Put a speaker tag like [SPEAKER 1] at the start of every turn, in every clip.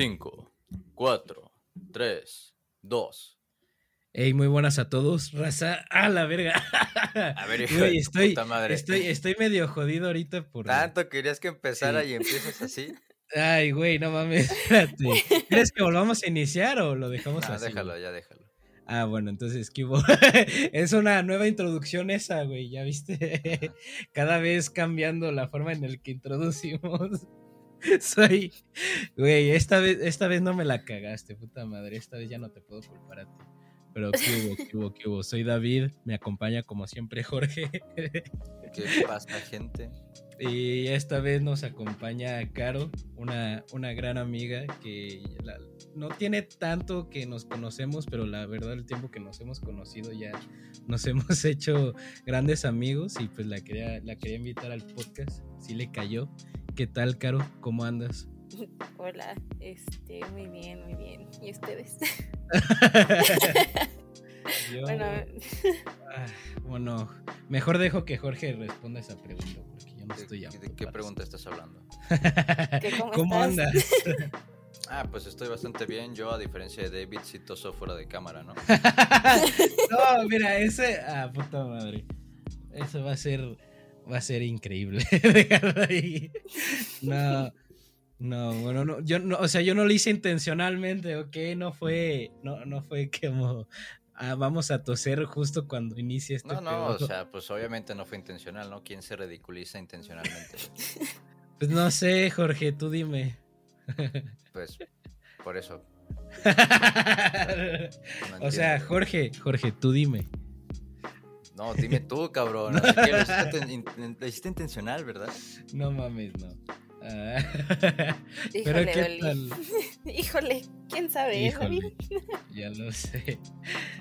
[SPEAKER 1] En 5, 4, 3, 2.
[SPEAKER 2] Hey, muy buenas a todos, raza. ¡A la verga!
[SPEAKER 1] A ver, hijo de
[SPEAKER 2] estoy,
[SPEAKER 1] puta madre.
[SPEAKER 2] estoy, estoy medio jodido ahorita por.
[SPEAKER 1] ¿Tanto querías que empezara
[SPEAKER 2] Sí.
[SPEAKER 1] y empieces así?
[SPEAKER 2] Ay, güey, no mames, espérate. ¿Quieres que volvamos a iniciar o lo dejamos
[SPEAKER 1] No,
[SPEAKER 2] así?
[SPEAKER 1] déjalo, ya déjalo.
[SPEAKER 2] Ah, bueno, entonces, es una nueva introducción esa, güey, ¿ya viste? Cada vez cambiando la forma en la que introducimos. Soy, güey, esta vez, esta vez no me la cagaste, puta madre, esta vez ya no te puedo culpar a ti. Pero, ¿qué hubo, qué hubo, qué hubo? Soy David, me acompaña como siempre Jorge.
[SPEAKER 1] ¿Qué pasa, gente?
[SPEAKER 2] Y esta vez nos acompaña Caro, una, una gran amiga que la- no tiene tanto que nos conocemos, pero la verdad el tiempo que nos hemos conocido ya nos hemos hecho grandes amigos y pues la quería, la quería invitar al podcast, sí le cayó. ¿Qué tal, Caro? ¿Cómo andas?
[SPEAKER 3] Hola, este, muy bien, muy bien. ¿Y ustedes?
[SPEAKER 2] Yo-
[SPEAKER 3] bueno,
[SPEAKER 2] ah, bueno, mejor dejo que Jorge responda esa pregunta porque yo no
[SPEAKER 1] ¿De,
[SPEAKER 2] estoy
[SPEAKER 1] de qué pregunta estás hablando?
[SPEAKER 3] ¿Qué, cómo
[SPEAKER 2] ¿Cómo
[SPEAKER 3] estás?
[SPEAKER 2] andas?
[SPEAKER 1] Ah, pues estoy bastante bien. Yo, a diferencia de David, sí toso fuera de cámara, ¿no?
[SPEAKER 2] no, mira, ese. Ah, puta madre. Eso va a ser. Va a ser increíble. Dejarlo ahí. No. No, bueno, no, yo no, o sea, yo no lo hice intencionalmente, ¿ok? No fue, no, no fue como, ah, vamos a toser justo cuando inicie este
[SPEAKER 1] No, no, o sea, pues obviamente no fue intencional, ¿no? ¿Quién se ridiculiza intencionalmente?
[SPEAKER 2] Pues no sé, Jorge, tú dime.
[SPEAKER 1] Pues, por eso. no
[SPEAKER 2] o sea. Jorge, Jorge, tú dime.
[SPEAKER 1] No, dime tú, cabrón. Lo hiciste, lo intencional, ¿verdad?
[SPEAKER 2] No mames, no. Ah,
[SPEAKER 3] Híjole,
[SPEAKER 2] Pero qué
[SPEAKER 3] Oli.
[SPEAKER 2] tal.
[SPEAKER 3] Híjole, ¿quién sabe? eh?
[SPEAKER 2] Híjole, ya lo sé.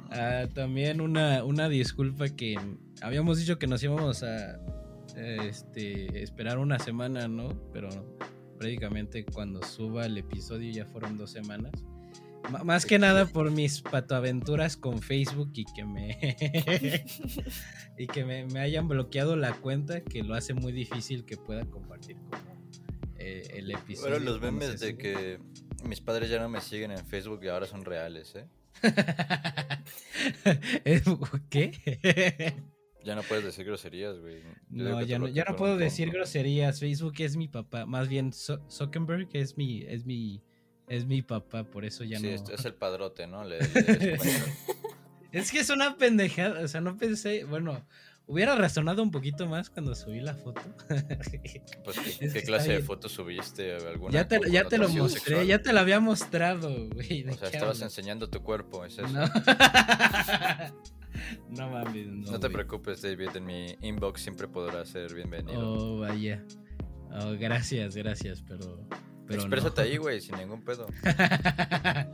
[SPEAKER 2] Ah, también una, una disculpa que habíamos dicho que nos íbamos a este, esperar una semana, ¿no? Pero prácticamente cuando suba el episodio ya fueron dos semanas. M- más que nada por mis patoaventuras con Facebook y que me y que me, me hayan bloqueado la cuenta que lo hace muy difícil que pueda compartir como eh, el episodio.
[SPEAKER 1] Fueron los memes de que mis padres ya no me siguen en Facebook y ahora son reales, ¿eh?
[SPEAKER 2] ¿Es- ¿Qué?
[SPEAKER 1] Ya no puedes decir groserías, güey. Yo
[SPEAKER 2] No, ya no, ya no puedo decir groserías. Facebook es mi papá. Más bien Zuckerberg es mi, es mi, es mi papá. Por eso ya
[SPEAKER 1] sí,
[SPEAKER 2] no.
[SPEAKER 1] es, es el padrote, ¿no? Le- le-
[SPEAKER 2] Es que es una pendejada. O sea, no pensé. Bueno, hubiera razonado un poquito más cuando subí la foto.
[SPEAKER 1] pues, ¿qué,
[SPEAKER 2] Es
[SPEAKER 1] qué
[SPEAKER 2] que
[SPEAKER 1] clase de foto subiste? ¿Alguna
[SPEAKER 2] ya te, ya te lo mostré,
[SPEAKER 1] sexual?
[SPEAKER 2] ya te lo había mostrado, güey. ¿de
[SPEAKER 1] O sea, estabas enseñando tu cuerpo, es eso.
[SPEAKER 2] No. no mames, no.
[SPEAKER 1] No te preocupes, David, en mi inbox siempre podrás ser bienvenido.
[SPEAKER 2] Oh, vaya. Oh, gracias, gracias, pero. Pero
[SPEAKER 1] Exprésate
[SPEAKER 2] no.
[SPEAKER 1] ahí, güey, sin ningún pedo.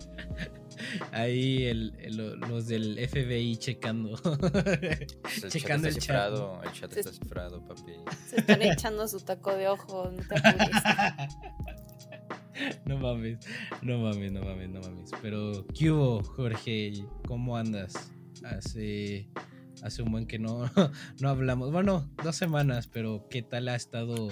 [SPEAKER 2] Ahí el, el- los del FBI checando.
[SPEAKER 1] El chat
[SPEAKER 2] Checando
[SPEAKER 1] está
[SPEAKER 2] el chat,
[SPEAKER 1] cifrado, el chat
[SPEAKER 3] Se-
[SPEAKER 1] está cifrado, papi.
[SPEAKER 3] Se están echando su taco de ojo, no te apures.
[SPEAKER 2] no mames, no mames, no mames, no mames. Pero, ¿qué hubo, Jorge? ¿Cómo andas? Hace, hace un buen que no, no hablamos. Bueno, dos semanas, pero ¿qué tal ha estado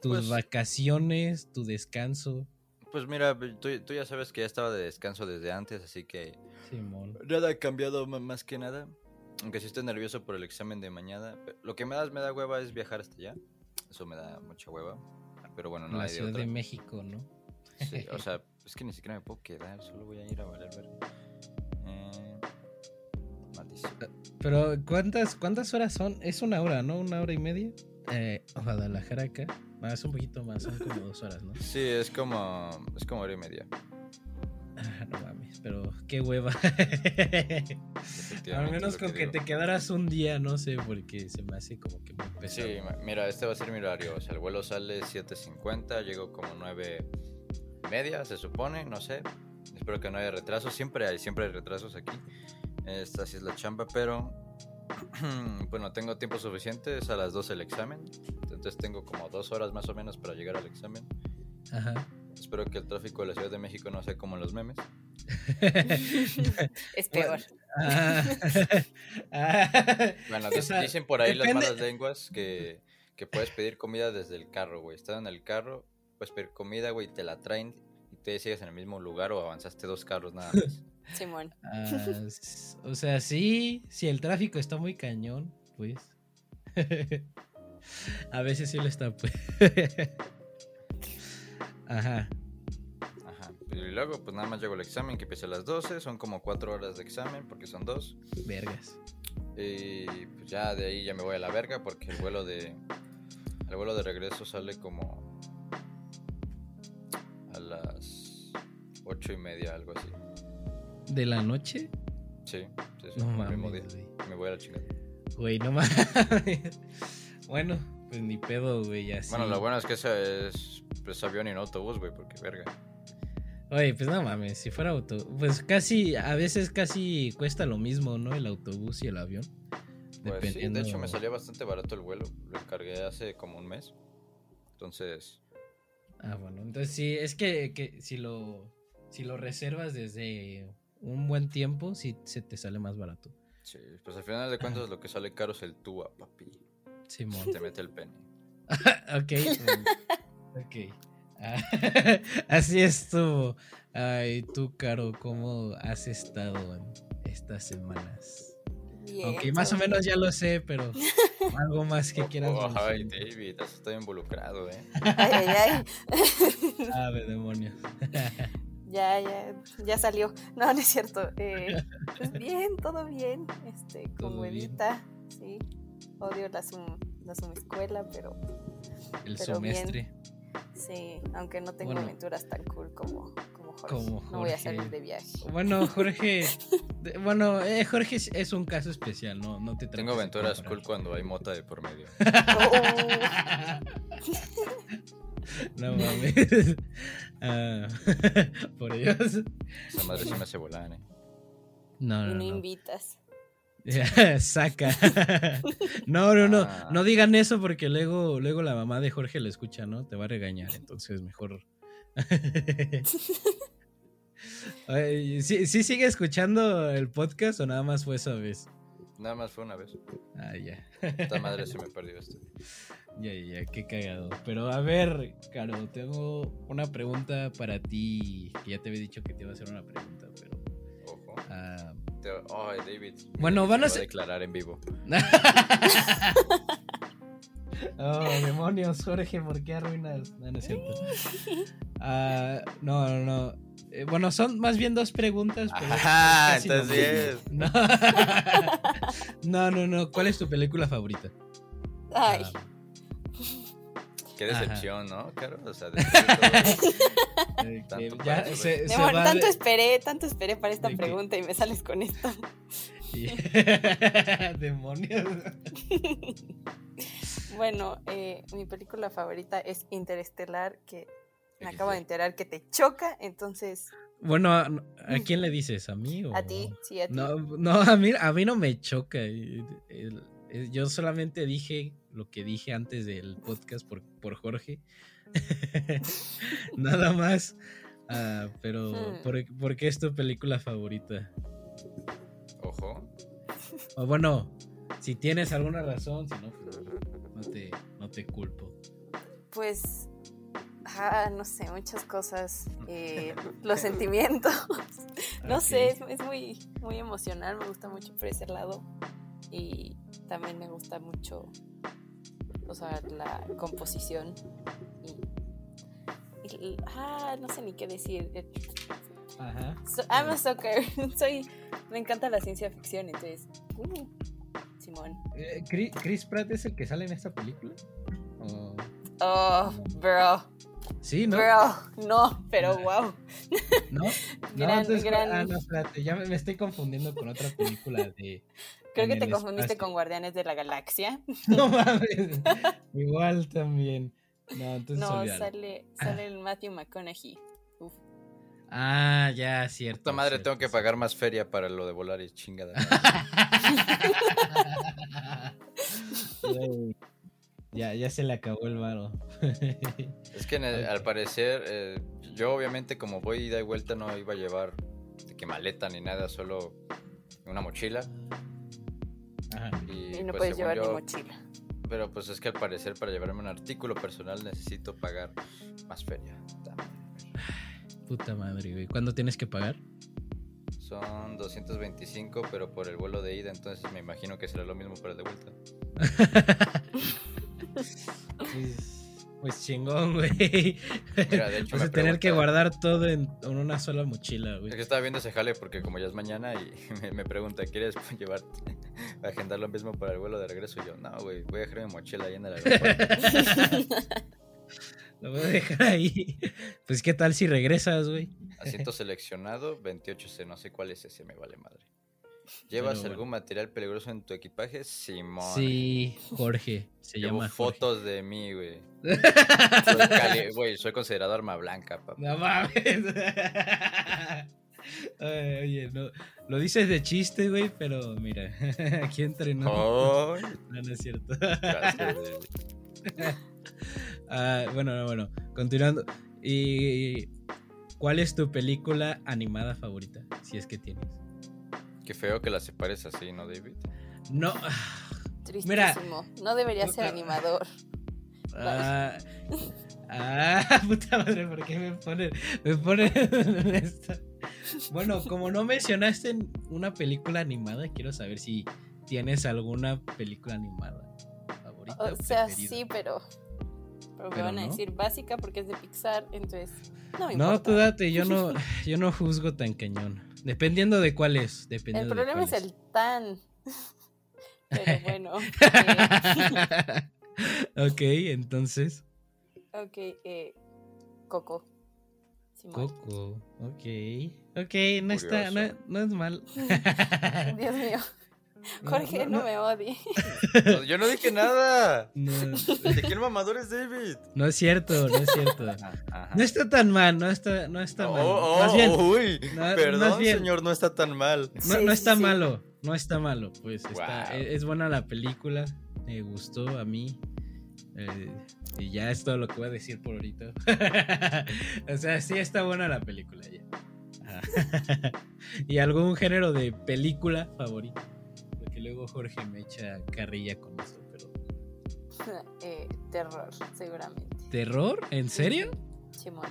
[SPEAKER 2] tus
[SPEAKER 1] Pues-
[SPEAKER 2] vacaciones, tu descanso?
[SPEAKER 1] Pues mira, tú, tú ya sabes que ya estaba de descanso desde antes, así que
[SPEAKER 2] Simón.
[SPEAKER 1] nada ha cambiado más que nada. Aunque sí estoy nervioso por el examen de mañana. Lo que me da, me da hueva es viajar hasta allá. Eso me da mucha hueva. Pero bueno, no
[SPEAKER 2] la
[SPEAKER 1] hay de
[SPEAKER 2] Ciudad
[SPEAKER 1] otra.
[SPEAKER 2] de México, ¿no?
[SPEAKER 1] Sí, o sea, es que ni siquiera me puedo quedar, solo voy a ir a valer ver. Eh, maldición.
[SPEAKER 2] Pero, ¿cuántas, ¿cuántas horas son? Es una hora, ¿no? Una hora y media. Eh, Guadalajara acá. Ah, es un poquito más, son como dos horas, ¿no?
[SPEAKER 1] Sí, es como. Es como hora y media.
[SPEAKER 2] Ah, no mames, pero qué hueva. Al menos con
[SPEAKER 1] que
[SPEAKER 2] te quedaras un día, no sé, porque se me hace como que muy pesado.
[SPEAKER 1] Sí, mira, este va a ser mi horario. O sea, el vuelo sale 7.50, llego como 9 media, se supone, no sé. Espero que no haya retrasos. Siempre hay, siempre hay retrasos aquí. Esta sí es la chamba, pero bueno, tengo tiempo suficiente. Es a las 12 el examen. Entonces tengo como dos horas más o menos para llegar al examen.
[SPEAKER 2] Ajá.
[SPEAKER 1] Espero que el tráfico de la Ciudad de México no sea como en los memes.
[SPEAKER 3] Es peor.
[SPEAKER 2] Ah. Ah.
[SPEAKER 1] Bueno,
[SPEAKER 2] O
[SPEAKER 1] dic-
[SPEAKER 2] sea,
[SPEAKER 1] dicen por ahí las malas lenguas que, que puedes pedir comida desde el carro, güey. Estás en el carro, puedes pedir comida, güey, y te la traen y te sigues en el mismo lugar o avanzaste dos carros nada más.
[SPEAKER 3] Simón.
[SPEAKER 2] Ah, o sea, sí, si el tráfico está muy cañón, pues. A veces sí lo está, pues. Ajá.
[SPEAKER 1] Ajá. Y luego, pues nada más llego al examen que empieza a las 12. Son como cuatro horas de examen porque son dos.
[SPEAKER 2] Vergas.
[SPEAKER 1] Y pues ya de ahí ya me voy a la verga porque el vuelo de. El vuelo de regreso sale como. A las ocho y media, algo así.
[SPEAKER 2] ¿De la noche?
[SPEAKER 1] Sí, sí, sí.
[SPEAKER 2] No mames.
[SPEAKER 1] Me voy a la chingada.
[SPEAKER 2] Güey, no mames. Bueno, pues ni pedo, güey, así.
[SPEAKER 1] Bueno, lo bueno es que ese es pues, avión y no autobús, güey, porque verga.
[SPEAKER 2] Oye, pues no mames, si fuera auto, pues casi, a veces casi cuesta lo mismo, ¿no? El autobús y el avión.
[SPEAKER 1] Pues sí, de hecho me salió bastante barato el vuelo. Lo encargué hace como un mes. Entonces,
[SPEAKER 2] Ah, bueno, entonces sí, es que, que si lo si lo reservas desde un buen tiempo, sí se te sale más barato.
[SPEAKER 1] sí, pues al final de cuentas lo que sale caro es el tuba, papi.
[SPEAKER 2] Simón.
[SPEAKER 1] Te mete el pene.
[SPEAKER 2] ok. ok. Ah, así estuvo. Ay, tú, Caro, ¿cómo has estado en estas semanas?
[SPEAKER 3] Bien,
[SPEAKER 2] Aunque más o menos ya lo sé, pero algo más que quieras
[SPEAKER 1] Oh, ay,
[SPEAKER 2] mencionar.
[SPEAKER 1] David, has estado involucrado, eh.
[SPEAKER 3] Ay, ay, ay.
[SPEAKER 2] Ave demonios.
[SPEAKER 3] Ya, ya, ya salió. No, no es cierto. Eh, pues bien, todo bien. Este, como. Evita, sí. Odio la Zoom, la Zoom escuela, pero
[SPEAKER 2] El
[SPEAKER 3] Pero bien.
[SPEAKER 2] semestre.
[SPEAKER 3] sí, aunque no tengo
[SPEAKER 2] Bueno.
[SPEAKER 3] aventuras tan cool como, como Jorge.
[SPEAKER 2] Como
[SPEAKER 3] No voy a salir de viaje.
[SPEAKER 2] Bueno, Jorge. bueno, eh, Jorge es, es un caso especial, no, no te
[SPEAKER 1] Tengo aventuras cool cuando hay mota de por medio.
[SPEAKER 3] Oh,
[SPEAKER 2] no mames. Ah, por Dios.
[SPEAKER 1] Esa madre sí me hace volar, eh.
[SPEAKER 2] No,
[SPEAKER 3] y
[SPEAKER 2] no,
[SPEAKER 3] no
[SPEAKER 2] no.
[SPEAKER 3] invitas.
[SPEAKER 2] Saca. no, no, no.
[SPEAKER 1] Ah.
[SPEAKER 2] No digan eso porque luego, luego la mamá de Jorge lo escucha, ¿no? Te va a regañar, entonces mejor. ¿sí, sí sigue escuchando el podcast o nada más fue esa vez?
[SPEAKER 1] Nada más fue una vez.
[SPEAKER 2] Ah, ya.
[SPEAKER 1] Esta madre se me perdió esto.
[SPEAKER 2] Ya, ya, ya, qué cagado. Pero a ver, Caro, tengo una pregunta para ti. Que ya te había dicho que te iba a hacer una pregunta, pero.
[SPEAKER 1] Ojo. Te- Ay, David.
[SPEAKER 2] Bueno, van
[SPEAKER 1] se
[SPEAKER 2] a
[SPEAKER 1] va
[SPEAKER 2] ser-
[SPEAKER 1] declarar en vivo.
[SPEAKER 2] oh, demonios, Jorge, ¿por qué arruinas? No, no es cierto. Ah, no, no, no. Eh, bueno, son más bien dos preguntas. pero
[SPEAKER 1] Ajá, entonces.
[SPEAKER 2] No. no, no, no. ¿Cuál es tu película favorita?
[SPEAKER 3] Ay,
[SPEAKER 2] Ah,
[SPEAKER 1] Qué
[SPEAKER 2] Ajá.
[SPEAKER 1] decepción, ¿no, Caro? O sea, de todo- Tanto
[SPEAKER 2] que
[SPEAKER 1] para
[SPEAKER 2] ya
[SPEAKER 1] eso,
[SPEAKER 2] se,
[SPEAKER 3] mi
[SPEAKER 2] se
[SPEAKER 3] amor,
[SPEAKER 2] va
[SPEAKER 3] tanto
[SPEAKER 2] de-
[SPEAKER 3] esperé, tanto esperé para esta pregunta y me sales con esto.
[SPEAKER 2] Demonios.
[SPEAKER 3] Bueno, eh, mi película favorita es Interestelar, que me acabo de enterar que te choca, entonces
[SPEAKER 2] Bueno, ¿a, a quién le dices? ¿A mí o
[SPEAKER 3] a ti, sí, a ti.
[SPEAKER 2] No, no a, mí, a mí no me choca. eh, el- el- yo solamente dije lo que dije antes del podcast por, por Jorge. Nada más. Ah, pero,
[SPEAKER 3] Hmm.
[SPEAKER 2] ¿por, por qué es tu película favorita?
[SPEAKER 1] Ojo.
[SPEAKER 2] O bueno, si tienes alguna razón, si no, pues, no te, no te culpo.
[SPEAKER 3] Pues, ah, no sé, muchas cosas. eh, los sentimientos. no sé, es, es muy, muy emocional, me gusta mucho por ese lado. Y también me gusta mucho, o sea, la composición. Y, y- ah, no sé ni qué decir.
[SPEAKER 2] Ajá.
[SPEAKER 3] So- I'm a soccer. Soy, me encanta la ciencia ficción, entonces. uh, Simón.
[SPEAKER 2] Eh, Chris, Chris Pratt es el que sale en esta película? ¿O-
[SPEAKER 3] Oh, bro,
[SPEAKER 2] Sí, ¿no?
[SPEAKER 3] bro, no, pero wow.
[SPEAKER 2] ¿No? No,
[SPEAKER 3] Gran,
[SPEAKER 2] entonces,
[SPEAKER 3] gran.
[SPEAKER 2] ah, no, espérate, ya me, me estoy confundiendo con otra película de...
[SPEAKER 3] Creo que te confundiste
[SPEAKER 2] espacio.
[SPEAKER 3] con Guardianes de la Galaxia.
[SPEAKER 2] No mames, igual también. No, entonces
[SPEAKER 3] No,
[SPEAKER 2] olvídalo.
[SPEAKER 3] sale, sale el Matthew McConaughey. Uf.
[SPEAKER 2] Ah, ya, cierto.
[SPEAKER 1] Esta madre
[SPEAKER 2] cierto,
[SPEAKER 1] tengo que pagar más feria para lo de volar y chingada.
[SPEAKER 2] Ya, ya se le acabó el varo.
[SPEAKER 1] Es que el- al parecer, eh, yo obviamente como voy ida y vuelta no iba a llevar de que maleta ni nada, solo una mochila.
[SPEAKER 2] Ajá.
[SPEAKER 1] Y,
[SPEAKER 3] Y no
[SPEAKER 1] pues,
[SPEAKER 3] puedes llevar ni
[SPEAKER 1] yo-
[SPEAKER 3] mochila.
[SPEAKER 1] Pero pues es que al parecer para llevarme un artículo personal necesito pagar más feria.
[SPEAKER 2] Puta madre, güey. ¿Cuándo tienes que pagar?
[SPEAKER 1] Son 225, pero por el vuelo de ida, entonces me imagino que será lo mismo para el de vuelta.
[SPEAKER 2] Pues, pues chingón, güey.
[SPEAKER 1] Mira, de hecho,
[SPEAKER 2] Vas a tener que guardar todo en, en una sola mochila,
[SPEAKER 1] Es
[SPEAKER 2] güey.
[SPEAKER 1] que estaba viendo ese jale porque como ya es mañana y me, me pregunta, ¿quieres llevarte, agendar lo mismo para el vuelo de regreso? Y yo, no, güey, voy a dejar mi mochila ahí en el aeropuerto.
[SPEAKER 2] Lo voy a dejar ahí. Pues qué tal si regresas, güey.
[SPEAKER 1] Asiento seleccionado, 28C, no sé cuál es ese, me vale madre. ¿Llevas
[SPEAKER 2] bueno.
[SPEAKER 1] algún material peligroso en tu equipaje? Simón.
[SPEAKER 2] Sí, Jorge. Se
[SPEAKER 1] Llevo
[SPEAKER 2] llama Jorge.
[SPEAKER 1] fotos de mí, güey. Soy, cali- güey, soy considerado arma blanca, papá.
[SPEAKER 2] No mames. Oye, no, lo dices de chiste, güey, pero mira, aquí entrenó. No, no es cierto.
[SPEAKER 1] gracias.
[SPEAKER 2] Ah, bueno, no, bueno, continuando. ¿Y cuál es tu película animada favorita? Si es que tienes.
[SPEAKER 1] Qué feo que la separes así, ¿no, David?
[SPEAKER 2] No.
[SPEAKER 3] Tristísimo. No debería ser animador.
[SPEAKER 2] Ah, ah, puta madre, ¿por qué me ponen, me ponen en esta? Bueno, como no mencionaste una película animada, quiero saber si tienes alguna película animada favorita.
[SPEAKER 3] O sea,
[SPEAKER 2] preferida.
[SPEAKER 3] sí, pero. Pero me van a
[SPEAKER 2] no.
[SPEAKER 3] decir básica porque es de Pixar, entonces. No me
[SPEAKER 2] No,
[SPEAKER 3] importa.
[SPEAKER 2] tú date, yo no, yo no juzgo tan cañón. Dependiendo de cuál es.
[SPEAKER 3] El
[SPEAKER 2] Dependiendo
[SPEAKER 3] problema
[SPEAKER 2] de
[SPEAKER 3] es el tan. Pero bueno. eh,
[SPEAKER 2] ok, entonces.
[SPEAKER 3] ok, eh, Coco. Simón.
[SPEAKER 2] Coco. Ok. Ok, no está, no, no es mal.
[SPEAKER 3] Dios mío. Jorge, no, me odie.
[SPEAKER 1] No, yo no dije nada.
[SPEAKER 2] no,
[SPEAKER 1] ¿De quién mamador es David?
[SPEAKER 2] no es cierto, no es cierto.
[SPEAKER 1] Ajá.
[SPEAKER 2] No está tan mal, no está, no está
[SPEAKER 1] Oh,
[SPEAKER 2] mal.
[SPEAKER 1] oh,
[SPEAKER 2] más bien,
[SPEAKER 1] uy,
[SPEAKER 2] no-
[SPEAKER 1] perdón,
[SPEAKER 2] más bien.
[SPEAKER 1] señor, no está tan mal.
[SPEAKER 2] no,
[SPEAKER 3] Sí,
[SPEAKER 2] no
[SPEAKER 3] sí,
[SPEAKER 2] está
[SPEAKER 3] sí.
[SPEAKER 2] malo, no está malo. Pues está,
[SPEAKER 1] Wow.
[SPEAKER 2] es, es buena la película, me gustó a mí. eh, y ya es todo lo que voy a decir por ahorita. o sea, sí está buena la película ya. ¿Y algún género de película favorito? Luego Jorge me echa carrilla con eso, pero...
[SPEAKER 3] Eh, terror, seguramente.
[SPEAKER 2] ¿Terror? ¿En serio?
[SPEAKER 3] Simón.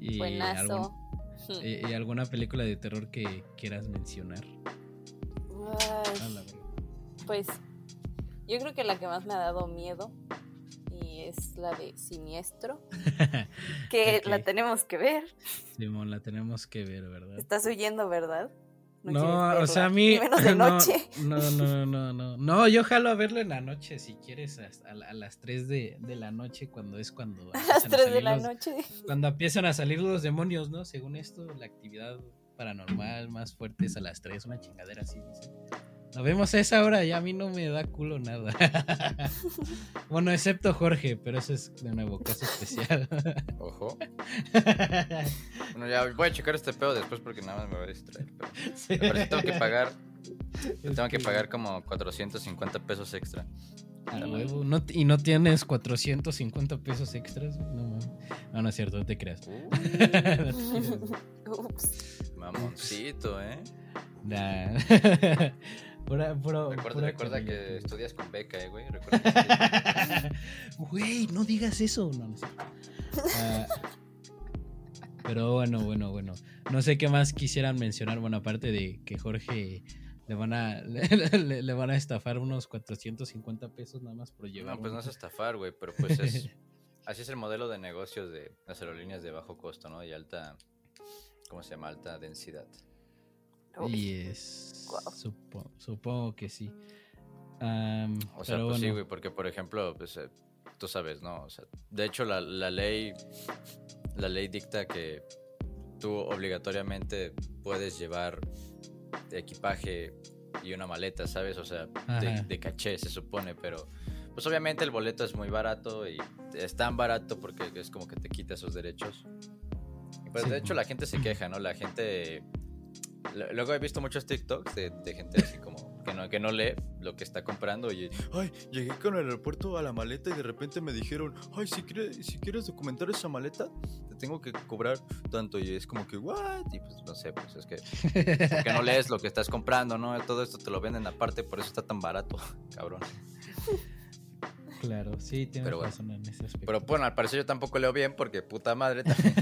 [SPEAKER 2] ¿Y,
[SPEAKER 3] Buenazo.
[SPEAKER 2] algún- y- y alguna película de terror que quieras mencionar?
[SPEAKER 3] Ay,
[SPEAKER 2] A la verga.
[SPEAKER 3] pues yo creo que la que más me ha dado miedo y es la de Siniestro, que la tenemos que ver.
[SPEAKER 2] Simón, la tenemos que ver, ¿verdad?
[SPEAKER 3] Estás huyendo, ¿verdad?
[SPEAKER 2] No, o sea, a mí.
[SPEAKER 3] ni menos de
[SPEAKER 2] no,
[SPEAKER 3] noche.
[SPEAKER 2] No, no, no, no. No, yo jalo a verlo en la noche si quieres, a, a las 3 de, de la noche, cuando es cuando.
[SPEAKER 3] A las
[SPEAKER 2] empiezan
[SPEAKER 3] 3 de la
[SPEAKER 2] los-
[SPEAKER 3] noche.
[SPEAKER 2] Cuando empiezan a salir los demonios, ¿no? Según esto, la actividad paranormal más fuerte es a las 3, una chingadera así, dice. Lo vemos a esa hora y a mí no me da culo nada. bueno, excepto Jorge, pero eso es de nuevo caso especial.
[SPEAKER 1] Ojo. Bueno, ya voy a checar este pedo después porque nada más me voy a distraer. Pero,
[SPEAKER 2] Sí.
[SPEAKER 1] pero sí tengo que pagar, tengo que pagar como 450 pesos extra.
[SPEAKER 2] A huevo, no t- y no tienes 450 pesos extras. No, mames. no, no es cierto, no te creas.
[SPEAKER 1] Uh,
[SPEAKER 2] No te creas.
[SPEAKER 3] Ups.
[SPEAKER 1] mamoncito, ¿eh?
[SPEAKER 2] Nah. Pura-
[SPEAKER 1] Recuerda,
[SPEAKER 2] pura
[SPEAKER 1] recuerda
[SPEAKER 2] carrilla.
[SPEAKER 1] que estudias con beca, ¿eh, güey? Recuerda que-
[SPEAKER 2] Güey, no digas eso. No, no cierto. Ah, pero bueno, bueno, bueno. No sé qué más quisieran mencionar. Bueno, aparte de que Jorge le van a le, le- le van a estafar unos 450 pesos nada más por llevar.
[SPEAKER 1] No, pues no es estafar, güey, pero pues es... Así es el modelo de negocios de las aerolíneas de bajo costo, ¿no? Y alta... ¿Cómo se llama? Alta densidad.
[SPEAKER 3] Uy.
[SPEAKER 2] Y es.
[SPEAKER 3] Guau.
[SPEAKER 2] supo- supongo que sí. Am,
[SPEAKER 1] O sea,
[SPEAKER 2] pero
[SPEAKER 1] pues sí,
[SPEAKER 2] bueno,
[SPEAKER 1] güey, porque por ejemplo, pues eh, tú sabes, ¿no? O sea, de hecho la, la ley la ley dicta que tú obligatoriamente puedes llevar equipaje y una maleta, ¿sabes? O sea, de, de caché se supone, pero pues obviamente el boleto es muy barato y es tan barato porque es como que te quita esos derechos. Pues
[SPEAKER 2] Sí,
[SPEAKER 1] de hecho la gente se queja, ¿no? La gente... Luego he visto muchos TikToks de, de gente así como que no, que no lee lo que está comprando y ay, llegué con el aeropuerto a la maleta y de repente me dijeron, ay, si quieres, si quieres documentar esa maleta, te tengo que cobrar tanto y es como que, what? Y pues no sé, pues es que, que no lees lo que estás comprando, ¿no? Todo esto te lo venden aparte, por eso está tan barato, cabrón.
[SPEAKER 2] Claro, sí, tienes
[SPEAKER 1] Pero bueno.
[SPEAKER 2] razón en ese aspecto.
[SPEAKER 1] Pero bueno, al parecer yo tampoco leo bien porque puta madre también.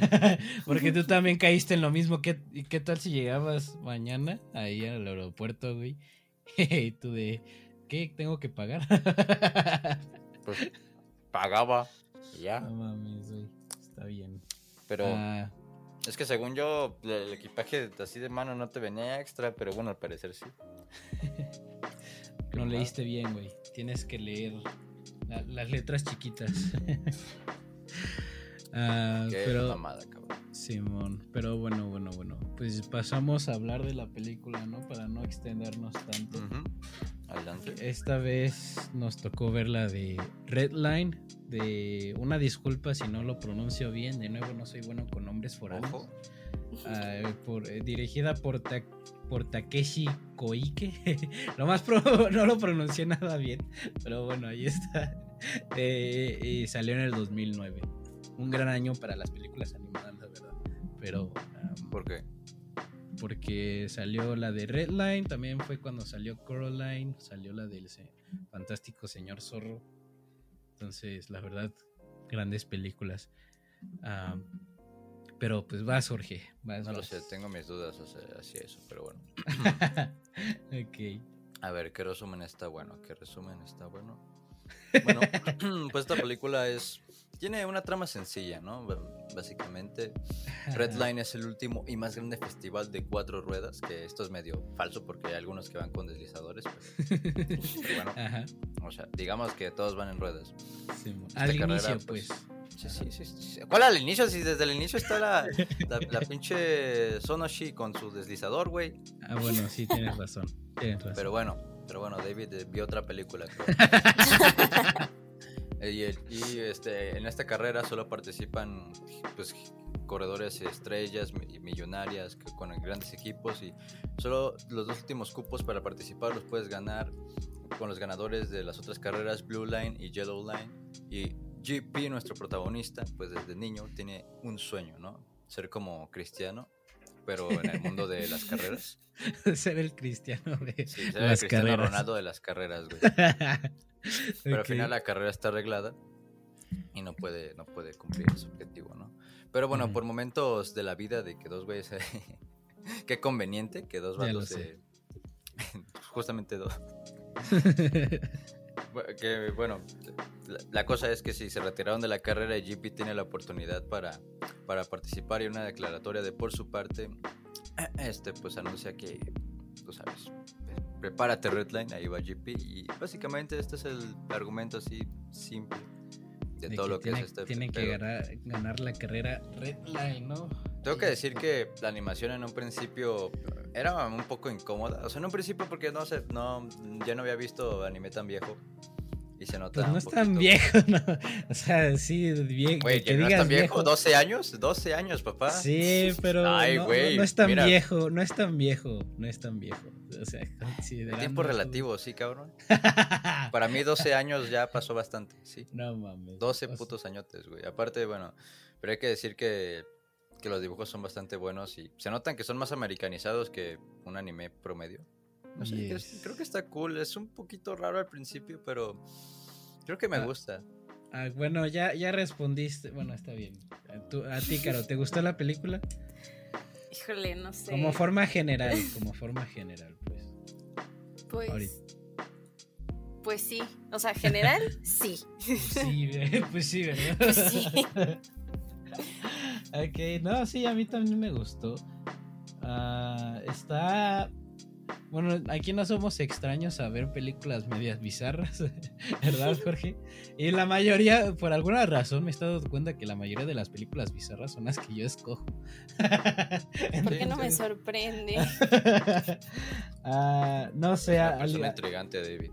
[SPEAKER 2] Porque tú también caíste en lo mismo. ¿Qué, y ¿Qué tal si llegabas mañana ahí al aeropuerto, güey? Y tú de, ¿qué tengo que pagar?
[SPEAKER 1] Pues pagaba. y Ya.
[SPEAKER 2] No mames, güey. Está bien.
[SPEAKER 1] Pero
[SPEAKER 2] Ah,
[SPEAKER 1] es que según yo, el equipaje así de mano no te venía extra, pero bueno, al parecer sí.
[SPEAKER 2] no leíste bien, güey. Tienes que leer la- las letras chiquitas. Ah,
[SPEAKER 1] Qué
[SPEAKER 2] pero,
[SPEAKER 1] mamada, cabrón.
[SPEAKER 2] Simón, pero bueno, bueno, bueno. Pues pasamos a hablar de la película, ¿no? Para no extendernos tanto.
[SPEAKER 1] Adelante.
[SPEAKER 2] Esta vez nos tocó ver la de Redline, de una disculpa si no lo pronuncio bien, de nuevo no soy bueno con nombres foráneos.
[SPEAKER 1] Ojo.
[SPEAKER 2] Por, eh, dirigida por, Ta- por Takeshi Koike. lo más pro- no lo pronuncié nada bien, pero bueno, ahí está. Eh, y salió en el 2009. Un gran año para las películas animadas, la verdad. Pero
[SPEAKER 1] ¿Por qué?
[SPEAKER 2] porque salió la de Redline, también fue cuando salió Coraline, salió la del fantástico señor zorro. Entonces, la verdad, grandes películas. Pero pues vas, Jorge. Vas,
[SPEAKER 1] No lo
[SPEAKER 2] vas.
[SPEAKER 1] sé, tengo mis dudas hacia, hacia eso, pero bueno.
[SPEAKER 2] ok.
[SPEAKER 1] A ver, ¿qué resumen está bueno? ¿Qué resumen está bueno? Bueno, pues esta película es... Tiene una trama sencilla, ¿no? B- Básicamente, Redline es el último y más grande festival de cuatro ruedas, que esto es medio falso porque hay algunos que van con deslizadores, pero, pero bueno,
[SPEAKER 2] Ajá.
[SPEAKER 1] o sea, digamos que todos van en ruedas. Esta
[SPEAKER 2] Al
[SPEAKER 1] carrera,
[SPEAKER 2] inicio,
[SPEAKER 1] pues,
[SPEAKER 2] pues.
[SPEAKER 1] Sí, sí, sí, sí. ¿Cuál al inicio? Si desde el inicio está la, la, la pinche Sonoshi con su deslizador, güey.
[SPEAKER 2] Ah, bueno, sí, tienes razón. Tienes razón.
[SPEAKER 1] Pero bueno, pero bueno, David eh, vio otra película. Eh, y, el- y, este, en esta carrera solo participan pues, corredores estrellas mi- millonarias con grandes equipos y solo los dos últimos cupos para participar los puedes ganar con los ganadores de las otras carreras Blue Line y Yellow Line y GP nuestro protagonista pues desde niño tiene un sueño no ser como cristiano pero en el mundo de las carreras
[SPEAKER 2] Ser el cristiano de
[SPEAKER 1] Sí, ser el
[SPEAKER 2] las
[SPEAKER 1] Cristiano
[SPEAKER 2] carreras.
[SPEAKER 1] Ronaldo de las carreras, güey. Pero al final la carrera está arreglada y no puede, no puede cumplir ese objetivo, ¿no? Pero bueno, por momentos de la vida de que dos güeyes... Qué conveniente que dos
[SPEAKER 2] sé.
[SPEAKER 1] se- Justamente dos. Que bueno, la, la cosa es que si se retiraron de la carrera GP tiene la oportunidad para, para participar y una declaratoria de por su parte, este pues anuncia que, tú sabes, prepárate Redline, ahí va GP y básicamente este es el argumento así simple de,
[SPEAKER 2] De
[SPEAKER 1] todo lo que
[SPEAKER 2] tiene,
[SPEAKER 1] es este
[SPEAKER 2] tiene que ganar, ganar la carrera Redline, ¿no?
[SPEAKER 1] Tengo que decir que la animación en un principio era un poco incómoda. O sea, en un principio porque no sé, no, ya no había visto anime tan viejo. Y se nota.
[SPEAKER 2] Pues no es tan viejo, ¿no? O sea, sí, bien,
[SPEAKER 1] Güey,
[SPEAKER 2] que,
[SPEAKER 1] que no es
[SPEAKER 2] digas
[SPEAKER 1] tan viejo, 12 años, 12 años, papá.
[SPEAKER 2] Sí, pero
[SPEAKER 1] Ay,
[SPEAKER 2] no, no-
[SPEAKER 1] güey,
[SPEAKER 2] no, es tan
[SPEAKER 1] mira.
[SPEAKER 2] viejo, no es tan viejo, no es tan viejo. O sea,
[SPEAKER 1] El tiempo relativo, sí, cabrón. Para mí 12 años ya pasó bastante, sí.
[SPEAKER 2] No mames.
[SPEAKER 1] 12
[SPEAKER 2] o sea,
[SPEAKER 1] putos añotes, güey. Aparte, bueno, pero hay que decir que, que los dibujos son bastante buenos y se notan que son más americanizados que un anime promedio. No sé,
[SPEAKER 2] Yes.
[SPEAKER 1] creo que está cool. Es un poquito raro al principio, pero creo que me
[SPEAKER 2] Ah,
[SPEAKER 1] gusta.
[SPEAKER 2] ah, bueno, ya, ya respondiste. Bueno, está bien. A, tú- a ti, Caro, ¿te gustó la película?
[SPEAKER 3] Híjole, no sé.
[SPEAKER 2] Como forma general, como forma general, pues.
[SPEAKER 3] Pues,
[SPEAKER 2] ahorita.
[SPEAKER 3] pues sí. O sea, general, sí.
[SPEAKER 2] Pues sí, pues sí, ¿verdad?
[SPEAKER 3] Pues sí.
[SPEAKER 2] ok, no, sí, a mí también me gustó. Ah, está. Bueno, aquí no somos extraños a ver películas medias bizarras, ¿verdad, Jorge? Y la mayoría, por alguna razón, me he estado dando cuenta que la mayoría de las películas bizarras son las que yo escojo.
[SPEAKER 3] ¿Por qué no me sorprende?
[SPEAKER 2] ah, no sé,
[SPEAKER 1] Una
[SPEAKER 2] al-
[SPEAKER 1] persona intrigante, David.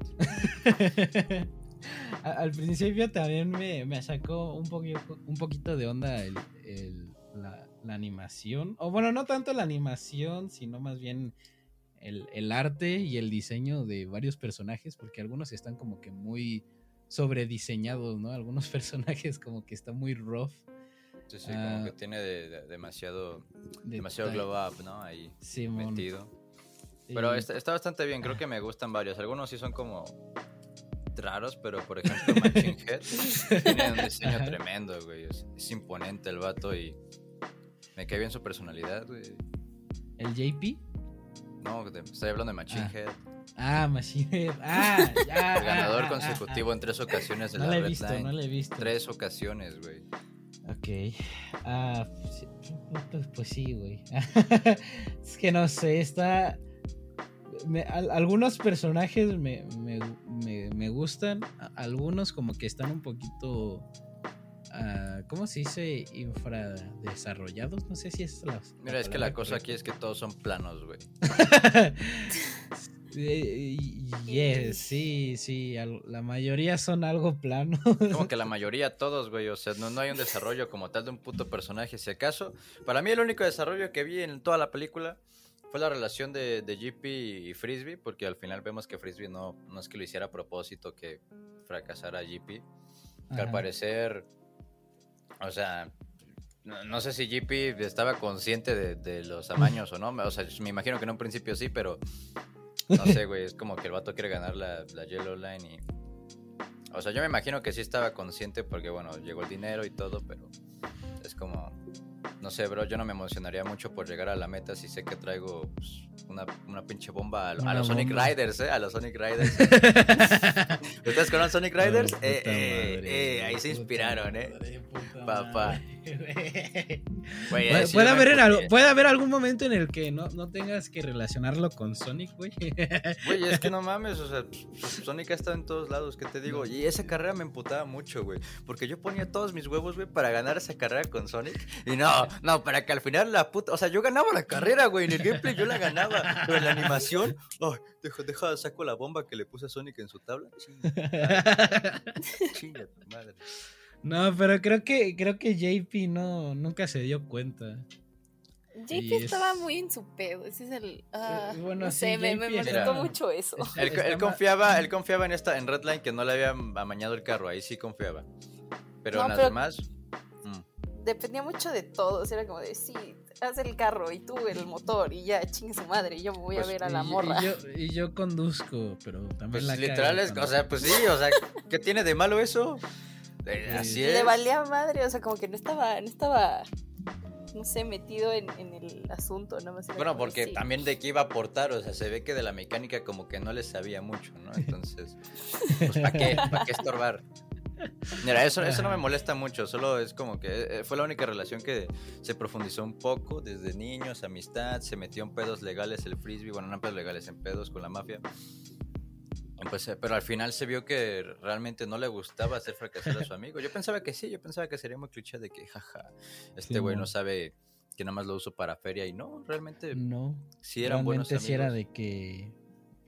[SPEAKER 2] Al principio también me, me sacó un, poquito, un poquito de onda el, el- la, la animación. O bueno, no tanto la animación, sino más bien el, el arte y el diseño de varios personajes, porque algunos están como que muy sobrediseñados, ¿no? Algunos personajes como que están muy rough.
[SPEAKER 1] Sí, sí,
[SPEAKER 2] Ah.
[SPEAKER 1] como que tiene de- de- demasiado,
[SPEAKER 2] de
[SPEAKER 1] demasiado glow up, ¿no? Ahí
[SPEAKER 2] Simón.
[SPEAKER 1] metido. Pero está, está bastante bien, creo que me gustan varios. Algunos sí son como raros, pero por ejemplo, Machine Head tiene un diseño tremendo, güey. Es, es imponente el vato y me cae bien su personalidad, güey.
[SPEAKER 2] ¿El JP?
[SPEAKER 1] No, de- estoy hablando de Machine
[SPEAKER 2] Ah.
[SPEAKER 1] Head.
[SPEAKER 2] Ah, Machine Head. Ah, ya.
[SPEAKER 1] El ganador
[SPEAKER 2] ah, ah,
[SPEAKER 1] consecutivo
[SPEAKER 2] ah,
[SPEAKER 1] en tres ocasiones de
[SPEAKER 2] No
[SPEAKER 1] la
[SPEAKER 2] he
[SPEAKER 1] Red
[SPEAKER 2] visto,
[SPEAKER 1] Line.
[SPEAKER 2] no lo he visto.
[SPEAKER 1] Tres ocasiones, güey.
[SPEAKER 2] Ok. Ah, pues, pues sí, güey. es que no sé, está... me- al- algunos personajes me, me- me- me gustan, algunos como que están un poquito... ah, ¿Cómo se dice? Infradesarrollados. No sé si es la...
[SPEAKER 1] Mira, es que la cosa aquí es que todos son planos, güey.
[SPEAKER 2] Eh, yes, sí, sí, la mayoría son algo plano.
[SPEAKER 1] Como que la mayoría, todos, güey. O sea, no, no hay un desarrollo como tal de un puto personaje. Si acaso, para mí el único desarrollo que vi en toda la película fue la relación de, de GP y Frisbee, porque al final vemos que Frisbee no, no es que lo hiciera a propósito que fracasara GP. Que al parecer, o sea, no, no sé si GP estaba consciente de, de los amaños o no. O sea, me imagino que en un principio sí, pero no sé, güey. Es como que el vato quiere ganar la, la Yellow Line y. O sea, yo me imagino que sí estaba consciente porque, bueno, llegó el dinero y todo, pero es como. No sé, bro, yo no me emocionaría mucho por llegar a la meta si sé que traigo pues, una, una pinche bomba a, los Sonic. Riders, ¿eh? A los Sonic Riders. ¿Ustedes con los Sonic Riders?
[SPEAKER 2] Oh,
[SPEAKER 1] eh,
[SPEAKER 2] puta
[SPEAKER 1] eh,
[SPEAKER 2] madre,
[SPEAKER 1] eh, ahí se inspiraron, ¿eh?
[SPEAKER 2] madre, puta
[SPEAKER 1] Papá.
[SPEAKER 2] Puede,
[SPEAKER 1] me
[SPEAKER 2] haber en algo- puede haber algún momento en el que no, no tengas que relacionarlo con Sonic, güey.
[SPEAKER 1] Güey, es que no mames, o sea, Sonic ha estado en todos lados, ¿qué te digo? Y esa carrera me emputaba mucho, güey. Porque yo ponía todos mis huevos, güey, para ganar esa carrera con Sonic. Y no, no, para que al final la puta. O sea, yo ganaba la carrera, güey. En el gameplay yo la ganaba. Pero en la animación, ay, deja, deja, saco la bomba que le puse a Sonic en su tabla. Chinga, chinga tu madre.
[SPEAKER 2] No, pero creo que creo que JP no nunca se dio cuenta.
[SPEAKER 3] JP
[SPEAKER 2] es-
[SPEAKER 3] estaba muy en su pedo. Ese es el. ah,
[SPEAKER 2] Eh, bueno,
[SPEAKER 3] no
[SPEAKER 2] sí,
[SPEAKER 3] sé, me, me molestó mucho eso.
[SPEAKER 1] Él, confiaba, él confiaba en esta, en Redline que no le había amañado el carro, ahí sí confiaba. Pero
[SPEAKER 3] No,
[SPEAKER 1] en las
[SPEAKER 3] pero-
[SPEAKER 1] demás. mm.
[SPEAKER 3] Dependía mucho de todos. Era como de, sí, haz el carro y tú el motor y ya, chingue su madre. Y yo me voy a
[SPEAKER 1] Pues,
[SPEAKER 3] ver a la
[SPEAKER 2] Y-
[SPEAKER 3] morra.
[SPEAKER 2] Y yo, y yo conduzco, pero también
[SPEAKER 1] Pues
[SPEAKER 2] la
[SPEAKER 1] literal es,
[SPEAKER 2] cuando-
[SPEAKER 1] o sea, pues sí, o sea, ¿qué tiene de malo eso? Eh,
[SPEAKER 2] Sí.
[SPEAKER 1] Así es.
[SPEAKER 3] le valía madre, o sea, como que no estaba, no estaba, no sé, metido en, en el asunto, era
[SPEAKER 1] Bueno, porque
[SPEAKER 3] sí.
[SPEAKER 1] también de qué iba a aportar, o sea, se ve que de la mecánica como que no le sabía mucho, ¿no? Entonces, pues ¿para qué? ¿Para qué estorbar? Mira, eso, eso no me molesta mucho, solo es como que eh, fue la única relación que se profundizó un poco desde niños, amistad, se metió en pedos legales el frisbee, bueno, no en pedos legales, en pedos con la mafia. Y Pues, eh, pero al final se vio que realmente no le gustaba hacer fracasar a su amigo. Yo pensaba que sí, yo pensaba que sería muy cliché de que, jaja, este
[SPEAKER 2] Sí,
[SPEAKER 1] güey no sabe que nada más lo uso para feria y no, realmente
[SPEAKER 2] No,
[SPEAKER 1] sí eran buenos
[SPEAKER 2] realmente
[SPEAKER 1] amigos.
[SPEAKER 2] sí era de que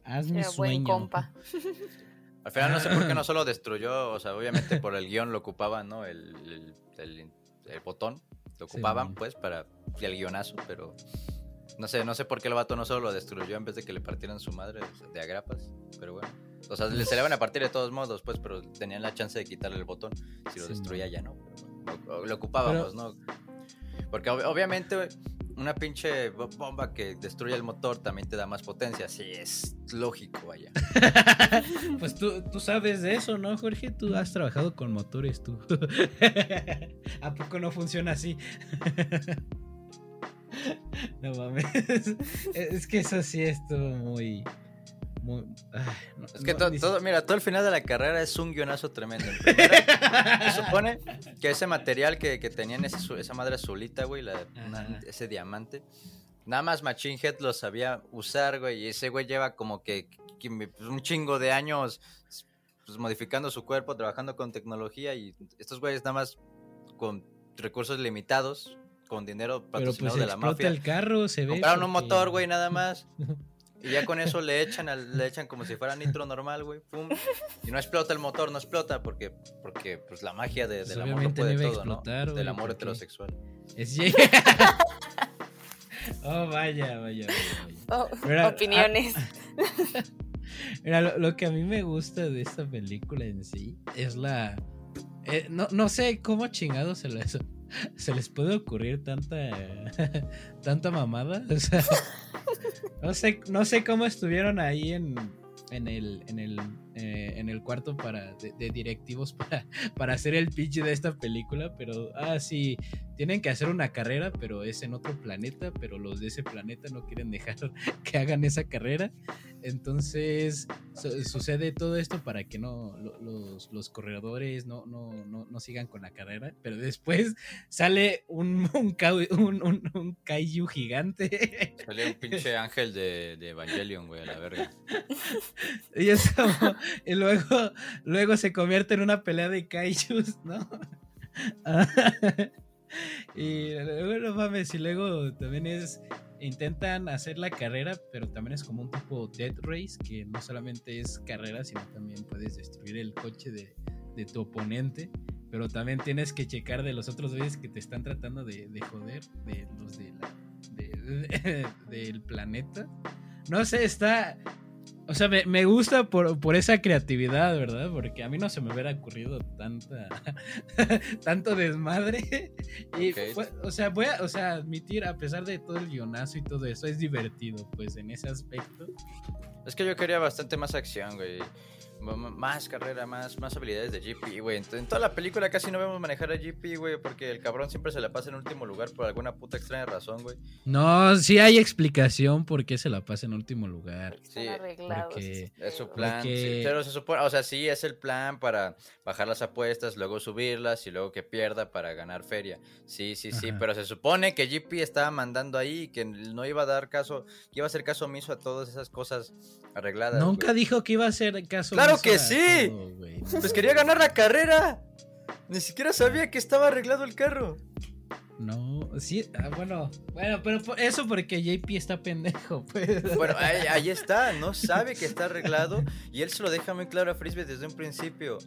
[SPEAKER 2] haz mi
[SPEAKER 3] Era buen
[SPEAKER 2] sueño.
[SPEAKER 3] compa.
[SPEAKER 1] Al final no sé por qué no solo destruyó, o sea, obviamente por el guion lo ocupaban, ¿no? El, el, el- el botón lo ocupaban, pues, para el guionazo, pero no sé, no sé por qué el vato no solo lo destruyó en vez de que le partieran su madre de agrapas, pero bueno. O sea, le- se le van a partir de todos modos, pues, pero tenían la chance de quitarle el botón. Si lo
[SPEAKER 2] Sí,
[SPEAKER 1] destruía ya no, pero lo, lo ocupábamos, ¿no? Porque ob- obviamente una pinche bo- bomba que destruye el motor también te da más potencia, sí, es lógico, vaya.
[SPEAKER 2] Pues tú, tú sabes de eso, ¿no, Jorge? Tú has trabajado con motores, tú. ¿A poco no funciona así? no mames. Es que eso sí estuvo muy. muy ay, no-
[SPEAKER 1] Es que
[SPEAKER 2] no,
[SPEAKER 1] to-
[SPEAKER 2] ni
[SPEAKER 1] todo, mira, todo el final de la carrera es un guionazo tremendo. Primera, se supone que ese material que, que tenían ese esa madre azulita, güey, la- una- ese diamante, nada más Machine Head lo sabía usar, güey, y ese güey lleva como que, que pues, un chingo de años pues, modificando su cuerpo, trabajando con tecnología, y estos güeyes nada más con recursos limitados, con dinero
[SPEAKER 2] Pero
[SPEAKER 1] patrocinado
[SPEAKER 2] pues
[SPEAKER 1] de la
[SPEAKER 2] explota
[SPEAKER 1] mafia.
[SPEAKER 2] el carro, se ve.
[SPEAKER 1] Compraron un motor, güey, nada más. Y ya con eso le echan, al- le echan como si fuera nitro normal, güey. Pum. Y no explota el motor, no explota porque, porque pues la magia de,
[SPEAKER 2] Pues,
[SPEAKER 1] del amor lo
[SPEAKER 2] no
[SPEAKER 1] puede todo, ¿no?
[SPEAKER 2] explotar,
[SPEAKER 1] Del
[SPEAKER 2] güey,
[SPEAKER 1] amor
[SPEAKER 2] porque-
[SPEAKER 1] heterosexual.
[SPEAKER 2] Es Oh, vaya, vaya, vaya. vaya.
[SPEAKER 3] Oh,
[SPEAKER 2] Mira,
[SPEAKER 3] opiniones.
[SPEAKER 2] Mira, lo, lo que a mí me gusta de esta película en sí es la. eh, no, no sé cómo chingados se les, se les puede ocurrir tanta. tanta mamada. No sé, no sé cómo estuvieron ahí en, en el, en el, eh, en el cuarto para, de, de directivos para, para hacer el pitch de esta película, pero, ah, sí, tienen que hacer una carrera, pero es en otro planeta, pero los de ese planeta no quieren dejar que hagan esa carrera. Entonces su- sucede todo esto para que no lo- los, los corredores no, no, no, no sigan con la carrera, pero después sale un, un, un, un- un kaiju gigante.
[SPEAKER 1] Salió un pinche ángel de, de Evangelion, güey, a la verga.
[SPEAKER 2] y, es como- y luego, luego se convierte en una pelea de kaijus, ¿no? Y luego no mames, y luego también es intentan hacer la carrera, pero también es como un tipo dead race, que no solamente es carrera, sino también puedes destruir el coche de, de tu oponente, pero también tienes que checar de los otros güeyes que te están tratando de, de joder, de los de la- de- del planeta. No sé, está... O sea, me, me gusta por, por esa creatividad, ¿verdad? Porque a mí no se me hubiera ocurrido tanta tanto desmadre. Y fue- o sea, voy a o sea, admitir, a pesar de todo el guionazo y todo eso, es divertido, pues, en ese aspecto.
[SPEAKER 1] Es que yo quería bastante más acción, güey. Más carrera, más, más habilidades de GP, güey. En en toda la película casi no vemos manejar a GP, güey, porque el cabrón siempre se la pasa en último lugar por alguna puta extraña razón, güey.
[SPEAKER 2] No, sí hay explicación por qué se la pasa en último lugar.
[SPEAKER 1] Sí,
[SPEAKER 2] porque-
[SPEAKER 1] Es su plan,
[SPEAKER 2] Porque-
[SPEAKER 1] sí, pero se supone, o sea, sí es el plan para bajar las apuestas, luego subirlas y luego que pierda para ganar feria. Sí, sí, sí,
[SPEAKER 2] Ajá.
[SPEAKER 1] pero se supone que GP estaba mandando ahí y que no iba a dar caso, que iba a hacer caso omiso a todas esas cosas arregladas.
[SPEAKER 2] Nunca
[SPEAKER 1] güey.
[SPEAKER 2] dijo que iba a hacer caso.
[SPEAKER 1] ¡Claro que sí!
[SPEAKER 2] todo.
[SPEAKER 1] Pues quería ganar la carrera. Ni siquiera sabía que estaba arreglado el carro.
[SPEAKER 2] No, sí, ah, bueno, bueno, pero por- eso porque JP está pendejo, pues.
[SPEAKER 1] Bueno, ahí, ahí está, no sabe que está arreglado y él se lo deja muy claro a Frisbee desde un principio.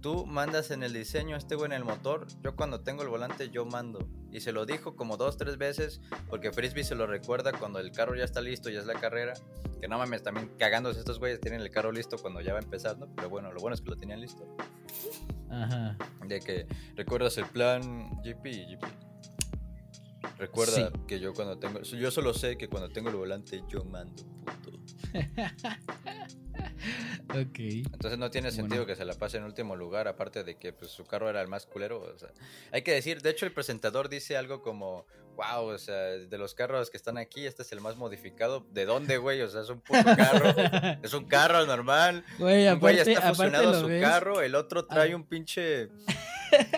[SPEAKER 1] Tú mandas en el diseño, este güey en el motor, yo cuando tengo el volante yo mando. Y se lo dijo como dos, tres veces, porque Frisbee se lo recuerda cuando el carro ya está listo, ya es la carrera. Que no mames, también cagándose estos güeyes tienen el carro listo cuando ya va empezando, pero bueno, lo bueno es que lo tenían listo.
[SPEAKER 2] Ajá.
[SPEAKER 1] De que recuerdas el plan GP, GP. Recuerda
[SPEAKER 2] Sí.
[SPEAKER 1] que yo cuando tengo, yo solo sé que cuando tengo el volante yo mando, puto.
[SPEAKER 2] Ok.
[SPEAKER 1] Entonces no tiene sentido
[SPEAKER 2] Bueno.
[SPEAKER 1] que se la pase en último lugar, aparte de que pues, su carro era el más culero. O sea, hay que decir, de hecho el presentador dice algo como, wow, o sea, de los carros que están aquí, este es el más modificado. ¿De dónde, güey? O sea, es un puto carro. es un carro normal.
[SPEAKER 2] Güey,
[SPEAKER 1] Un güey
[SPEAKER 2] aparte,
[SPEAKER 1] está
[SPEAKER 2] aparte
[SPEAKER 1] fusionado a su
[SPEAKER 2] ves.
[SPEAKER 1] carro, el otro trae
[SPEAKER 2] Ah.
[SPEAKER 1] un pinche...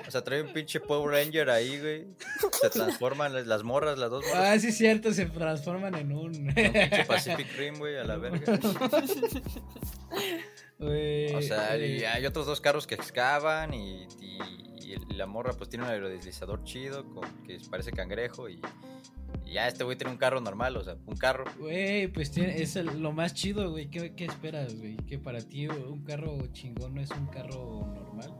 [SPEAKER 1] O sea, trae un pinche Power Ranger ahí, güey. Se transforman las- las morras, las dos morras.
[SPEAKER 2] Ah, sí, es cierto, se transforman en un.
[SPEAKER 1] Un pinche Pacific Rim, güey, a la verga. O sea, y
[SPEAKER 2] eh,
[SPEAKER 1] hay otros dos carros que excavan y, y- y el- la morra pues tiene un aerodeslizador chido con, que parece cangrejo y, y ya este güey tiene un carro normal, o sea, un carro.
[SPEAKER 2] Güey, pues tiene- es el- lo más chido, güey. ¿Qué, qué esperas, güey? Que para ti un carro chingón no es un carro normal.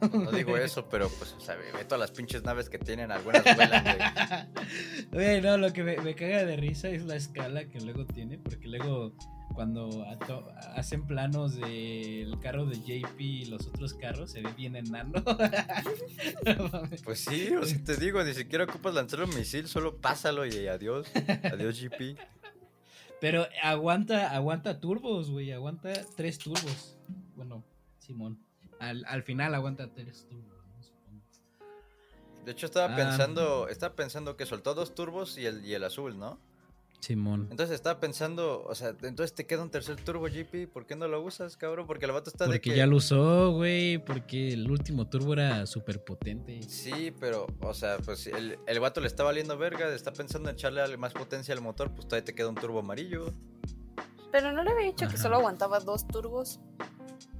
[SPEAKER 1] No digo eso, pero pues, o sea, ve ve todas las pinches naves que tienen, algunas vuelan, güey.
[SPEAKER 2] Güey, no, lo que me, me caga de risa es la escala que luego tiene, porque luego cuando hacen planos del carro de JP y los otros carros, se ve bien enano.
[SPEAKER 1] Pues sí, o sea, te digo, ni siquiera ocupas lanzar un misil, solo pásalo y adiós. Adiós, GP.
[SPEAKER 2] Pero aguanta, aguanta turbos, güey, aguanta tres turbos. Bueno, Simón. Al, al final aguanta tres turbos.
[SPEAKER 1] De hecho, estaba
[SPEAKER 2] Ah.
[SPEAKER 1] pensando, estaba pensando que soltó dos turbos y el, y el azul, ¿no?
[SPEAKER 2] Simón.
[SPEAKER 1] Entonces estaba pensando, o sea, entonces te queda un tercer turbo GP, ¿por qué no lo usas, cabrón? Porque el vato está de
[SPEAKER 2] Porque
[SPEAKER 1] que...
[SPEAKER 2] ya lo usó, güey, porque el último turbo era súper potente.
[SPEAKER 1] Sí, pero, o sea, pues el, el vato le está valiendo verga, está pensando en echarle al- más potencia al motor, pues todavía te queda un turbo amarillo.
[SPEAKER 3] Pero no le había dicho que solo aguantaba dos turbos.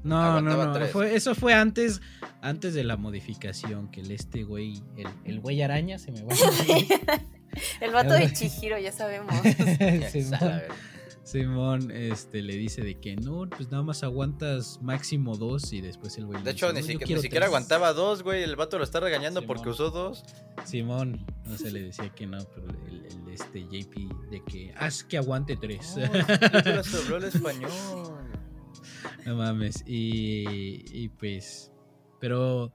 [SPEAKER 2] No,
[SPEAKER 1] Aguantaba
[SPEAKER 2] no, no. Fue, eso fue antes, antes de la modificación, que el este güey, el, el güey araña, se me va a
[SPEAKER 3] El vato de Chihiro, ya sabemos.
[SPEAKER 2] Simón, este, le dice de que no, pues nada más aguantas máximo dos y después el güey. le
[SPEAKER 1] De hecho,
[SPEAKER 2] dice,
[SPEAKER 1] ni,
[SPEAKER 2] "No, yo
[SPEAKER 1] siquiera- ni siquiera
[SPEAKER 2] tres".
[SPEAKER 1] aguantaba dos, güey, el vato lo está regañando
[SPEAKER 2] Simón.
[SPEAKER 1] porque usó dos.
[SPEAKER 2] Simón, no se le decía que no, pero el, el, este JP de que haz que aguante tres.
[SPEAKER 1] El español.
[SPEAKER 2] No mames. Y, y pues. Pero.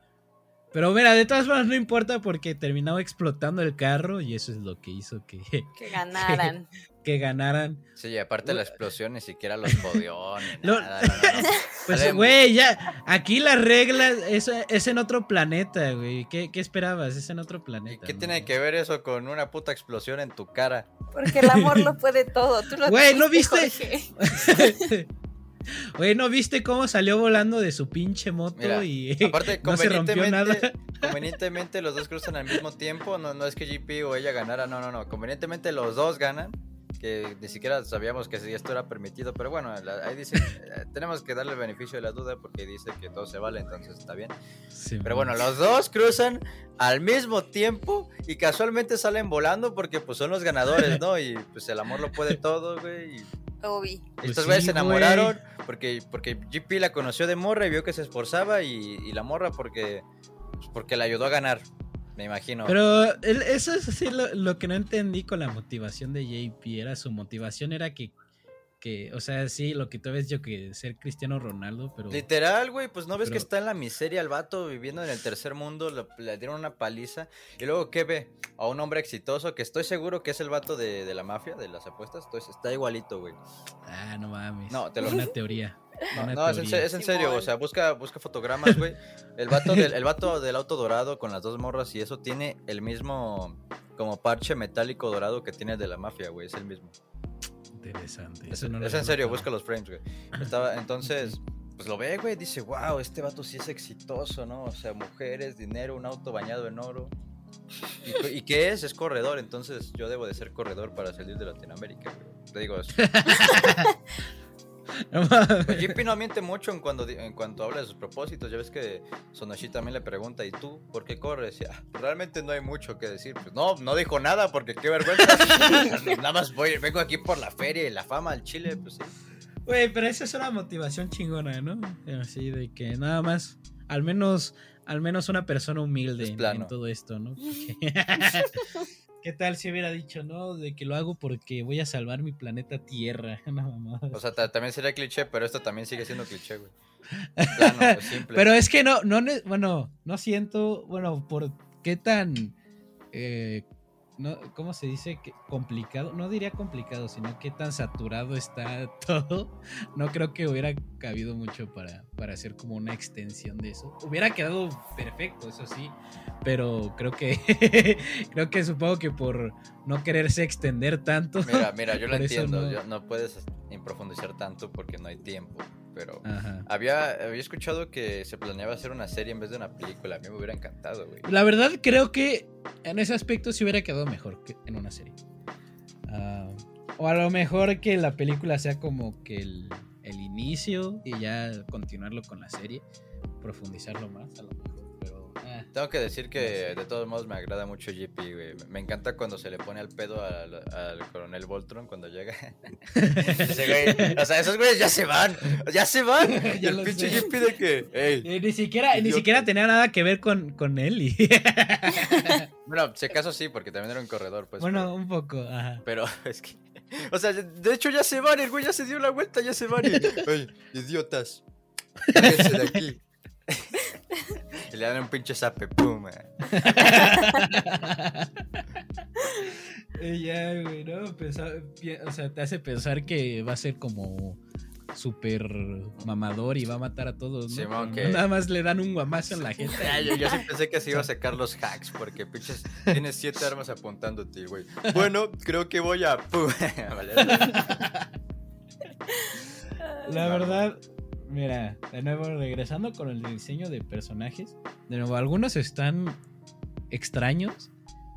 [SPEAKER 2] Pero mira, de todas formas no importa porque terminaba explotando el carro y eso es lo que hizo que,
[SPEAKER 3] Que ganaran.
[SPEAKER 2] que ganaran.
[SPEAKER 1] Sí, y aparte la explosión ni siquiera los jodió ni
[SPEAKER 2] Lo-
[SPEAKER 1] nada. no, no, no.
[SPEAKER 2] Pues, güey, ya, aquí las reglas es, es en otro planeta, güey. ¿Qué, qué esperabas? Es en otro
[SPEAKER 1] ¿Y
[SPEAKER 2] planeta.
[SPEAKER 1] qué tiene que ver eso con una puta explosión en tu cara?
[SPEAKER 3] Porque el amor lo puede todo. Tú lo
[SPEAKER 2] Güey, ¿no
[SPEAKER 3] dijiste,
[SPEAKER 2] viste? Güey, ¿no viste cómo salió volando de su pinche moto
[SPEAKER 1] Mira,
[SPEAKER 2] y
[SPEAKER 1] Aparte,
[SPEAKER 2] no se rompió nada?
[SPEAKER 1] convenientemente, los dos cruzan al mismo tiempo. No, no es que GP o ella ganara, no, no, no. Convenientemente los dos ganan. Que ni siquiera sabíamos que esto era permitido. Pero bueno, ahí dice: eh, tenemos que darle el beneficio de la duda porque dice que todo se vale, entonces está bien.
[SPEAKER 2] Sí,
[SPEAKER 1] Pero bueno, los dos cruzan al mismo tiempo y casualmente salen volando porque pues son los ganadores, ¿no? Y pues el amor lo puede todo, güey. Y
[SPEAKER 2] Pues
[SPEAKER 1] estos
[SPEAKER 2] sí,
[SPEAKER 1] güeyes se enamoraron porque, porque GP la conoció de morra y vio que se esforzaba y, y la morra porque, pues, porque la ayudó a ganar, me imagino.
[SPEAKER 2] Pero eso es así lo, lo que no entendí con la motivación de JP. Era su motivación era que, que, o sea, sí, lo que tú ves yo que ser Cristiano Ronaldo, pero...
[SPEAKER 1] Literal, güey, pues no ves que está en la miseria el vato viviendo en el tercer mundo, le, le dieron una paliza y luego ¿qué ve? A un hombre exitoso que estoy seguro que es el vato de, de la mafia, de las apuestas, entonces está igualito, güey.
[SPEAKER 2] Ah, no mames.
[SPEAKER 1] No, te lo-
[SPEAKER 2] Una teoría.
[SPEAKER 1] No, no, es en, es en serio, o sea, busca, busca fotogramas, güey. El vato, del, el vato del auto dorado con las dos morras y eso tiene el mismo como parche metálico dorado que tiene de la mafia, güey, es el mismo.
[SPEAKER 2] Interesante.
[SPEAKER 1] Es,
[SPEAKER 2] Eso no lo
[SPEAKER 1] es en serio, busca los frames, güey. Estaba, entonces, pues lo ve, güey, dice, wow, este vato sí es exitoso, ¿no? O sea, mujeres, dinero, un auto bañado en oro. ¿Y, cu- ¿y qué es? Es corredor, entonces yo debo de ser corredor para salir de Latinoamérica, güey. Te digo, es-
[SPEAKER 2] No mames.
[SPEAKER 1] Pues JP no miente mucho en, cuando, di- en cuanto habla de sus propósitos. Ya ves que Sonoshi también le pregunta, ¿y tú por qué corres? Y, "Ah, realmente no hay mucho que decir. Pues no, no dijo nada porque qué vergüenza. Nada más voy, vengo aquí por la feria y la fama al Chile, pues sí.
[SPEAKER 2] Güey, pero esa es una motivación chingona, ¿no? Así de que nada más, al menos, al menos una persona humilde en, todo esto, ¿no? Porque- ¿Qué tal si hubiera dicho, no? De que lo hago porque voy a salvar mi planeta Tierra. Mamada.
[SPEAKER 1] O sea, ta- también sería cliché, pero esto también sigue siendo cliché, güey. Plano, es simple.
[SPEAKER 2] Pero es que no, no, bueno, no siento, bueno, por qué tan, eh, no, ¿cómo se dice? Que complicado, no diría complicado, sino qué tan saturado está todo. No creo que hubiera cabido mucho para, para hacer como una extensión de eso. Hubiera quedado perfecto, eso sí, pero creo que, creo que supongo que por no quererse extender tanto.
[SPEAKER 1] Mira, mira, yo lo entiendo.
[SPEAKER 2] no-
[SPEAKER 1] yo- No. puedes profundizar tanto porque no hay tiempo. Pero
[SPEAKER 2] Ajá.
[SPEAKER 1] había, había escuchado que se planeaba hacer una serie en vez de una película. A mí me hubiera encantado, güey.
[SPEAKER 2] La verdad creo que en ese aspecto sí hubiera quedado mejor que en una serie. Ah, o a lo mejor que la película sea como que el, el inicio y ya continuarlo con la serie, profundizarlo más a lo mejor.
[SPEAKER 1] Tengo que decir que de todos modos me agrada mucho GP, güey. Me- encanta cuando se le pone al pedo al, al coronel Voltron cuando llega. Ese güey, o sea, esos güeyes ya se van, ya se van. Y el pinche. GP de que,
[SPEAKER 2] eh, ni siquiera, ni siquiera tenía nada que ver con, con él. y-
[SPEAKER 1] Bueno, si acaso sí, porque también era un corredor, pues.
[SPEAKER 2] bueno, un poco, ajá.
[SPEAKER 1] Pero es que. O sea, de hecho ya se van, el güey ya se dio la vuelta, ya se van. Y, ¡Ay, idiotas! De aquí. Le dan un pinche zape, pum.
[SPEAKER 2] ya, güey, ¿no? Pensar- o sea, te hace pensar que va a ser como súper mamador y va a matar a todos, ¿no? Nada más le dan un guamazo en la gente.
[SPEAKER 1] Yo, yo sí pensé que se iba a sacar los hacks, porque pinches tienes siete armas apuntándote, güey. Bueno, creo que voy a.
[SPEAKER 2] La verdad, mira, de nuevo regresando con el diseño de personajes, de nuevo algunos están extraños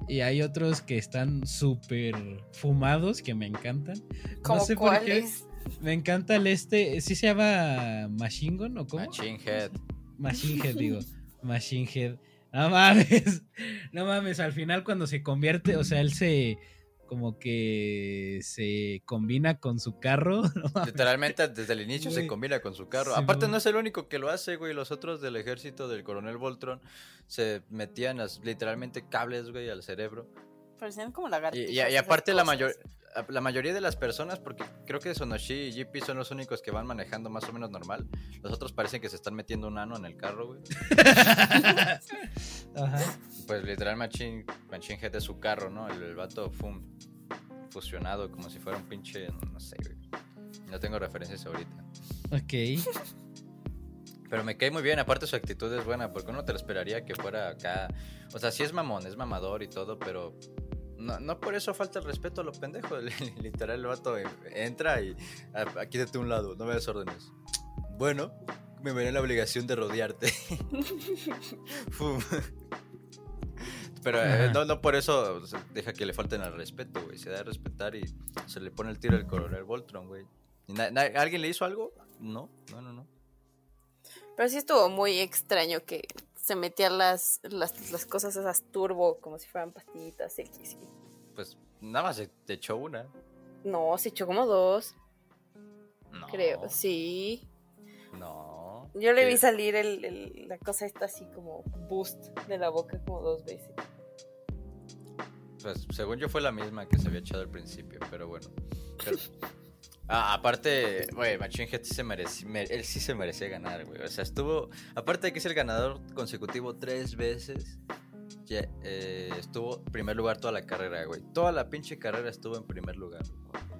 [SPEAKER 2] y hay otros que están súper fumados que me encantan.
[SPEAKER 3] ¿Cómo
[SPEAKER 2] sé por qué.
[SPEAKER 3] cuáles?
[SPEAKER 2] Me encanta el este, ¿sí se llama Machine Gun o cómo?
[SPEAKER 1] Machine Head.
[SPEAKER 2] Machine Head, digo. Machine Head. No mames. No mames. Al final, cuando se convierte, o sea, él se. Como que se combina con su carro. No.
[SPEAKER 1] Literalmente desde el inicio se combina con su carro.
[SPEAKER 2] Sí,
[SPEAKER 1] Aparte
[SPEAKER 2] güey.
[SPEAKER 1] no es el único que lo hace, güey. Los otros del ejército del coronel Voltron se metían literalmente cables, güey, al cerebro.
[SPEAKER 3] Parecían como
[SPEAKER 1] Y,
[SPEAKER 3] lagartijas.
[SPEAKER 1] y- y
[SPEAKER 3] esas
[SPEAKER 1] aparte la, mayor, la mayoría de las personas, porque creo que Sonoshi y GP son los únicos que van manejando más o menos normal. Los otros parecen que se están metiendo un ano en el carro, güey. literal Machine, Machine Head de su carro, ¿no? El, el vato fum, fusionado como si fuera un pinche, no sé, güey. No tengo referencias ahorita.
[SPEAKER 2] Ok.
[SPEAKER 1] Pero me cae muy bien, aparte su actitud es buena, porque uno te lo esperaría que fuera acá. O sea, sí es mamón, es mamador y todo, pero no, no por eso falta el respeto a lo pendejo. Literal, el vato entra y "Ah, aquí de un lado, no me des órdenes. Bueno, me veré en la obligación de rodearte. Pero eh, no, no por eso o sea, deja que le falten al respeto, güey. Se da a respetar y se le pone el tiro al coronel Voltron, güey. ¿Y na- na- ¿Alguien le hizo algo? No, no, no, no.
[SPEAKER 3] Pero sí estuvo muy extraño que se metían las, las, las cosas esas turbo como si fueran pastillitas X.
[SPEAKER 1] Pues nada más se te echó una.
[SPEAKER 3] No, se echó como dos,
[SPEAKER 1] No.
[SPEAKER 3] creo. Sí.
[SPEAKER 1] No.
[SPEAKER 3] Yo le vi salir el, el- la cosa esta así como boost de la boca como dos veces.
[SPEAKER 1] Pues según yo fue la misma que se había echado al principio, pero bueno. Pero- Ah, aparte, güey, Machine Head sí se merecía, él sí se merecía ganar, güey. O sea, estuvo, aparte de que es el ganador consecutivo tres veces, ya, eh, estuvo en primer lugar toda la carrera, güey. Toda la pinche carrera estuvo en primer lugar.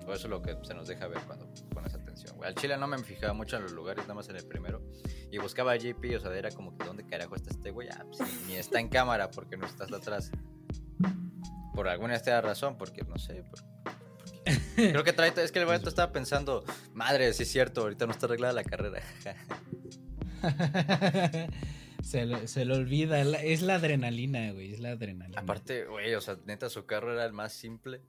[SPEAKER 1] Por eso es lo que se nos deja ver cuando pones atención, güey. Al Chile no me fijaba mucho en los lugares, nada más en el primero. Y buscaba a JP, o sea, era como que, ¿dónde carajo está este güey? Ah, pues, ni, está en cámara porque no estás atrás. Por alguna razón, porque no sé. por- porque- Creo que trae. Es que el vato estaba pensando, madre, sí es cierto, ahorita no está arreglada la carrera.
[SPEAKER 2] se, le, se le olvida. Es la adrenalina, güey. Es la adrenalina.
[SPEAKER 1] Aparte, güey, o sea, neta, su carro era el más simple.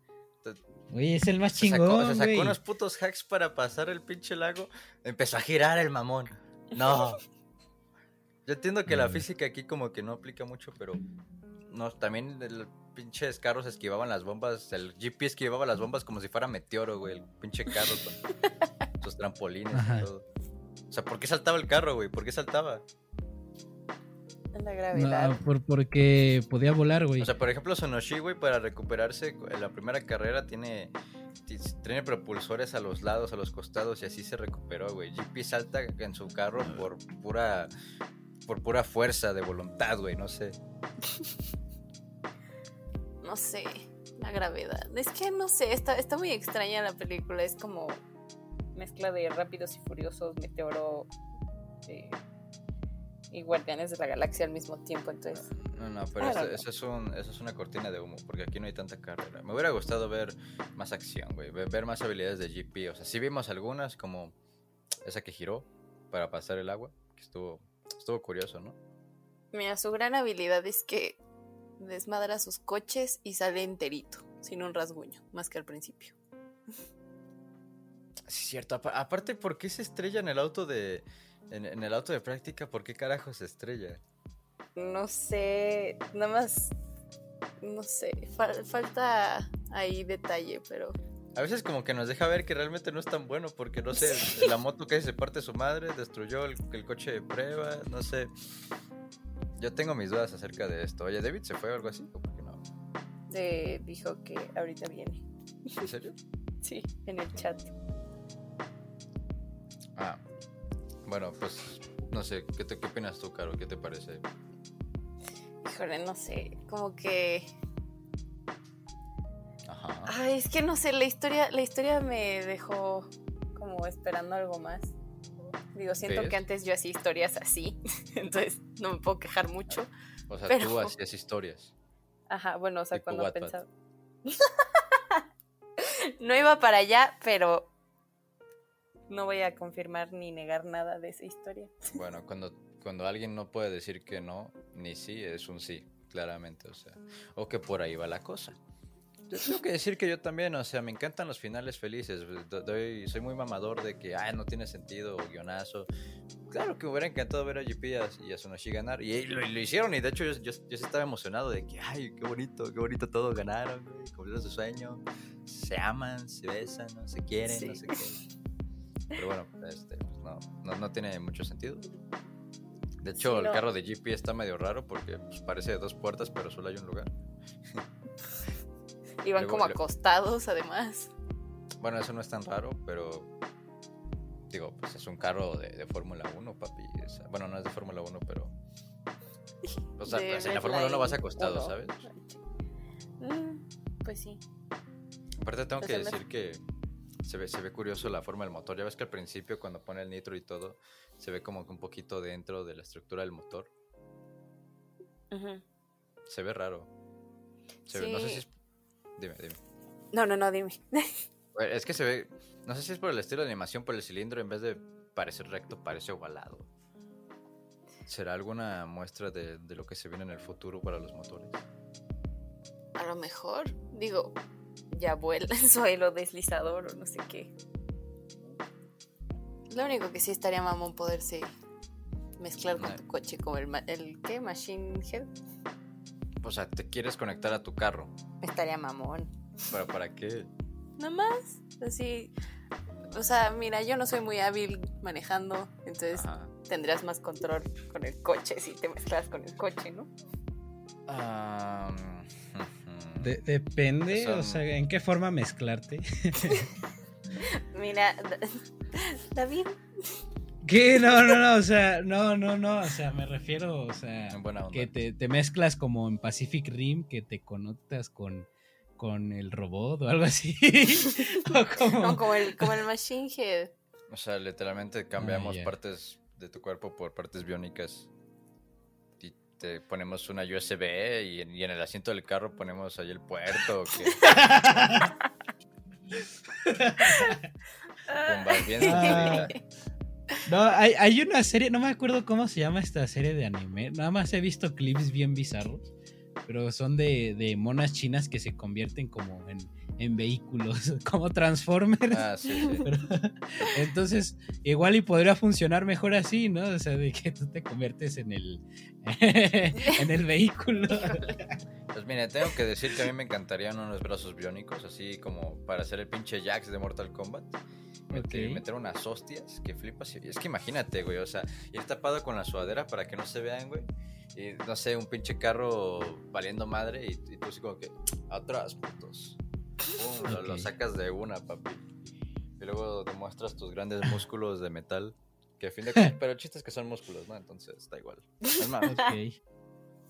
[SPEAKER 2] Güey, es el más
[SPEAKER 1] Se sacó,
[SPEAKER 2] chingón,
[SPEAKER 1] se sacó
[SPEAKER 2] güey.
[SPEAKER 1] unos putos hacks para pasar el pinche lago. Empezó a girar el mamón. No. Yo entiendo que la
[SPEAKER 2] Mm.
[SPEAKER 1] física aquí como que no aplica mucho, pero no, también el pinches carros esquivaban las bombas, el GP esquivaba las bombas como si fuera meteoro, güey, el pinche carro con sus trampolines
[SPEAKER 2] Ajá.
[SPEAKER 1] y todo. O sea, ¿por qué saltaba el carro, güey? ¿Por qué saltaba?
[SPEAKER 3] La gravedad.
[SPEAKER 2] No, por, porque podía volar, güey.
[SPEAKER 1] O sea, por ejemplo, Sonoshi, güey, para recuperarse en la primera carrera tiene, ti- tiene propulsores a los lados, a los costados y así se recuperó, güey. GP salta en su carro por pura por pura fuerza de voluntad, güey, no sé.
[SPEAKER 3] No sé, la gravedad. Es que no sé, está, está muy extraña la película. Es como mezcla de Rápidos y Furiosos, Meteoro eh, y Guardianes de la Galaxia al mismo tiempo. Entonces,
[SPEAKER 1] No, no, pero eso, es un, eso es una cortina de humo, porque aquí no hay tanta carrera. Me hubiera gustado ver más acción, güey, ver, ver más habilidades de GP. O sea, sí vimos algunas, como esa que giró para pasar el agua, que estuvo, estuvo curioso, ¿no?
[SPEAKER 3] mira, su gran habilidad es que desmadra sus coches y sale enterito, sin un rasguño, más que al principio.
[SPEAKER 1] Sí, es cierto. Apa- aparte, ¿por qué se estrella en el auto de. En, en el auto de práctica? ¿Por qué carajo se estrella?
[SPEAKER 3] No sé, nada más, no sé, fal- falta ahí detalle, pero
[SPEAKER 1] A veces como que nos deja ver que realmente no es tan bueno porque no sé, la moto que se parte su madre, destruyó el, el coche de prueba, no sé. Yo tengo mis dudas acerca de esto. Oye, David se fue o algo así, ¿o por qué no?
[SPEAKER 3] eh, dijo que ahorita viene.
[SPEAKER 1] ¿En serio?
[SPEAKER 3] Sí, en el chat.
[SPEAKER 1] Ah. Bueno, pues no sé, ¿qué, te, qué opinas tú, Caro? ¿Qué te parece?
[SPEAKER 3] Híjole, no sé, como que...
[SPEAKER 1] Ajá.
[SPEAKER 3] Ay, es que no sé, la historia, la historia me dejó como esperando algo más. Digo, siento
[SPEAKER 1] ¿Ves?
[SPEAKER 3] que antes yo hacía historias así, entonces no me puedo quejar mucho.
[SPEAKER 1] O sea,
[SPEAKER 3] pero-
[SPEAKER 1] tú hacías historias.
[SPEAKER 3] Ajá, bueno, o sea, cuando
[SPEAKER 1] Wattpad.
[SPEAKER 3] pensaba... no iba para allá, pero no voy a confirmar ni negar nada de esa historia.
[SPEAKER 1] Bueno, cuando, cuando alguien no puede decir que no, ni sí, es un sí, claramente, o sea. O que por ahí va la cosa. Yo tengo que decir que yo también, o sea, me encantan los finales felices. do- doy- soy muy mamador de que, ah, no tiene sentido, guionazo. Claro que me hubiera encantado ver a GP y a- y a Sonoshi ganar. Y lo, y lo hicieron, y de hecho yo, yo, yo estaba emocionado de que, ay, qué bonito, qué bonito todo, ganaron, cumplieron su sueño. Se aman, se besan, ¿no? se quieren, no
[SPEAKER 3] Sí.
[SPEAKER 1] sé qué. Pero bueno, este, pues no, no, no tiene mucho sentido. De hecho,
[SPEAKER 3] Sí,
[SPEAKER 1] el
[SPEAKER 3] no.
[SPEAKER 1] carro de GP está medio raro porque pues, parece de dos puertas, pero solo hay un lugar.
[SPEAKER 3] Iban
[SPEAKER 1] Luego-
[SPEAKER 3] como
[SPEAKER 1] luego-
[SPEAKER 3] acostados, además.
[SPEAKER 1] Bueno, eso no es tan raro, pero digo, pues es un carro de, de Fórmula 1, papi. bueno, no es de Fórmula 1, pero O sea, pues, en la Fórmula 1 vas acostado,
[SPEAKER 3] 1.
[SPEAKER 1] ¿sabes?
[SPEAKER 3] Mm, pues sí.
[SPEAKER 1] Aparte tengo
[SPEAKER 3] Pues
[SPEAKER 1] que
[SPEAKER 3] la-
[SPEAKER 1] decir que se ve, se ve curioso la forma del motor. Ya ves que al principio cuando pone el nitro y todo, se ve como que un poquito dentro de la estructura del motor. Se ve raro. Se ve- no sé
[SPEAKER 3] Sí.
[SPEAKER 1] si es... Dime, dime.
[SPEAKER 3] No, no, no, dime.
[SPEAKER 1] Bueno, Es que se ve... No sé si es por el estilo de animación, por el cilindro, en vez de parecer recto, parece ovalado. ¿Será alguna muestra de, de lo que se viene en el futuro para los motores?
[SPEAKER 3] A lo mejor, digo, ya vuela en su hilo deslizador o no sé qué. Lo único que sí estaría mamón poderse mezclar con
[SPEAKER 1] No.
[SPEAKER 3] tu coche como el, ma- el ¿qué? Machine Head.
[SPEAKER 1] O sea, te quieres conectar a tu carro.
[SPEAKER 3] Estaría mamón.
[SPEAKER 1] ¿Pero para qué?
[SPEAKER 3] Nada más, así. O sea, mira, yo no soy muy hábil manejando, entonces
[SPEAKER 1] Ajá.
[SPEAKER 3] tendrás más control con el coche si te mezclas con el coche, ¿no?
[SPEAKER 2] De- depende, o
[SPEAKER 1] Son-
[SPEAKER 2] sea, en qué forma mezclarte.
[SPEAKER 3] Mira, David,
[SPEAKER 2] ¿Qué? No, no, no, o sea, no, no, no, o sea, me refiero, o sea,
[SPEAKER 1] En buena onda.
[SPEAKER 2] que te, te mezclas como en Pacific Rim, que te conectas con, con el robot o algo así. o como...
[SPEAKER 3] no, como el, como el Machine Head.
[SPEAKER 1] O sea, literalmente cambiamos
[SPEAKER 2] Ah,
[SPEAKER 1] partes de tu cuerpo por partes biónicas. Y te ponemos una USB y en, y en el asiento del carro ponemos ahí el puerto. Que, Bombas bien
[SPEAKER 2] Ah. No, hay, hay una serie, no me acuerdo cómo se llama esta serie de anime. Nada más he visto clips bien bizarros. Pero son de, de monas chinas que se convierten como en, en vehículos, como Transformers.
[SPEAKER 1] Ah, sí, sí.
[SPEAKER 2] Pero- entonces, igual y podría funcionar mejor así, ¿no? O sea, de que tú te conviertes en el, en el vehículo.
[SPEAKER 1] Pues mire, tengo que decir que a mí me encantarían unos brazos biónicos, así como para hacer el pinche Jax de Mortal Kombat. Meter, meter unas hostias que flipas. y- Es que imagínate, güey, o sea, ir tapado con la sudadera para que no se vean, güey. Y no sé, un pinche carro valiendo madre y, y tú así como que, atrás, putos. Pum, lo, sacas de una, papi. Y luego demuestras tus grandes músculos de metal. Que a fin de cuentas, pero el chiste es que son músculos, ¿no? Entonces, da igual. Es más,
[SPEAKER 2] Ok.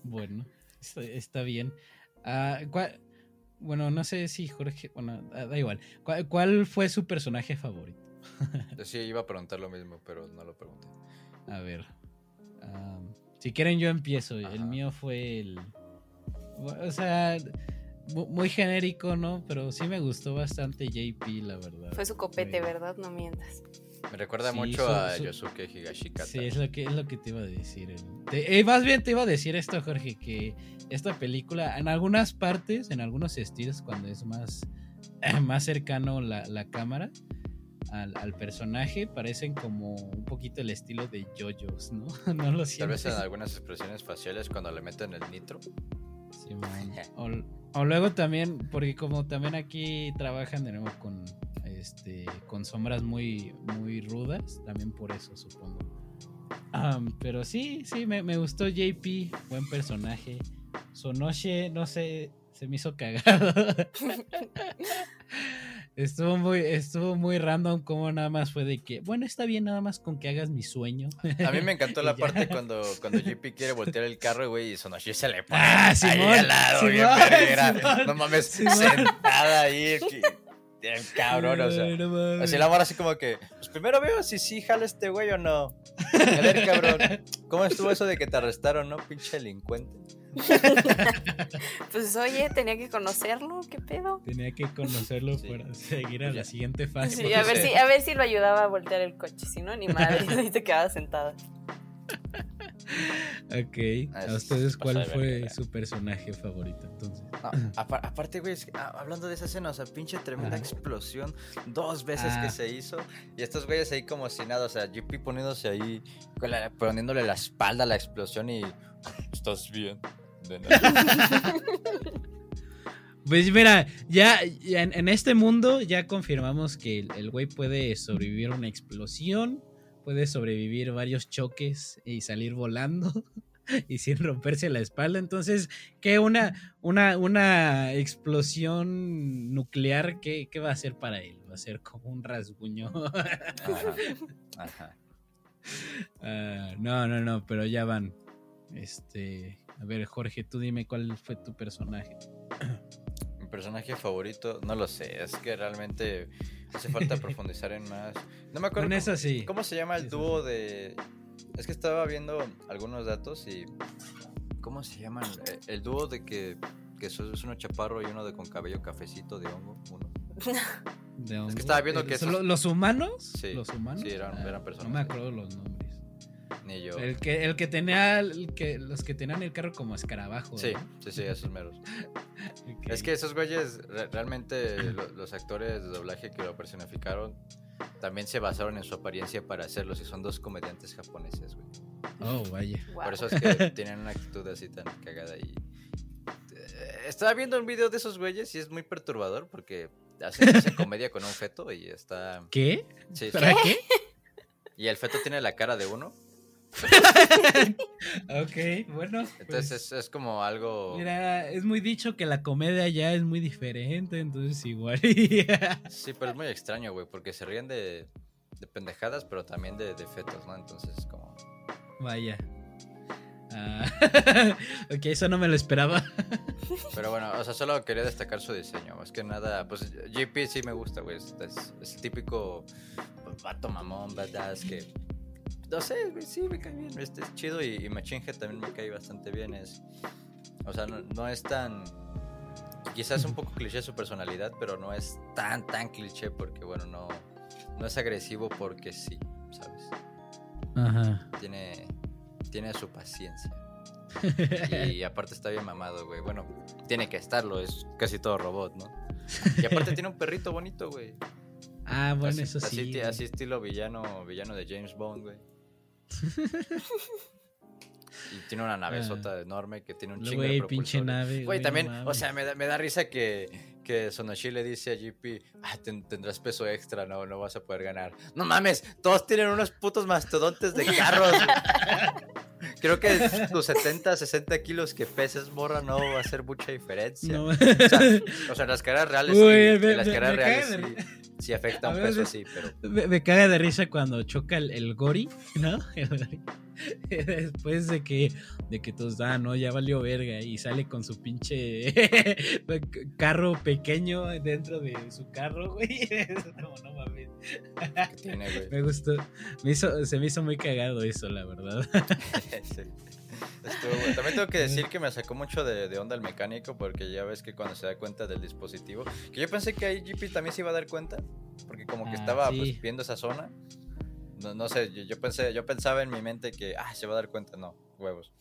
[SPEAKER 2] Bueno, está, bien. Ah, ¿cuál- bueno, no sé si Jorge. Bueno, da igual. ¿Cuál, cuál fue su personaje favorito?
[SPEAKER 1] yo sí iba a preguntar lo mismo, pero no lo pregunté.
[SPEAKER 2] A ver. am, si quieren, yo empiezo. El mío fue el. O sea, muy genérico, ¿no? Pero sí me gustó bastante JP, la verdad.
[SPEAKER 3] Fue su copete, ¿verdad? No mientas.
[SPEAKER 1] Me recuerda
[SPEAKER 2] Sí,
[SPEAKER 1] mucho
[SPEAKER 2] su-
[SPEAKER 1] a
[SPEAKER 2] su-
[SPEAKER 1] Yosuke Higashikata.
[SPEAKER 2] Sí, es lo que, es lo que te iba a decir. el- te- eh, más bien te iba a decir esto, Jorge, que esta película, en algunas partes, en algunos estilos, cuando es más, más cercano la, la cámara al, al personaje, parecen como un poquito el estilo de JoJo's, ¿no? No lo
[SPEAKER 1] Tal
[SPEAKER 2] sientes.
[SPEAKER 1] vez en algunas expresiones faciales cuando le meten el nitro.
[SPEAKER 2] Simón. O, o luego también, porque como también aquí trabajan de nuevo con este con sombras muy muy rudas, también por eso supongo. Pero sí, sí, me, me gustó JP, buen personaje. Sonoche, no sé, se me hizo cagado. estuvo muy, estuvo muy random como nada más fue de que, bueno, está bien nada más con que hagas mi sueño.
[SPEAKER 1] A mí me encantó la parte cuando, cuando JP quiere voltear el carro, güey, y Sonoshi se le pone
[SPEAKER 2] Ah,
[SPEAKER 1] ahí
[SPEAKER 2] Simón,
[SPEAKER 1] al lado, bien
[SPEAKER 2] Simón. Simón,
[SPEAKER 1] No mames,
[SPEAKER 2] Simón.
[SPEAKER 1] sentada ahí. que- bien cabrón, o sea.
[SPEAKER 2] No.
[SPEAKER 1] Así la mora así como que, pues primero veo si sí jala este güey o no. A ver, cabrón, ¿cómo estuvo eso de que te arrestaron, no, pinche delincuente?
[SPEAKER 3] Pues oye, tenía que conocerlo, ¿qué pedo?
[SPEAKER 2] Tenía que conocerlo
[SPEAKER 1] Sí.
[SPEAKER 2] para seguir a
[SPEAKER 1] Pues
[SPEAKER 2] la siguiente fase.
[SPEAKER 3] Sí, a ver si, a ver si lo ayudaba a voltear el coche, si no, ni madre, ahí te quedaba sentada.
[SPEAKER 2] Ok.
[SPEAKER 1] Ah,
[SPEAKER 2] ¿A ustedes cuál fue su personaje favorito entonces?
[SPEAKER 1] No, aparte, güey, es que, ah, hablando de esa escena, o sea, pinche tremenda explosión dos veces
[SPEAKER 2] Ah.
[SPEAKER 1] que se hizo. Y estos güeyes ahí como si nada, o sea, JP poniéndose ahí, con la- poniéndole la espalda a la explosión y. ¿Estás bien? De nada.
[SPEAKER 2] Pues mira, ya, ya en, en este mundo ya confirmamos que el- güey puede sobrevivir a una explosión, puede sobrevivir varios choques y salir volando y sin romperse la espalda. Entonces, ¿qué una, una, una explosión nuclear, ¿qué, qué va a hacer para él? Va a ser como un rasguño.
[SPEAKER 1] Ajá. Ajá.
[SPEAKER 2] Ah, no, no, no, pero ya van. Este, a ver, Jorge, tú dime cuál fue tu personaje.
[SPEAKER 1] Mi personaje favorito, no lo sé, es que realmente hace falta profundizar en más. No me acuerdo.
[SPEAKER 2] Con
[SPEAKER 1] cómo,
[SPEAKER 2] eso sí.
[SPEAKER 1] ¿Cómo se llama el
[SPEAKER 2] sí,
[SPEAKER 1] dúo de.? Es que estaba viendo algunos datos y. ¿Cómo se llaman? Eh, El dúo de que, que es uno chaparro y uno de con cabello cafecito de hongo. Uno.
[SPEAKER 2] De hongos.
[SPEAKER 1] estaba viendo
[SPEAKER 2] Eh,
[SPEAKER 1] que
[SPEAKER 2] ¿son
[SPEAKER 1] esos-
[SPEAKER 2] lo- ¿Los humanos?
[SPEAKER 1] Sí,
[SPEAKER 2] ¿Los humanos?
[SPEAKER 1] sí, eran- eran
[SPEAKER 2] No me
[SPEAKER 1] personas.
[SPEAKER 2] acuerdo los nombres.
[SPEAKER 1] Ni yo.
[SPEAKER 2] El que, el que tenía, el que, los que tenían el carro como escarabajo.
[SPEAKER 1] Sí,
[SPEAKER 2] ¿no?
[SPEAKER 1] sí, sí, esos meros. Es que esos güeyes, re- realmente lo- los actores de doblaje que lo personificaron también se basaron en su apariencia para hacerlos y son dos comediantes japoneses, güey.
[SPEAKER 2] Oh, vaya.
[SPEAKER 1] Por eso es que tienen una actitud así tan cagada y... eh, Estaba viendo un video de esos güeyes y es muy perturbador porque hacen, hacen comedia con un feto y está...
[SPEAKER 2] ¿Qué?
[SPEAKER 1] Sí, sí.
[SPEAKER 2] ¿Para qué?
[SPEAKER 1] Y el feto tiene la cara de uno.
[SPEAKER 2] Ok, bueno.
[SPEAKER 1] Entonces
[SPEAKER 2] pues,
[SPEAKER 1] es, es como algo...
[SPEAKER 2] Mira, es muy dicho que la comedia ya es muy diferente, entonces igual.
[SPEAKER 1] Sí, pero es muy extraño, güey, porque se ríen de, de pendejadas, pero también de, de fetos, ¿no? Entonces es como...
[SPEAKER 2] Vaya. Ah, ok, eso no me lo esperaba.
[SPEAKER 1] Pero bueno, o sea, solo quería destacar su diseño. Más que nada, pues JP sí me gusta, güey. Es, es- es el típico vato mamón, badass que. No sé, güey, sí me cae bien. Este es chido y, y Machine Head también me cae bastante bien. Es, o sea, no, no es tan. Quizás un poco cliché su personalidad, pero no es tan, tan cliché porque, bueno, no, no es agresivo porque sí, ¿sabes?
[SPEAKER 2] Ajá.
[SPEAKER 1] Tiene, tiene su paciencia. Y aparte está bien mamado, güey. Bueno, tiene que estarlo, es casi todo robot, ¿no? Y aparte tiene un perrito bonito, güey.
[SPEAKER 2] Ah, bueno,
[SPEAKER 1] así,
[SPEAKER 2] eso sí.
[SPEAKER 1] así, así estilo villano, villano de James Bond, güey. Y tiene una navezota enorme que tiene un chingo de
[SPEAKER 2] Ah. Güey, pinche nave.
[SPEAKER 1] Güey,
[SPEAKER 2] no
[SPEAKER 1] también, o sea, me da, me da risa que, que Sonoshi le dice a GP, ah, ten- tendrás peso extra, no, no vas a poder ganar. No mames, todos tienen unos putos mastodontes de carros. Creo que tus 70, 60 kilos que peses, morra, no va a hacer mucha diferencia.
[SPEAKER 2] No.
[SPEAKER 1] O, sea, o sea, las caras reales,
[SPEAKER 2] Uy,
[SPEAKER 1] sí,
[SPEAKER 2] me-
[SPEAKER 1] las caras reales
[SPEAKER 2] de
[SPEAKER 1] sí, sí afecta un peso así, pero...
[SPEAKER 2] Me, me caga de risa cuando choca el, el Gori, ¿no? Después de que, de que todos, ah, no, ya valió verga. Y sale con su pinche carro pequeño dentro de su carro, güey. No, no mames.
[SPEAKER 1] tiene, güey.
[SPEAKER 2] Me gustó. Me hizo, se me hizo muy cagado eso, la verdad.
[SPEAKER 1] Sí. Estuvo bueno. También tengo que decir que me sacó mucho de, de onda el mecánico porque ya ves que cuando se da cuenta del dispositivo, que yo pensé que ahí GP también se iba a dar cuenta, porque como que
[SPEAKER 2] Ah,
[SPEAKER 1] estaba
[SPEAKER 2] sí.
[SPEAKER 1] pues, viendo esa zona. No, no sé, yo, yo pensé, yo pensaba en mi mente que ah, se va a dar cuenta, no, huevos.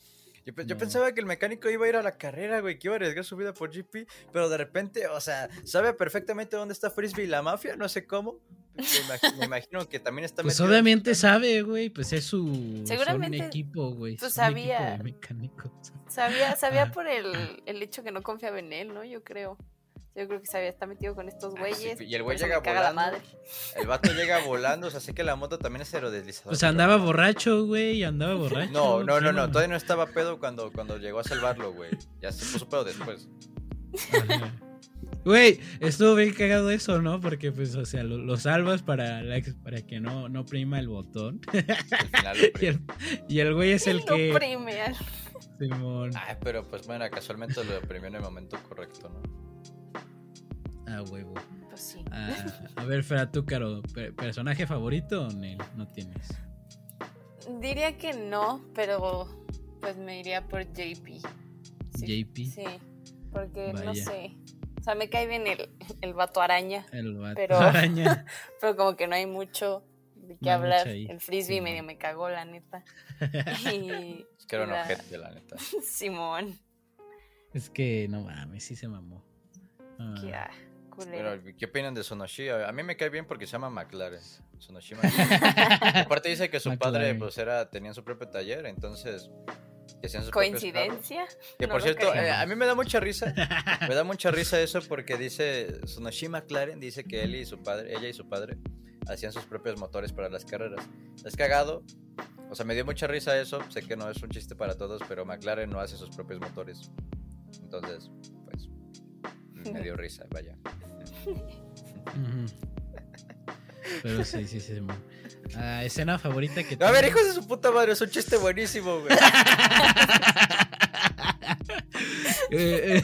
[SPEAKER 1] Yo, yo
[SPEAKER 2] No.
[SPEAKER 1] pensaba que el mecánico iba a ir a la carrera, güey, que iba a arriesgar su vida por GP, pero de repente, o sea, sabe perfectamente dónde está Frisbee y la mafia, no sé cómo. Me imagino, que también está
[SPEAKER 2] Pues obviamente sabe, güey. Pues es su
[SPEAKER 3] Seguramente,
[SPEAKER 2] son equipo, güey.
[SPEAKER 3] pues,
[SPEAKER 2] son equipo
[SPEAKER 3] sabía.
[SPEAKER 2] de.
[SPEAKER 3] Sabía, sabía
[SPEAKER 2] Ah.
[SPEAKER 3] por el, el hecho que no confiaba en él, ¿no? Yo creo. Yo creo que sabía, está metido con estos
[SPEAKER 1] Ah, sí,
[SPEAKER 3] güeyes.
[SPEAKER 1] y el güey llega
[SPEAKER 3] la
[SPEAKER 1] volando.
[SPEAKER 3] madre.
[SPEAKER 1] El vato llega volando, o sea, sé que la moto también es aerodeslizadora.
[SPEAKER 2] Pues
[SPEAKER 1] pero-
[SPEAKER 2] andaba borracho, güey. Andaba borracho.
[SPEAKER 1] No, no, no,
[SPEAKER 2] ¿qué
[SPEAKER 1] no, todavía no estaba pedo cuando, cuando llegó a salvarlo, güey. Ya se puso pedo después.
[SPEAKER 2] Ajá. Güey, estuvo bien cagado eso, ¿no? Porque, pues, o sea, lo, lo salvas para, la para que no, no prima el botón.
[SPEAKER 1] Al final lo
[SPEAKER 2] y, el, y el güey es el
[SPEAKER 3] No
[SPEAKER 2] que.
[SPEAKER 3] prime al-
[SPEAKER 2] Simón.
[SPEAKER 1] Ay, pero pues bueno, casualmente lo oprimió en el momento correcto, ¿no?
[SPEAKER 2] Ah, huevo.
[SPEAKER 3] Pues sí.
[SPEAKER 2] Ah, a ver, Fera, tú, Caro, ¿per- ¿personaje favorito o? No tienes.
[SPEAKER 3] Diría que no, pero pues me iría por JP. Sí,
[SPEAKER 2] JP.
[SPEAKER 3] Sí, porque no sé. O sea, me cae bien el, el vato araña,
[SPEAKER 2] El vato
[SPEAKER 3] Pero-
[SPEAKER 2] araña.
[SPEAKER 3] pero como que no hay mucho de qué
[SPEAKER 2] No
[SPEAKER 3] hablar. El frisbee
[SPEAKER 2] Sí,
[SPEAKER 3] medio
[SPEAKER 2] no.
[SPEAKER 3] me cagó, la neta. Y
[SPEAKER 1] Es que era un
[SPEAKER 3] la-
[SPEAKER 1] ojete, la neta.
[SPEAKER 3] Simón.
[SPEAKER 2] Es que no mames, sí se mamó. Ah,
[SPEAKER 3] Qué ah,
[SPEAKER 1] ¿qué opinan de Sonoshi? A mí me cae bien porque se llama McLaren. Sonoshi McLaren. Aparte dice que su padre pues era, tenía su propio taller, entonces... que hacían sus propios carros.
[SPEAKER 3] ¿Coincidencia?
[SPEAKER 1] Que
[SPEAKER 3] No
[SPEAKER 1] por cierto, eh, a mí me da mucha risa. Me da mucha risa eso porque dice Sonoshi McLaren dice que él y su padre, ella y su padre hacían sus propios motores para las carreras. Es cagado. O sea, me dio mucha risa eso. Sé que no es un chiste para todos, pero McLaren no hace sus propios motores. Entonces, pues me dio risa, vaya.
[SPEAKER 2] Pero sí, sí, sí. man. Ah, escena favorita que
[SPEAKER 1] A ver, hijos de su puta madre, es un chiste buenísimo, güey.
[SPEAKER 2] Eh, eh,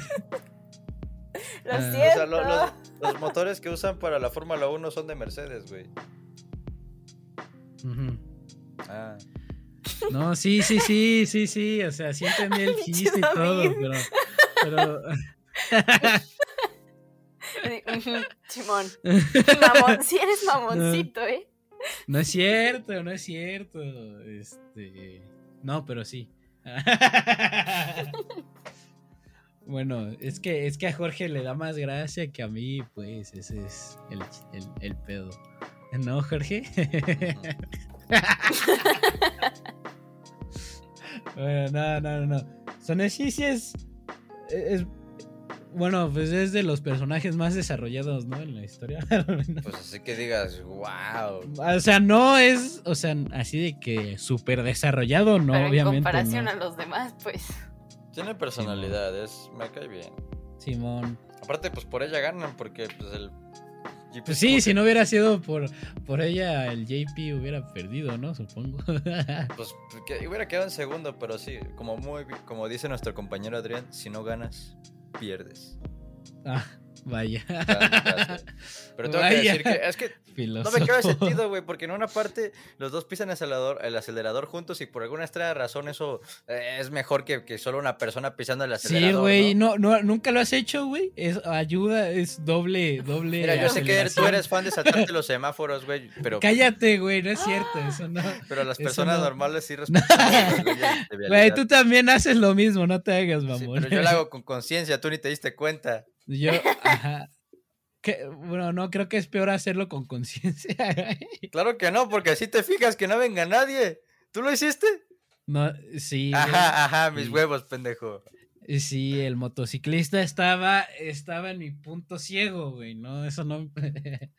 [SPEAKER 3] Lo
[SPEAKER 2] Ah. O
[SPEAKER 1] O
[SPEAKER 3] siento.
[SPEAKER 1] sea, lo- los, los motores que usan para la Fórmula 1 son de Mercedes, güey. Ah.
[SPEAKER 2] No, sí, sí, sí, sí, sí. O sea, sí entendí el chiste y todo, pero. pero
[SPEAKER 3] Simón. Mamón, si eres mamoncito, ¿eh?
[SPEAKER 2] no es cierto, no es cierto. Este. No, pero sí. Bueno, es que, es que a Jorge le da más gracia que a mí, pues ese es el, el, el pedo. ¿No, Jorge? bueno, no, no, no, sí es, es- Bueno, pues es de los personajes más desarrollados, ¿no? En la historia.
[SPEAKER 1] Pues así que digas, wow.
[SPEAKER 2] o sea, no es, o sea, así de que súper desarrollado, no,
[SPEAKER 3] Pero en
[SPEAKER 2] obviamente.
[SPEAKER 3] comparación
[SPEAKER 2] no.
[SPEAKER 3] a los demás, pues.
[SPEAKER 1] Tiene personalidad, es, me cae bien.
[SPEAKER 2] Simón.
[SPEAKER 1] Aparte, pues por ella ganan, porque pues el. Jeep
[SPEAKER 2] Pues
[SPEAKER 1] es
[SPEAKER 2] sí, si
[SPEAKER 1] que-
[SPEAKER 2] no hubiera sido por, por ella, el JP hubiera perdido, ¿no? Supongo.
[SPEAKER 1] Pues que hubiera quedado en segundo, pero sí, como muy como dice nuestro compañero Adrián, si no ganas, pierdes.
[SPEAKER 2] ah, vaya.
[SPEAKER 1] Gracias. Pero tengo que decir que es que no me cabe sentido, güey, porque en una parte los dos pisan el acelerador, el acelerador juntos y por alguna extraña razón eso eh, es mejor que, que solo una persona pisando el acelerador.
[SPEAKER 2] Sí, güey,
[SPEAKER 1] ¿no?
[SPEAKER 2] no, no, nunca lo has hecho, güey. Es ayuda, es doble, doble.
[SPEAKER 1] Mira, yo sé que tú eres fan de saltarte los semáforos, güey, pero,
[SPEAKER 2] Cállate, güey, no es cierto, eso no.
[SPEAKER 1] pero las personas
[SPEAKER 2] no.
[SPEAKER 1] normales sí respetan
[SPEAKER 2] Güey, tú también haces lo mismo, no te hagas,
[SPEAKER 1] Sí,
[SPEAKER 2] mamón.
[SPEAKER 1] pero yo lo hago con conciencia, tú ni te diste cuenta.
[SPEAKER 2] Yo, ajá. Que, bueno, no, creo que es peor hacerlo con conciencia.
[SPEAKER 1] Claro que no, porque así te fijas que no venga nadie. ¿Tú lo hiciste?
[SPEAKER 2] No, sí.
[SPEAKER 1] Ajá, ajá, mis
[SPEAKER 2] Sí.
[SPEAKER 1] huevos, pendejo.
[SPEAKER 2] Sí, el motociclista estaba, estaba en mi punto ciego, güey, no, eso no...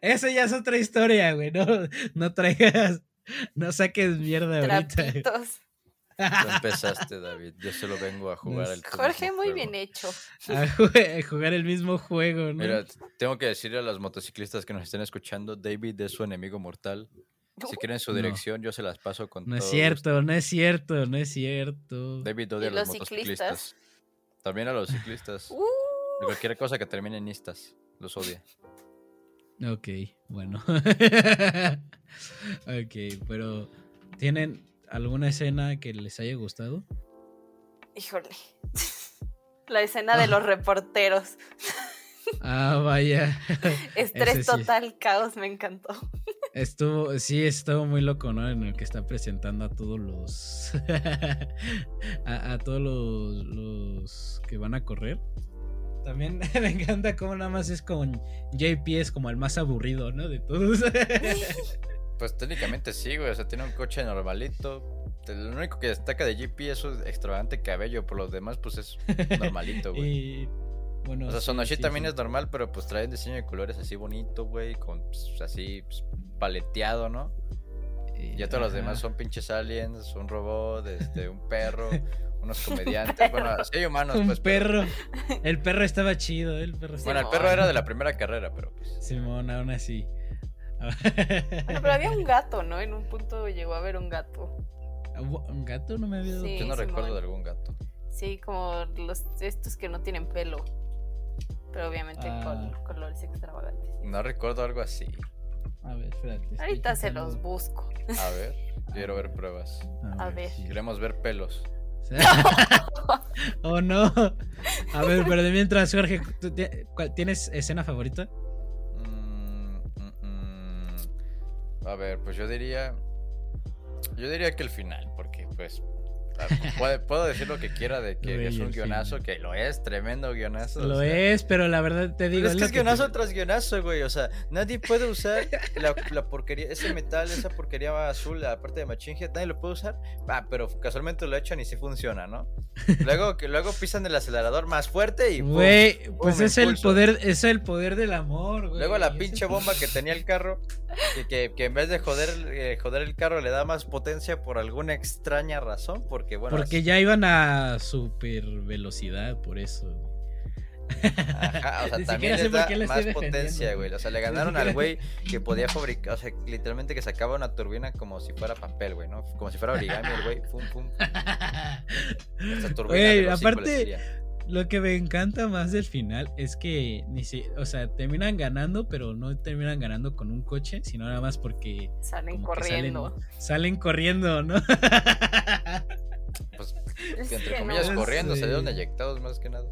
[SPEAKER 2] Eso ya es otra historia, güey, no, no traigas, no saques mierda ahorita.
[SPEAKER 1] Tú empezaste, David. Yo solo vengo a jugar el
[SPEAKER 3] Jorge, muy
[SPEAKER 1] juego.
[SPEAKER 3] bien hecho.
[SPEAKER 2] A a jugar el mismo juego, ¿no?
[SPEAKER 1] Mira, tengo que decirle a los motociclistas que nos estén escuchando, David es su enemigo mortal. Si quieren su
[SPEAKER 2] No.
[SPEAKER 1] dirección, yo se las paso con
[SPEAKER 2] no es cierto, no es cierto, no es cierto.
[SPEAKER 1] David odia
[SPEAKER 3] ¿Y
[SPEAKER 1] a los,
[SPEAKER 3] los
[SPEAKER 1] motociclistas.
[SPEAKER 3] ciclistas?
[SPEAKER 1] También a los ciclistas.
[SPEAKER 3] Uh,
[SPEAKER 1] De cualquier cosa que termine en istas, los odia.
[SPEAKER 2] Ok, bueno. ok, pero ¿tienen alguna escena que les haya gustado?
[SPEAKER 3] híjole. La escena de los reporteros.
[SPEAKER 2] Ah, vaya.
[SPEAKER 3] Estrés
[SPEAKER 2] sí.
[SPEAKER 3] total, caos, me encantó.
[SPEAKER 2] Estuvo, sí, estuvo muy loco, ¿no? En el que está presentando a todos los. a, a todos los, los que van a correr. También me encanta cómo nada más es con JP, es como el más aburrido, ¿no? De todos.
[SPEAKER 1] Pues técnicamente sí, güey. O sea, tiene un coche normalito. Lo único que destaca de GP es su extravagante cabello. Por los demás, pues es normalito, güey.
[SPEAKER 2] y. Bueno.
[SPEAKER 1] O sea, Sonoshi
[SPEAKER 2] sí,
[SPEAKER 1] también
[SPEAKER 2] sí.
[SPEAKER 1] es normal, pero pues trae un diseño de colores así bonito, güey. Con pues, así pues, paleteado, ¿no? Y ya todos los demás son pinches aliens, un robot, este, un perro, unos comediantes. Bueno, sí hay humanos,
[SPEAKER 2] Un
[SPEAKER 1] pues. pero-
[SPEAKER 2] perro. El perro estaba chido, el perro
[SPEAKER 1] Bueno, el
[SPEAKER 2] estaba-
[SPEAKER 1] perro era de la primera carrera, pero pues.
[SPEAKER 2] Simón, aún así.
[SPEAKER 3] Bueno, pero había un gato, ¿no? En un punto llegó a haber un gato.
[SPEAKER 2] ¿Un gato no me había dado
[SPEAKER 3] Sí.
[SPEAKER 1] Yo no recuerdo de algún gato.
[SPEAKER 3] Sí, como los estos que no tienen pelo. Pero obviamente
[SPEAKER 2] Ah.
[SPEAKER 3] con colores extravagantes.
[SPEAKER 1] No recuerdo algo así.
[SPEAKER 2] A ver, espérate.
[SPEAKER 3] Ahorita se los busco.
[SPEAKER 1] A ver, quiero ver pruebas.
[SPEAKER 3] A ver.
[SPEAKER 2] sí.
[SPEAKER 1] Queremos ver pelos.
[SPEAKER 2] oh no. A ver, pero de mientras, Jorge, ¿tú ti- cuál- ¿tienes escena favorita?
[SPEAKER 1] A ver, pues yo diría. Yo diría que el final, porque pues. a- puede- puedo decir lo que quiera de que es un guionazo,
[SPEAKER 2] final.
[SPEAKER 1] que lo es, tremendo guionazo. o
[SPEAKER 2] Lo
[SPEAKER 1] sea,
[SPEAKER 2] es, pero la verdad te digo.
[SPEAKER 1] Pero es que es guionazo
[SPEAKER 2] te-
[SPEAKER 1] tras guionazo, güey. O sea, nadie puede usar la, la porquería, ese metal, esa porquería azul, aparte de Machine Head, nadie lo puede usar. Ah, pero casualmente lo echan y sí funciona, ¿no? Luego, que luego pisan el acelerador más fuerte y.
[SPEAKER 2] Güey, pues es el poder, es el poder del amor, güey.
[SPEAKER 1] Luego la pinche bomba que tenía el carro, que, que, que en vez de joder, eh, joder el carro le da más potencia por alguna extraña razón, porque bueno...
[SPEAKER 2] Porque
[SPEAKER 1] así-
[SPEAKER 2] ya iban a super velocidad, por eso.
[SPEAKER 1] Ajá, o sea, también les da más potencia, güey. O sea, le ganaron al güey que podía fabricar, o sea, literalmente que sacaba una turbina como si fuera papel, güey, ¿no? Como si fuera origami el güey, pum, pum. Esa turbina
[SPEAKER 2] Güey, aparte. Lo que me encanta más del final es que ni si, o sea, terminan ganando, pero no terminan ganando con un coche, sino nada más porque
[SPEAKER 3] Salen corriendo.
[SPEAKER 2] salen corriendo, ¿no?
[SPEAKER 1] Pues,
[SPEAKER 3] Es
[SPEAKER 1] entre
[SPEAKER 3] que
[SPEAKER 1] comillas,
[SPEAKER 3] no.
[SPEAKER 1] corriendo,
[SPEAKER 2] Sí.
[SPEAKER 1] salieron eyectados más que nada.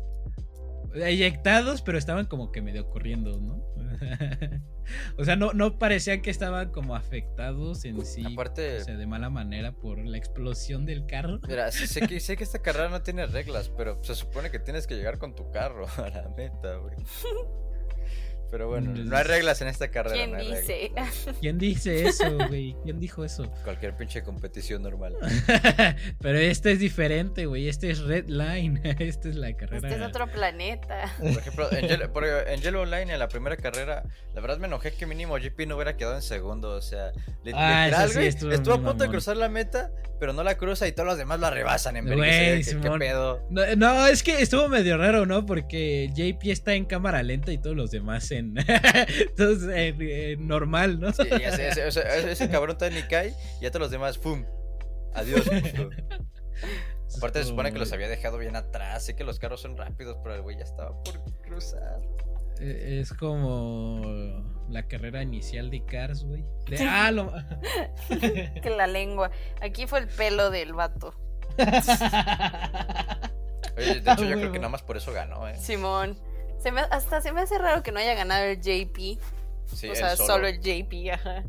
[SPEAKER 2] Eyectados, pero estaban como que medio corriendo, ¿no? o sea, no, no parecían que estaban como afectados en sí,
[SPEAKER 1] Aparte-
[SPEAKER 2] o sea, de mala manera por la explosión del carro.
[SPEAKER 1] Mira, sé que, sé que esta carrera no tiene reglas, pero se supone que tienes que llegar con tu carro a la meta, güey. Pero bueno, no hay reglas en esta carrera.
[SPEAKER 3] ¿Quién
[SPEAKER 1] no hay
[SPEAKER 3] dice?
[SPEAKER 1] reglas.
[SPEAKER 2] ¿Quién dice eso, güey? ¿Quién dijo eso?
[SPEAKER 1] Cualquier pinche competición normal.
[SPEAKER 2] Pero este es diferente, güey. Este es Red Line. Esta es la carrera.
[SPEAKER 3] Este es otro planeta.
[SPEAKER 1] Por ejemplo, en Yellow, por- en Yellow Online, en la primera carrera, la verdad me enojé que mínimo GP no hubiera quedado en segundo. O sea,
[SPEAKER 2] Ah,
[SPEAKER 1] literal,
[SPEAKER 2] sí
[SPEAKER 1] güey,
[SPEAKER 2] estuvo
[SPEAKER 1] estuvo a punto de cruzar la meta, pero no la cruza y todos los demás la rebasan en
[SPEAKER 2] Güey,
[SPEAKER 1] vergüenza. ¿Qué, pedo?
[SPEAKER 2] No, no, es que estuvo medio raro, ¿no? Porque JP está en cámara lenta y todos los demás en. Entonces, en- en normal, ¿no?
[SPEAKER 1] Sí, ese, ese- ese- ese cabrón todavía ni cae y ya todos los demás, ¡pum! Adiós. Aparte se supone que los había dejado bien atrás. Sé que los carros son rápidos, pero el güey ya estaba por cruzar.
[SPEAKER 2] Eh, Es como la carrera inicial de Cars, güey. De- ah, lo...
[SPEAKER 3] Que la lengua. Aquí fue el pelo del vato.
[SPEAKER 1] Oye, de hecho, yo creo que nada más por eso ganó, ¿eh?
[SPEAKER 3] Simón. Se me, hasta se me hace raro que no haya ganado el JP.
[SPEAKER 1] Sí,
[SPEAKER 3] o sea,
[SPEAKER 1] solo.
[SPEAKER 3] solo el JP, ajá.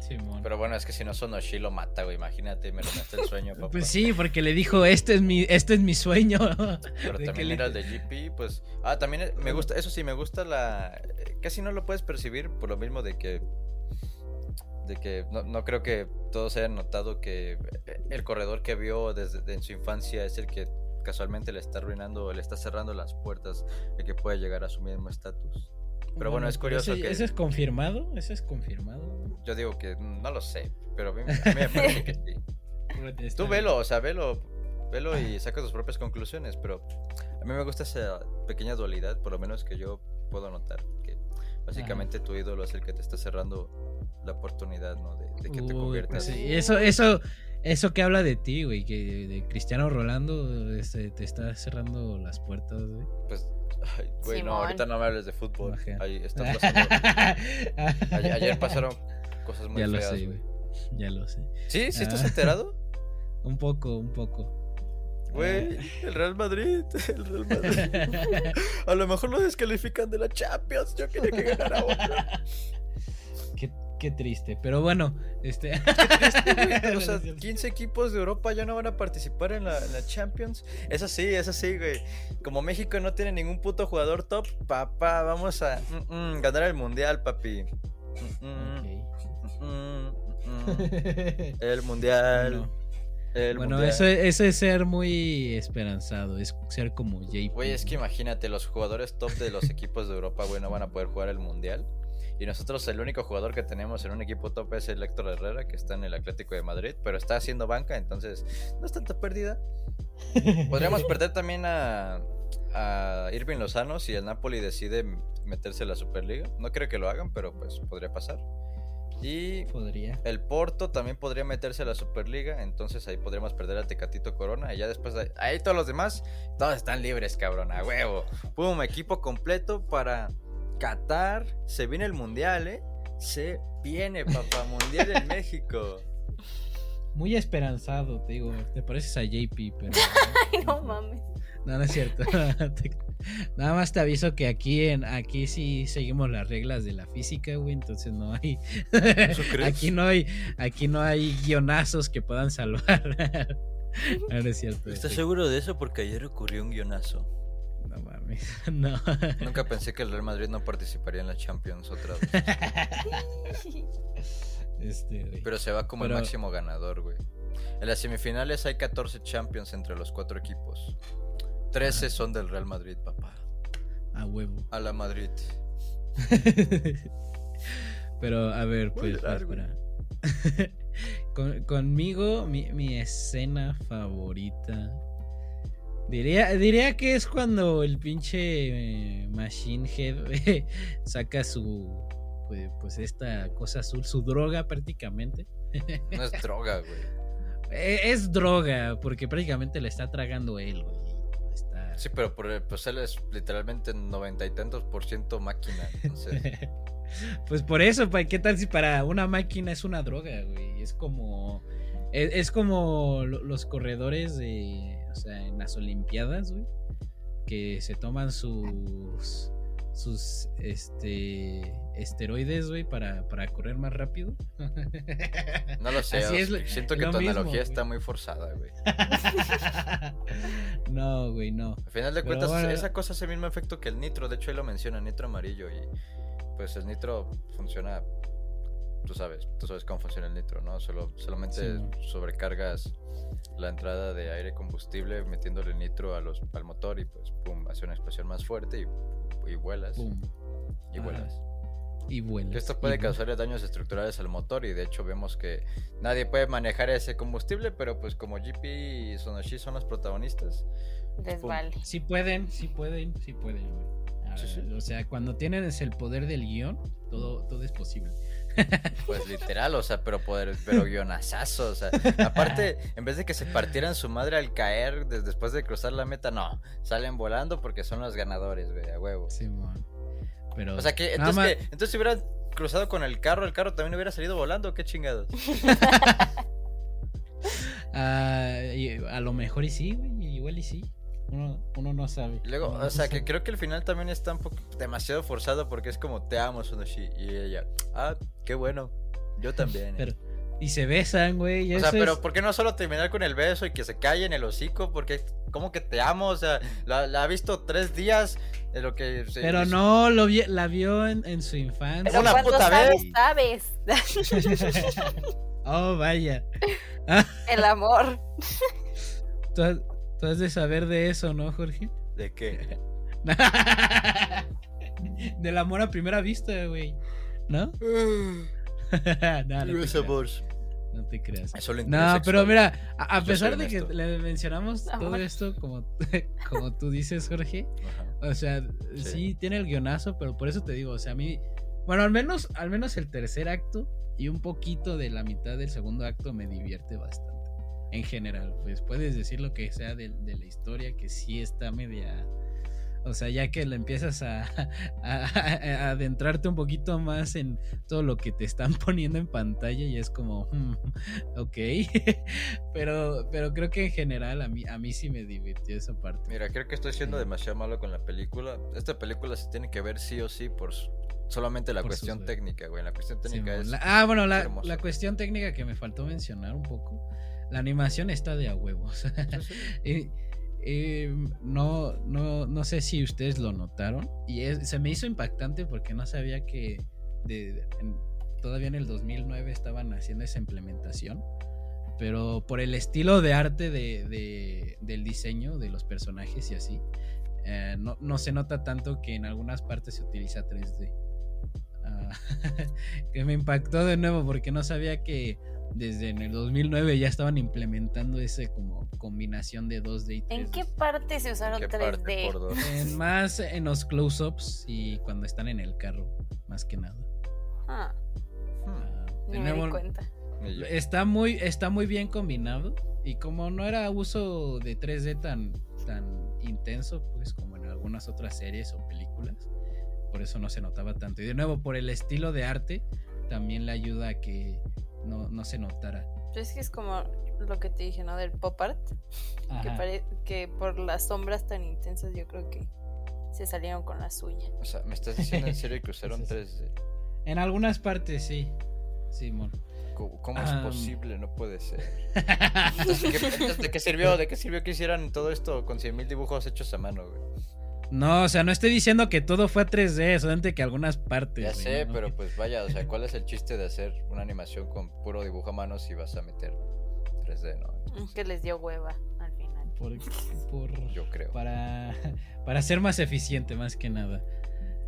[SPEAKER 2] Simón.
[SPEAKER 1] Pero bueno, es que si no Sonoshi lo mata, güey. Imagínate, me robaste el sueño, papá.
[SPEAKER 2] Pues sí, porque le dijo, este es mi, este es mi sueño.
[SPEAKER 1] Pero
[SPEAKER 2] de
[SPEAKER 1] también
[SPEAKER 2] le-
[SPEAKER 1] era el de GP, pues. Ah, también me gusta, eso sí, me gusta la. eh, Casi no lo puedes percibir por lo mismo de que. De que no, no creo que todos hayan notado que eh, el corredor que vio desde de- en su infancia es el que casualmente le está arruinando, le está cerrando las puertas de que pueda llegar a su mismo estatus. Pero bueno, es curioso
[SPEAKER 2] ese,
[SPEAKER 1] que-
[SPEAKER 2] ¿Eso es confirmado? ¿Eso es confirmado?
[SPEAKER 1] Yo digo que no lo sé, pero a mí, a mí me parece que sí. Tú velo, o sea, velo, velo y saca tus propias conclusiones, pero a mí me gusta esa pequeña dualidad, por lo menos que yo puedo notar, que básicamente tu ídolo es el que te está cerrando la oportunidad, ¿no? De, de que te
[SPEAKER 2] Uy,
[SPEAKER 1] conviertas.
[SPEAKER 2] pues sí, Eso, eso, eso que habla de ti, güey, que de Cristiano Rolando este, te está cerrando las puertas, güey.
[SPEAKER 1] Pues, ay, güey, no, ahorita no me hables de fútbol. Ahí están pasando. ayer, ayer pasaron cosas muy
[SPEAKER 2] ya lo
[SPEAKER 1] feas.
[SPEAKER 2] sé,
[SPEAKER 1] güey.
[SPEAKER 2] güey. Ya lo sé.
[SPEAKER 1] ¿Sí? ¿Sí estás
[SPEAKER 2] Ah.
[SPEAKER 1] enterado?
[SPEAKER 2] Un poco, un poco.
[SPEAKER 1] Güey, el Real Madrid, el Real Madrid. A lo mejor lo descalifican de la Champions. Yo quería que ganara otra.
[SPEAKER 2] qué, qué triste. Pero bueno, este.
[SPEAKER 1] O sea, 15 equipos de Europa ya no van a participar en la, en la Champions. Eso sí, eso sí, güey. Como México no tiene ningún puto jugador top, papá, vamos a mm, mm, ganar el mundial, papi. Mm. El mundial.
[SPEAKER 2] Bueno,
[SPEAKER 1] el
[SPEAKER 2] bueno,
[SPEAKER 1] mundial.
[SPEAKER 2] eso, eso es ser muy esperanzado. Es ser como JP.
[SPEAKER 1] Güey, es que imagínate, los jugadores top de los equipos de Europa, güey, no van a poder jugar el mundial. Y nosotros, el único jugador que tenemos en un equipo top es el Héctor Herrera, que está en el Atlético de Madrid, pero está haciendo banca, entonces no es tanta pérdida. Podríamos perder también a, a Irving Lozano si el Napoli decide meterse a la Superliga. No creo que lo hagan, pero pues podría pasar. Y
[SPEAKER 2] Podría.
[SPEAKER 1] el Porto también podría meterse a la Superliga, entonces ahí podríamos perder a Tecatito Corona y ya después de- ahí todos los demás, todos están libres, cabrón, a huevo. Pum, equipo completo para Qatar. Se viene el Mundial, ¿eh? Se viene, papá, Mundial en México.
[SPEAKER 2] Muy esperanzado, te digo. Te pareces a JP, pero.
[SPEAKER 3] Ay, no mames.
[SPEAKER 2] No, no es cierto. Nada más te aviso que aquí en aquí sí seguimos las reglas de la física, güey, entonces no hay
[SPEAKER 1] crees?
[SPEAKER 2] aquí no hay aquí no hay guionazos que puedan salvar. No, no es cierto.
[SPEAKER 1] ¿Estás
[SPEAKER 2] sí.
[SPEAKER 1] seguro de eso? Porque ayer ocurrió un guionazo.
[SPEAKER 2] No mames. No.
[SPEAKER 1] Nunca pensé que el Real Madrid no participaría en la Champions otra vez.
[SPEAKER 2] Este, güey.
[SPEAKER 1] Pero se va como
[SPEAKER 2] Pero-
[SPEAKER 1] el máximo ganador, güey. En las semifinales hay 14 Champions entre los cuatro equipos. 13 son del Real Madrid, papá.
[SPEAKER 2] A huevo.
[SPEAKER 1] A la Madrid.
[SPEAKER 2] Pero a ver, pues espera. Con- conmigo, mi, mi escena favorita. Diría, diría que es cuando el pinche eh, Machine Head saca su. Pues, pues, esta cosa azul, su droga prácticamente.
[SPEAKER 1] No es droga, güey.
[SPEAKER 2] E, es, droga, porque prácticamente la está tragando él, güey.
[SPEAKER 1] Sí, pero por, pues él es literalmente noventa y tantos por ciento máquina.
[SPEAKER 2] pues por eso, ¿qué tal si para una máquina es una droga, güey? Es como. Es, como los corredores de. O sea, en las Olimpiadas, güey. Que se toman sus. Sus. Este. Esteroides, güey, para, para correr más rápido.
[SPEAKER 1] No lo sé. siento que tu analogía está muy forzada, güey.
[SPEAKER 2] no, güey, no.
[SPEAKER 1] Al final de cuentas, esa cosa hace el mismo efecto que el nitro. De hecho, ahí lo menciona, nitro amarillo. Y pues el nitro funciona tú sabes, tú sabes cómo funciona el nitro, ¿no? Solo, solamente sobrecargas la entrada de aire combustible metiéndole nitro a los, al motor y pues pum, hace una explosión más fuerte y, y vuelas. Y vuelas.
[SPEAKER 2] Y vuelas.
[SPEAKER 1] Esto puede causar daños estructurales al motor y de hecho vemos que nadie puede manejar ese combustible, pero pues como GP y Sonoshi son los protagonistas.
[SPEAKER 3] Les vale.
[SPEAKER 2] Sí pueden, sí pueden, sí pueden. O sea, cuando tienen el poder del guion, todo, todo es posible.
[SPEAKER 1] Pues literal, o sea, pero poder, pero guionazazo, o sea, aparte, en vez de que se partieran su madre al caer después de cruzar la meta, no, salen volando porque son los ganadores, güey, a huevo.
[SPEAKER 2] Sí, Pero
[SPEAKER 1] o sea que entonces, entonces si hubieran cruzado con el carro, el carro también hubiera salido volando, qué chingados.
[SPEAKER 2] Ah, a lo mejor y sí, güey, igual y sí. Uno, no sabe.
[SPEAKER 1] Luego, o sea, que creo que el final también está un poco demasiado forzado porque es como te amo, Sonoshi. Y ella, ah, qué bueno. Yo también.
[SPEAKER 2] Pero, y se besan, güey.
[SPEAKER 1] O sea, pero ¿por qué no solo terminar con el beso y que se calle en el hocico? Porque, como que te amo? O sea, la, ha visto tres días de lo que.
[SPEAKER 2] pero no, lo la vio en, su infancia.
[SPEAKER 3] Pero Una puta sabes, vez.
[SPEAKER 2] sabes. oh, vaya.
[SPEAKER 3] el amor.
[SPEAKER 2] Tú has de saber de eso, ¿no, Jorge?
[SPEAKER 1] ¿De qué?
[SPEAKER 2] Del amor a primera vista, güey. ¿No?
[SPEAKER 1] no, no,
[SPEAKER 2] no te creas. no, pero mira, a, pesar de que le mencionamos todo esto, como, como tú dices, Jorge, o sea, sí. tiene el guionazo, pero por eso te digo, o sea, a mí, bueno, al menos, al menos el tercer acto y un poquito de la mitad del segundo acto me divierte bastante en general. Pues puedes decir lo que sea de, la historia, que sí está media... O sea, ya que le empiezas a, adentrarte un poquito más en todo lo que te están poniendo en pantalla y es como, hmm, ok, pero, pero creo que en general a mí, a mí sí me divirtió esa parte.
[SPEAKER 1] Mira, creo que estoy siendo demasiado malo con la película. Esta película se tiene que ver sí o sí por solamente la cuestión técnica, güey. La cuestión técnica es...
[SPEAKER 2] ah, bueno, la, la cuestión técnica que me faltó mencionar un poco la animación está de a huevos. no, no, no sé si ustedes lo notaron. Y se me hizo impactante porque no sabía que todavía en el 2009 estaban haciendo esa implementación. Pero por el estilo de arte de, del diseño de los personajes y así, eh, no, se nota tanto que en algunas partes se utiliza 3D. Ah, que me impactó de nuevo porque no sabía que desde en el 2009 ya estaban implementando ese como combinación de 2D y 3D.
[SPEAKER 3] ¿En qué parte se usaron 3D?
[SPEAKER 2] En más en los close-ups y cuando están en el carro, más que nada.
[SPEAKER 3] Ah. ah me di cuenta.
[SPEAKER 2] Está muy, está muy bien combinado y como no era uso de 3D tan, tan intenso, pues como en algunas otras series o películas, por eso no se notaba tanto. Y de nuevo, por el estilo de arte, también le ayuda a que no, no se notara.
[SPEAKER 3] Pero es que es como lo que te dije, ¿no? Del pop art. Que, que por las sombras tan intensas yo creo que se salieron con la suya.
[SPEAKER 1] O sea, ¿me estás diciendo en serio que usaron 3D?
[SPEAKER 2] En algunas partes sí, Simón.
[SPEAKER 1] ¿Cómo, es posible? No puede ser. ¿de qué sirvió? ¿De qué sirvió que hicieran todo esto con 100.000 dibujos hechos a mano, güey?
[SPEAKER 2] No, o sea, no estoy diciendo que todo fue a 3D, solamente que algunas partes.
[SPEAKER 1] Ya sé, pero pues vaya, o sea, ¿cuál es el chiste de hacer una animación con puro dibujo a mano si vas a meter 3D, no?
[SPEAKER 3] Que les dio hueva al final.
[SPEAKER 2] Por,
[SPEAKER 1] Yo creo.
[SPEAKER 2] Para, para ser más eficiente, más que nada.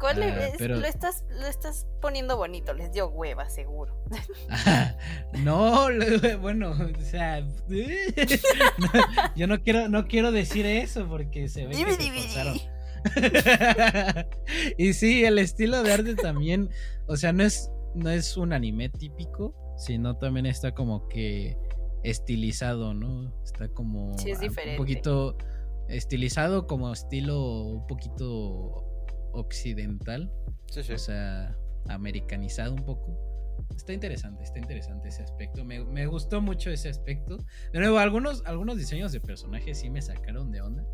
[SPEAKER 3] ¿Cuál
[SPEAKER 2] Ah,
[SPEAKER 3] es?
[SPEAKER 2] pero-
[SPEAKER 3] Lo, estás, lo estás poniendo bonito, les dio hueva, seguro.
[SPEAKER 2] no, lo- bueno, o sea, no, yo no quiero, no quiero decir eso porque se ve que se forzaron. y sí, el estilo de arte también, o sea, no es, no es un anime típico, sino también está como que estilizado, ¿no? Está como
[SPEAKER 3] Sí, es diferente.
[SPEAKER 2] un poquito estilizado como estilo un poquito occidental,
[SPEAKER 1] Sí, sí.
[SPEAKER 2] o sea, americanizado un poco. Está interesante, está interesante ese aspecto. Me, me gustó mucho ese aspecto. De nuevo, algunos, algunos diseños de personajes sí me sacaron de onda.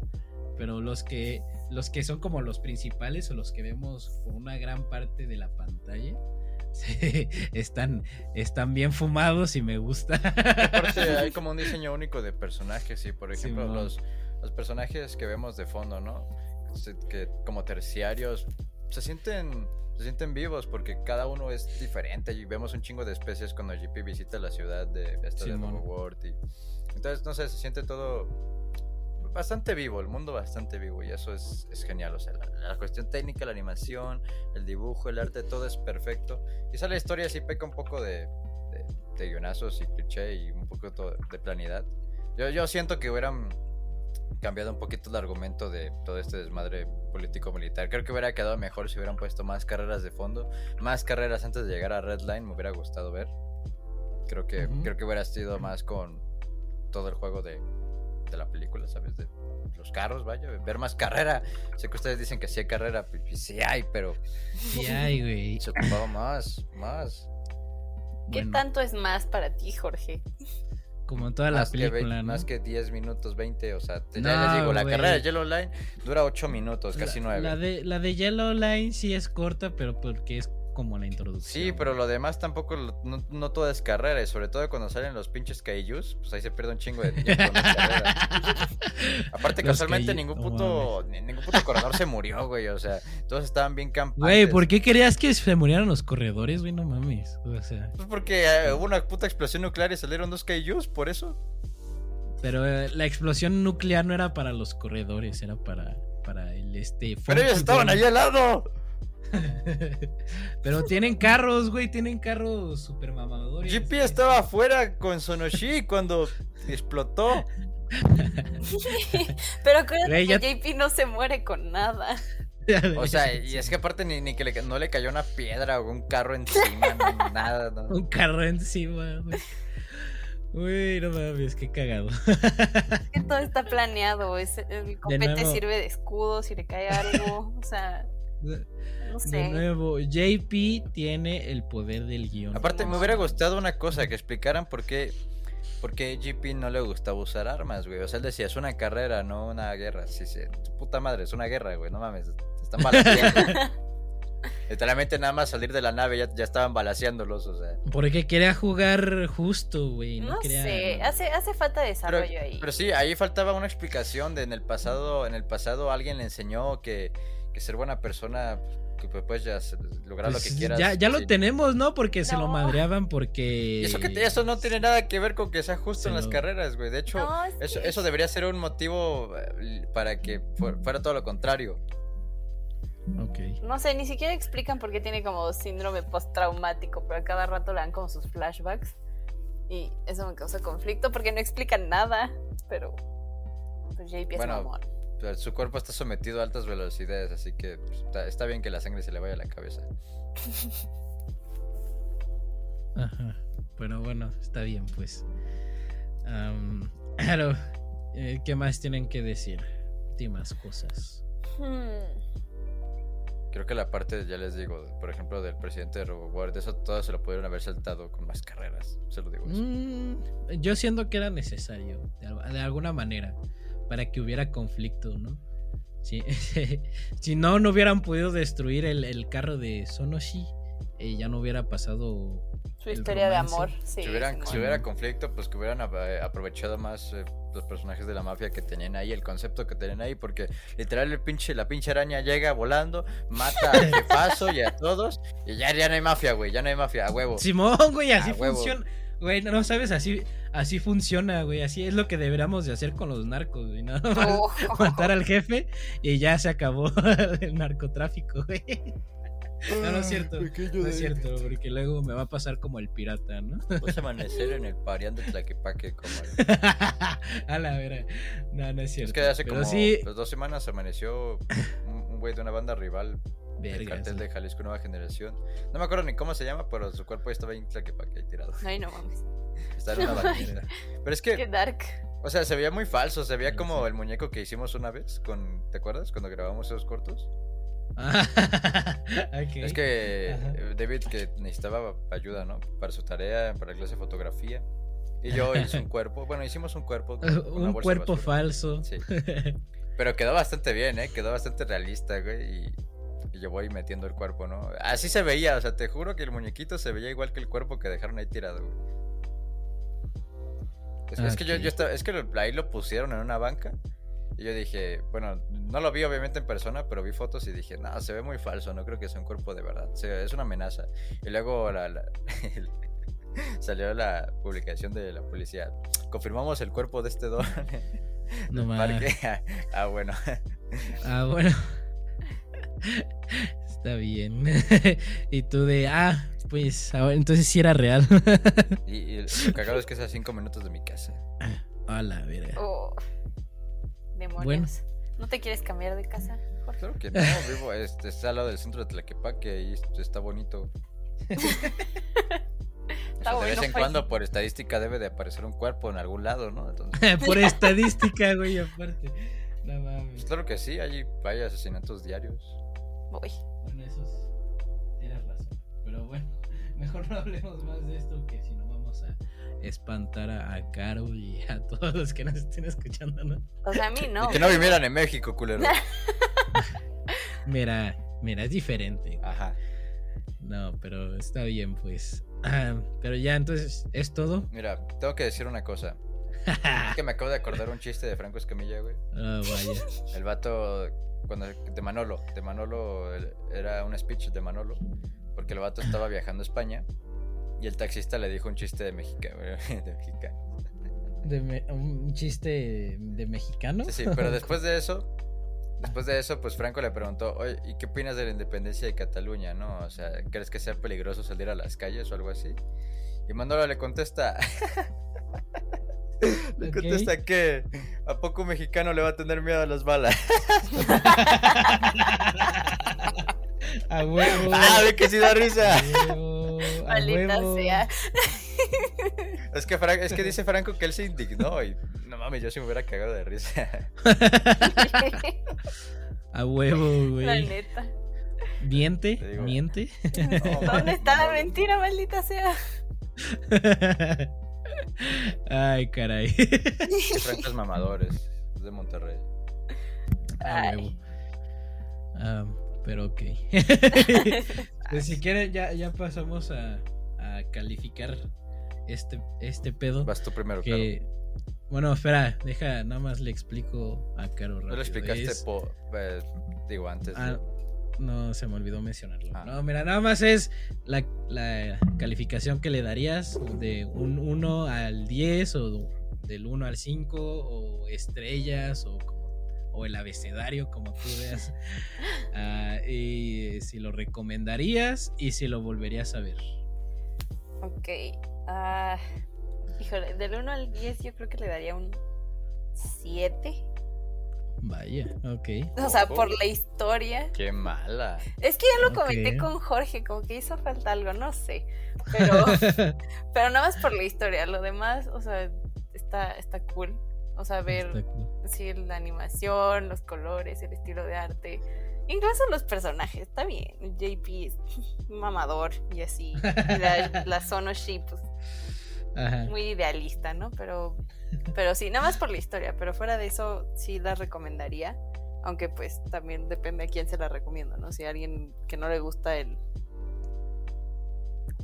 [SPEAKER 2] Pero los que, los que son como los principales o los que vemos por una gran parte de la pantalla sí, están, están bien fumados y me gusta.
[SPEAKER 1] Aparte, hay como un diseño único de personajes, y por ejemplo, los, los personajes que vemos de fondo, ¿no? Que como terciarios se sienten, se sienten vivos porque cada uno es diferente y vemos un chingo de especies cuando GP visita la ciudad de esta de
[SPEAKER 2] Simón.
[SPEAKER 1] World y entonces no sé, se siente todo bastante vivo, el mundo bastante vivo y eso es, es genial, o sea, la, la cuestión técnica, la animación, el dibujo, el arte, todo es perfecto. Quizá la historia sí peca un poco de, de, de guionazos y cliché y un poco de planidad. Yo, yo siento que hubieran cambiado un poquito el argumento de todo este desmadre político-militar. Creo que hubiera quedado mejor si hubieran puesto más carreras de fondo, más carreras antes de llegar a Red Line, me hubiera gustado ver. Creo que,
[SPEAKER 2] Ujú.
[SPEAKER 1] creo que hubiera sido más con todo el juego de, de la película, ¿sabes? De los carros, vaya, ver más carrera. Sé que ustedes dicen que sí hay carrera, pues pues sí hay, pero
[SPEAKER 2] Sí, ay, güey.
[SPEAKER 1] se ocupaba más, más.
[SPEAKER 3] ¿Qué
[SPEAKER 2] Bueno,
[SPEAKER 3] tanto es más para ti, Jorge?
[SPEAKER 2] Como en toda la
[SPEAKER 1] más, que,
[SPEAKER 2] película,
[SPEAKER 1] ve-
[SPEAKER 2] ¿no?
[SPEAKER 1] más que 10 minutos, 20, o sea, te-
[SPEAKER 2] No,
[SPEAKER 1] ya les digo, la carrera de Yellow Line dura 8 minutos, casi
[SPEAKER 2] la,
[SPEAKER 1] 9.
[SPEAKER 2] La de, la de Yellow Line sí es corta, pero porque es como la introducción.
[SPEAKER 1] Sí, pero lo demás tampoco, no, no todo es carrera, y sobre todo cuando salen los pinches kaijus, pues ahí se pierde un chingo de tiempo en la carrera. Aparte,
[SPEAKER 2] Los
[SPEAKER 1] casualmente ningún puto, ni- ningún puto corredor se murió, güey, o sea, todos estaban bien campantes.
[SPEAKER 2] Güey, ¿por qué querías que se murieran los corredores, güey? No mames. O sea,
[SPEAKER 1] Pues porque eh, hubo una puta explosión nuclear y salieron dos kaijus, por eso.
[SPEAKER 2] pero eh, la explosión nuclear no era para los corredores, era para, para el este.
[SPEAKER 1] Pero ellos estaban allá al lado.
[SPEAKER 2] pero tienen carros, güey, tienen carros super mamadores.
[SPEAKER 1] GP
[SPEAKER 2] güey.
[SPEAKER 1] estaba afuera con Sonoshi cuando explotó.
[SPEAKER 3] Pero acuérdate que JP no se muere con nada.
[SPEAKER 1] O sea, y es que aparte ni, ni que le, no le cayó una piedra o un carro encima, no, nada. no.
[SPEAKER 2] Un carro encima, güey. Uy, no mames, qué cagado.
[SPEAKER 3] Es que todo está planeado. Es, el copete sirve de escudo si le cae algo. O sea, no
[SPEAKER 2] De
[SPEAKER 3] sé.
[SPEAKER 2] nuevo, JP tiene el poder del guion.
[SPEAKER 1] Aparte, me hubiera gustado una cosa, que explicaran por qué, por qué GP no le gustaba usar armas, güey. O sea, él decía, es una carrera, no una guerra. Sí, sí, tu puta madre, es una guerra, güey, no mames, te están balaseando. Literalmente nada más salir de la nave ya, ya estaban balaseándolos, o sea.
[SPEAKER 2] Porque quería jugar justo, güey. No,
[SPEAKER 3] No
[SPEAKER 2] quería...
[SPEAKER 3] sé, hace, hace falta
[SPEAKER 1] Pero,
[SPEAKER 3] desarrollo ahí.
[SPEAKER 1] pero sí, ahí faltaba una explicación de en el pasado, en el pasado alguien le enseñó que, que ser buena persona, que pues, puedes ya lograr
[SPEAKER 2] Pues,
[SPEAKER 1] lo que quieras.
[SPEAKER 2] Ya, ya lo
[SPEAKER 1] sí.
[SPEAKER 2] tenemos, ¿no? Porque se lo madreaban porque...
[SPEAKER 1] Y eso, que te- eso no tiene nada que ver con que sea justo
[SPEAKER 2] Se
[SPEAKER 1] en las carreras, güey. De hecho,
[SPEAKER 3] No,
[SPEAKER 1] eso, eso debería ser un motivo eh, para que fu- fuera todo lo contrario.
[SPEAKER 2] Ok.
[SPEAKER 3] No sé, ni siquiera explican por qué tiene como síndrome postraumático, pero a cada rato le dan como sus flashbacks. Y eso me causa conflicto porque no explican nada. Pero. Pues JP es
[SPEAKER 1] Bueno,
[SPEAKER 3] mamón.
[SPEAKER 1] Su cuerpo está sometido a altas velocidades, así que pues, está, está bien que la sangre se le vaya a la cabeza.
[SPEAKER 2] Ajá. Pero bueno, está bien, pues. Claro. eh, ¿Qué más tienen que decir? Últimas cosas.
[SPEAKER 3] Hmm.
[SPEAKER 1] Creo que la parte, ya les digo, por ejemplo, del presidente de eso todo se lo pudieron haber saltado con más carreras. Se lo digo. eso.
[SPEAKER 2] Mm, yo siento que era necesario, de alguna manera, para que hubiera conflicto, ¿no? Si, si no, no hubieran podido destruir el, el carro de Sonoshi, eh, ya no hubiera pasado.
[SPEAKER 3] Su historia de amor. Sí,
[SPEAKER 1] si, hubieran, si hubiera conflicto, pues que hubieran eh, aprovechado más eh, los personajes de la mafia que tenían ahí, el concepto que tenían ahí, porque literal el pinche, la pinche araña llega volando, mata al jefazo y a todos, y ya, ya no hay mafia, güey, ya no hay mafia, a huevo.
[SPEAKER 2] Simón, güey, así
[SPEAKER 1] A huevo.
[SPEAKER 2] Güey, no, no sabes, así, así funciona, güey. Así es lo que deberíamos de hacer con los narcos, güey. Más
[SPEAKER 3] Oh.
[SPEAKER 2] matar al jefe y ya se acabó el narcotráfico, güey. No, no es cierto. No es cierto, porque luego me va a pasar como el pirata, ¿no?
[SPEAKER 1] Vas a amanecer en el parián de Tlaquepaque como el-
[SPEAKER 2] a la vera. No, no es cierto.
[SPEAKER 1] Es que hace
[SPEAKER 2] Pero
[SPEAKER 1] como
[SPEAKER 2] sí,
[SPEAKER 1] pues, dos semanas amaneció un un güey de una banda rival
[SPEAKER 2] Vergas,
[SPEAKER 1] cartel de. Jalisco Nueva Generación. No me acuerdo ni cómo se llama, pero su cuerpo estaba ahí en Tlaquepaque ahí tirado.
[SPEAKER 3] Ay, no mames.
[SPEAKER 1] Está en una banqueta. Pero es
[SPEAKER 3] Qué
[SPEAKER 1] que,
[SPEAKER 3] dark.
[SPEAKER 1] o sea, se veía muy falso. Se veía como el muñeco que hicimos una vez con. ¿Te acuerdas? Cuando grabamos esos cortos.
[SPEAKER 2] Ah, ok.
[SPEAKER 1] Es que
[SPEAKER 2] Ajá.
[SPEAKER 1] David que necesitaba ayuda, ¿no? Para su tarea, para la clase de fotografía. Y yo hice un cuerpo. Bueno, hicimos un cuerpo. con una
[SPEAKER 2] Un cuerpo falso.
[SPEAKER 1] Sí. Pero quedó bastante bien, ¿eh? Quedó bastante realista, güey. Y, y yo voy metiendo el cuerpo, ¿no? Así se veía, o sea, te juro que el muñequito se veía igual que el cuerpo que dejaron ahí tirado, güey. Es, es que yo, yo estaba, es que lo- ahí lo pusieron en una banca. Y yo dije, bueno, no lo vi obviamente en persona, pero vi fotos y dije, no, se ve muy falso, no creo que sea un cuerpo de verdad. se- es una amenaza. Y luego la- la- salió la publicación de la policía. Confirmamos el cuerpo de este don.
[SPEAKER 2] No
[SPEAKER 1] parque. Ah, bueno.
[SPEAKER 2] Ah, bueno. Está bien. y tú de, ah, pues, ahora, entonces sí era real.
[SPEAKER 1] Y, y lo cagado es que es a cinco minutos de mi casa.
[SPEAKER 2] a la verga.
[SPEAKER 3] Oh. Demonios.
[SPEAKER 2] Bueno.
[SPEAKER 3] ¿No te quieres cambiar de casa, Jorge?
[SPEAKER 1] Claro que no, vivo, este, está al lado del centro de Tlaquepaque, ahí está bonito. O sea, de vez en cuando, por estadística, debe de aparecer un cuerpo en algún lado, ¿no? Entonces,
[SPEAKER 2] Por estadística, güey, aparte. No
[SPEAKER 1] pues claro que sí, hay, hay asesinatos diarios.
[SPEAKER 3] Voy.
[SPEAKER 2] Bueno, eso es- tienes razón. Pero bueno, mejor no hablemos más de esto que si no vamos a espantar a, a Caro y a todos los que nos estén escuchando, ¿no?
[SPEAKER 3] O sea, a mí no.
[SPEAKER 1] Y que no vivieran en México, culero.
[SPEAKER 2] Mira, mira, es diferente.
[SPEAKER 1] Ajá.
[SPEAKER 2] No, pero está bien, pues. Ah, pero ya, entonces, ¿es todo?
[SPEAKER 1] Mira, tengo que decir una cosa. Es que me acabo de acordar un chiste de Franco Escamilla, güey.
[SPEAKER 2] Ah, vaya.
[SPEAKER 1] El vato, cuando, de Manolo, de Manolo, era un speech de Manolo, porque el vato estaba viajando a España y el taxista le dijo un chiste de mexicano. De mexicano.
[SPEAKER 2] De me- un chiste de mexicano.
[SPEAKER 1] Sí, sí, pero después de eso, después de eso, pues Franco le preguntó, oye, ¿y qué opinas de la independencia de Cataluña, no? O sea, ¿crees que sea peligroso salir a las calles o algo así? Y Manolo le contesta, le
[SPEAKER 2] Ok.
[SPEAKER 1] contesta que ¿a poco un mexicano le va a tener miedo a las balas?
[SPEAKER 2] A huevo.
[SPEAKER 1] ¡Ah, ve que sí da
[SPEAKER 2] A
[SPEAKER 1] risa!
[SPEAKER 2] huevo. A
[SPEAKER 3] Maldita
[SPEAKER 2] huevo.
[SPEAKER 3] sea.
[SPEAKER 1] Es que, es que dice Franco que él se indignó y no mames, yo sí me hubiera cagado de risa.
[SPEAKER 2] A huevo,
[SPEAKER 3] La
[SPEAKER 2] güey.
[SPEAKER 3] neta.
[SPEAKER 2] Miente,
[SPEAKER 1] digo.
[SPEAKER 2] miente.
[SPEAKER 3] ¿Dónde está la mentira, maldita sea?
[SPEAKER 2] Ay, caray.
[SPEAKER 1] Que Franco es mamador, es, es de Monterrey.
[SPEAKER 2] A
[SPEAKER 3] Ay.
[SPEAKER 2] Ah, pero ok. pues si quieren, ya, ya pasamos a, a calificar este, este pedo.
[SPEAKER 1] Vas tú primero, claro.
[SPEAKER 2] Que, bueno, espera, deja, nada más le explico a Caro
[SPEAKER 1] No lo explicaste,
[SPEAKER 2] Es-
[SPEAKER 1] po- eh, digo, antes.
[SPEAKER 2] Ah,
[SPEAKER 1] de-
[SPEAKER 2] no, se me olvidó mencionarlo.
[SPEAKER 1] Ah.
[SPEAKER 2] No, mira, nada más es la, la calificación que le darías de un 1 al 10 o del 1 al 5 o estrellas o, como- o el abecedario, como tú veas. Ah, y si lo recomendarías y si lo volverías a ver.
[SPEAKER 3] Ok. ah, híjole, del 1 al 10 yo creo que le daría un 7.
[SPEAKER 2] Vaya, ok.
[SPEAKER 3] O sea, por la historia.
[SPEAKER 1] Qué mala.
[SPEAKER 3] Es que ya lo comenté con Jorge, como que hizo falta algo, no sé. Pero, pero nada más por la historia. Lo demás, o sea, está, está cool. O sea, ver
[SPEAKER 2] cool.
[SPEAKER 3] sí, la animación, los colores, el estilo de arte. Incluso los personajes, está bien. JP es mamador y así. Y la, la Sonoshi, pues
[SPEAKER 2] Ajá.
[SPEAKER 3] muy idealista, ¿no? Pero, pero sí, nada más por la historia. Pero fuera de eso, sí la recomendaría. Aunque pues también depende a quién se la recomiendo, ¿no? Si a alguien que no le gusta el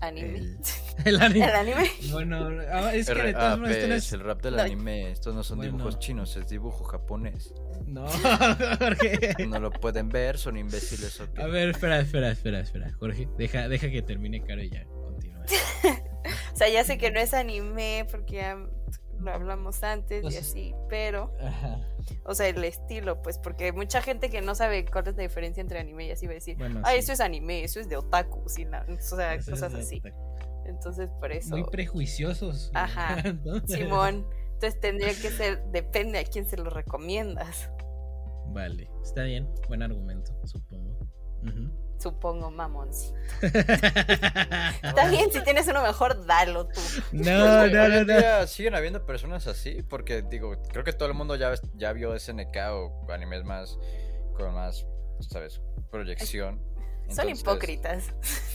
[SPEAKER 3] anime.
[SPEAKER 2] El, el anime.
[SPEAKER 3] El anime.
[SPEAKER 2] Bueno, ah, es que de
[SPEAKER 1] R-
[SPEAKER 2] todas maneras esto no es-
[SPEAKER 1] el rap del
[SPEAKER 3] No.
[SPEAKER 1] anime. Estos no son
[SPEAKER 2] Bueno.
[SPEAKER 1] dibujos chinos, es dibujo japonés.
[SPEAKER 2] No, Jorge.
[SPEAKER 1] No lo pueden ver, son imbéciles. ¿ok?
[SPEAKER 2] A ver, espera, espera, espera, espera. Jorge, deja, deja que termine Caro y ya continúa.
[SPEAKER 3] Sea, ya sé que no es anime porque ya lo hablamos antes y
[SPEAKER 2] Pues-
[SPEAKER 3] así, pero,
[SPEAKER 2] Ajá.
[SPEAKER 3] o sea, el estilo, pues, porque hay mucha gente que no sabe cuál es la diferencia entre anime y así va a decir,
[SPEAKER 2] Bueno,
[SPEAKER 3] ah,
[SPEAKER 2] sí.
[SPEAKER 3] eso es anime, eso es de otaku, sí, o sea,
[SPEAKER 2] Eso
[SPEAKER 3] cosas así. Entonces, por eso,
[SPEAKER 2] Muy prejuiciosos.
[SPEAKER 3] Ajá.
[SPEAKER 2] ¿no?
[SPEAKER 3] Simón, entonces tendría que ser, depende a quién se lo recomiendas,
[SPEAKER 2] Vale, está bien. Buen argumento, supongo. Ujú.
[SPEAKER 3] Supongo, mamón. sí. Está bien, si tienes uno mejor, dalo tú.
[SPEAKER 2] No,
[SPEAKER 1] Hoy
[SPEAKER 2] no, no, no.
[SPEAKER 1] siguen habiendo personas así, porque digo, creo que todo el mundo ya, ya vio SNK o animes más con más, ¿sabes? Proyección.
[SPEAKER 3] Son hipócritas.